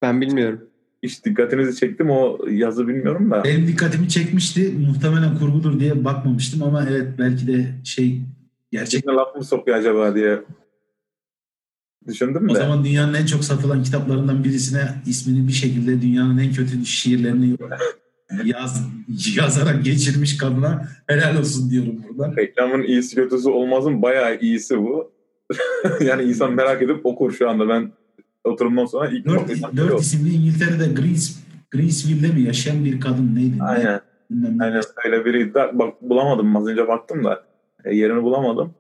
Ben bilmiyorum. Hiç dikkatinizi çektim o yazı bilmiyorum da. Benim dikkatimi çekmişti. Muhtemelen kurgudur diye bakmamıştım ama evet belki de şey gerçekten laf mı sokuyor acaba diye düşündüm de. O zaman dünyanın en çok satılan kitaplarından birisine ismini bir şekilde dünyanın en kötü şiirlerini Yaz, yazarak geçirmiş kadına helal olsun diyorum burada. Reklamın iyisi kötüsü olmazın bayağı iyisi bu. yani insan merak edip okur şu anda ben oturumdan sonra ilk Dört, dört isimli İngiltere'de Greens, Greensville'de mi yaşayan bir kadın neydi? Aynen. Ne. Aynen öyle biri. Bak bulamadım az önce baktım da e, yerini bulamadım.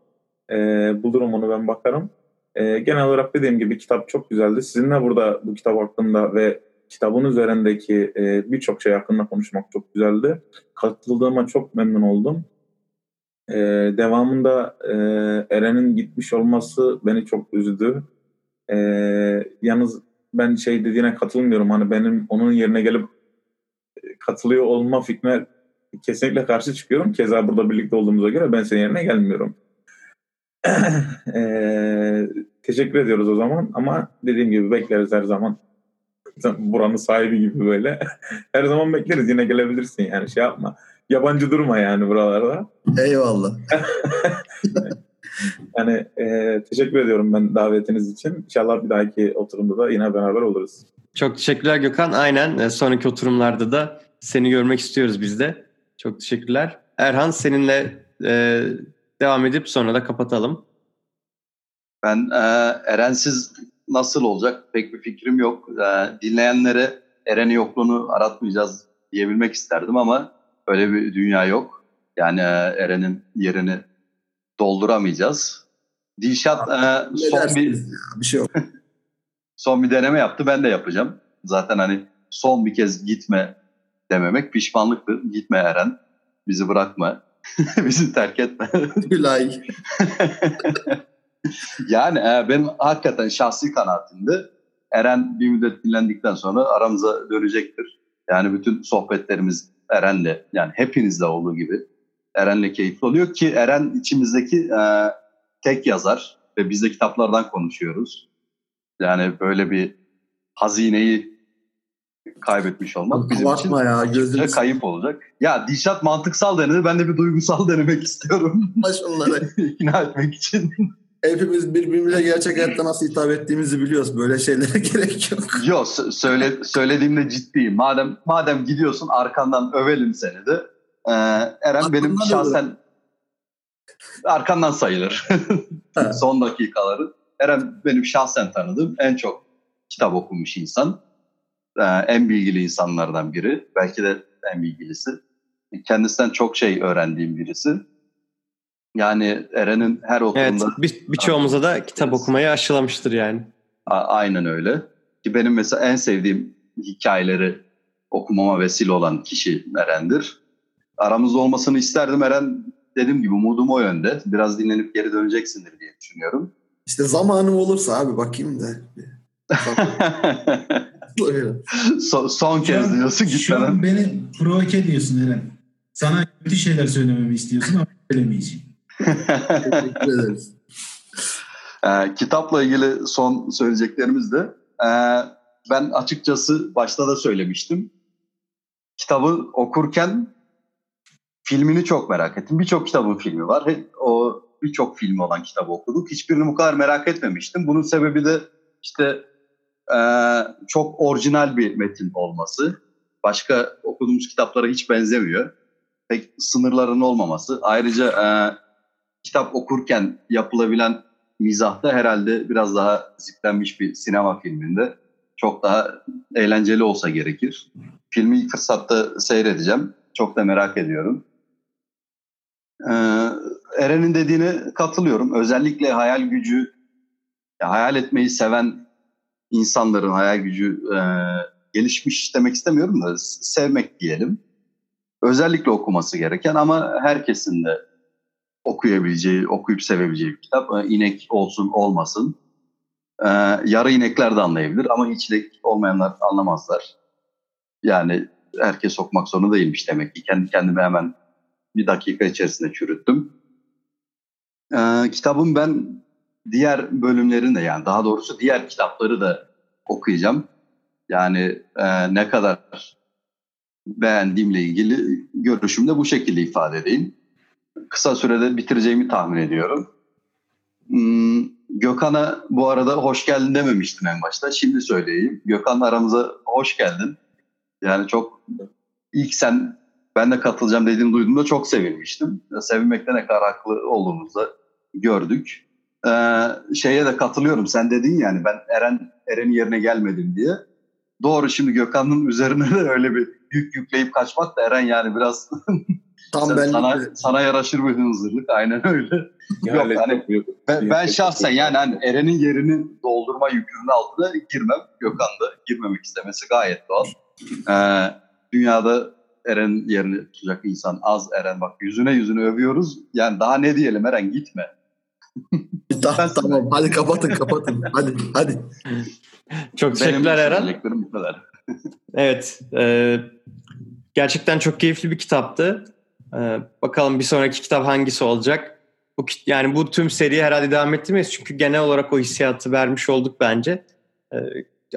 E, bulurum onu ben bakarım. E, genel olarak dediğim gibi kitap çok güzeldi. Sizinle burada bu kitap hakkında ve kitabın üzerindeki e, birçok şey hakkında konuşmak çok güzeldi. Katıldığıma çok memnun oldum. E, devamında e, Eren'in gitmiş olması beni çok üzdü. E, yalnız ben şey dediğine katılmıyorum. Hani benim onun yerine gelip e, katılıyor olma fikrine kesinlikle karşı çıkıyorum. Keza burada birlikte olduğumuza göre ben senin yerine gelmiyorum. e, teşekkür ediyoruz o zaman ama dediğim gibi bekleriz her zaman. Buranın sahibi gibi böyle. her zaman bekleriz yine gelebilirsin yani şey yapma. Yabancı durma yani buralarda. Eyvallah. Yani e, teşekkür ediyorum ben davetiniz için. İnşallah bir dahaki oturumda da yine beraber oluruz. Çok teşekkürler Gökhan. Aynen e, sonraki oturumlarda da seni görmek istiyoruz biz de. Çok teşekkürler. Erhan seninle e, devam edip sonra da kapatalım. Ben e, Erensiz nasıl olacak pek bir fikrim yok. E, dinleyenlere Eren'in yokluğunu aratmayacağız diyebilmek isterdim ama öyle bir dünya yok. Yani e, Eren'in yerini dolduramayacağız. Dilşat e, son bir? Bir şey yok. son bir deneme yaptı. Ben de yapacağım. Zaten hani son bir kez gitme dememek pişmanlıktır. Gitme Eren. Bizi bırakma. Bizi terk etme. Gülay. yani e, benim hakikaten şahsi kanaatimde Eren bir müddet dinlendikten sonra aramıza dönecektir. Yani bütün sohbetlerimiz Eren'le yani hepinizle olduğu gibi Eren'le keyifli oluyor ki Eren içimizdeki e, tek yazar ve biz de kitaplardan konuşuyoruz. Yani böyle bir hazineyi kaybetmiş olmak bizim için Abartma ya gözünü bir kayıp olacak. Ya Dişat mantıksal denedi. Ben de bir duygusal denemek istiyorum. Baş onları. İkna etmek için. Hepimiz birbirimize gerçek hayatta nasıl hitap ettiğimizi biliyoruz. Böyle şeylere gerek yok. Yok sö- söyle, söylediğimde ciddiyim. Madem madem gidiyorsun arkandan övelim seni de. Ee, Eren benim Arkamdan şahsen arkandan sayılır. Son dakikaları. Eren benim şahsen tanıdığım en çok kitap okumuş insan. Ee, en bilgili insanlardan biri. Belki de en bilgilisi. Kendisinden çok şey öğrendiğim birisi. Yani Eren'in her Evet, oturumda... bir, birçoğumuza da kitap okumayı aşılamıştır yani. A- aynen öyle. Ki benim mesela en sevdiğim hikayeleri okumama vesile olan kişi Eren'dir. Aramızda olmasını isterdim. Eren dediğim gibi umudum o yönde. Biraz dinlenip geri döneceksindir diye düşünüyorum. İşte zamanım olursa abi bakayım da. son, son Şu kez an- diyorsun Şu gitmeden. an beni provoke ediyorsun Eren. Sana kötü şeyler söylememi istiyorsun ama söylemeyeceğim. Teşekkür ederiz. Ee, kitapla ilgili son söyleyeceklerimiz de ee, ben açıkçası başta da söylemiştim. Kitabı okurken filmini çok merak ettim. Birçok kitabın filmi var. O birçok filmi olan kitabı okuduk. Hiçbirini bu kadar merak etmemiştim. Bunun sebebi de işte ee, çok orijinal bir metin olması. Başka okuduğumuz kitaplara hiç benzemiyor. Pek sınırların olmaması. Ayrıca ee, kitap okurken yapılabilen mizahta herhalde biraz daha ziplenmiş bir sinema filminde çok daha eğlenceli olsa gerekir. Filmi ilk fırsatta seyredeceğim. Çok da merak ediyorum. Ee, Eren'in dediğine katılıyorum. Özellikle hayal gücü, ya hayal etmeyi seven insanların hayal gücü e, gelişmiş demek istemiyorum da sevmek diyelim. Özellikle okuması gereken ama herkesin de okuyabileceği, okuyup sevebileceği bir kitap. Ee, İnek olsun olmasın. Ee, yarı inekler de anlayabilir ama inek olmayanlar anlamazlar. Yani herkes okumak zorunda değilmiş demek ki. Kendi kendime hemen bir dakika içerisinde çürüttüm. Ee, kitabın ben diğer bölümlerini de yani daha doğrusu diğer kitapları da okuyacağım. Yani e, ne kadar beğendiğimle ilgili görüşümü de bu şekilde ifade edeyim kısa sürede bitireceğimi tahmin ediyorum. Hmm, Gökhan'a bu arada hoş geldin dememiştim en başta. Şimdi söyleyeyim. Gökhan aramıza hoş geldin. Yani çok ilk sen ben de katılacağım dediğini duyduğumda çok sevinmiştim. Sevinmekte ne kadar haklı olduğumuzu gördük. Ee, şeye de katılıyorum. Sen dedin yani ben Eren Eren'in yerine gelmedim diye. Doğru şimdi Gökhan'ın üzerine de öyle bir yük yükleyip kaçmak da Eren yani biraz Tam Sen- ben sana, sana yaraşır bir hınzırlık aynen öyle. Yok, Yani hani çok büyük- Ben, ben şahsen yani hani Eren'in yerini doldurma yükünün altına girmem. Gökhan da girmemek istemesi gayet doğal. Ee, dünyada Eren yerini tutacak insan az Eren. Bak yüzüne yüzüne övüyoruz. Yani daha ne diyelim Eren gitme. Tamam, tamam hadi kapatın kapatın. Hadi hadi. Çok teşekkürler Eren. bu kadar. Evet. e, gerçekten çok keyifli bir kitaptı. E, bakalım bir sonraki kitap hangisi olacak? Bu yani bu tüm seriyi herhalde devam ettirmeyiz çünkü genel olarak o hissiyatı vermiş olduk bence. E,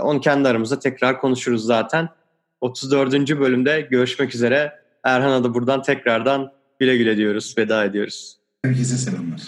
onu kendi aramızda tekrar konuşuruz zaten. 34. bölümde görüşmek üzere. Erhan'a da buradan tekrardan güle güle diyoruz, veda ediyoruz. Herkese selamlar.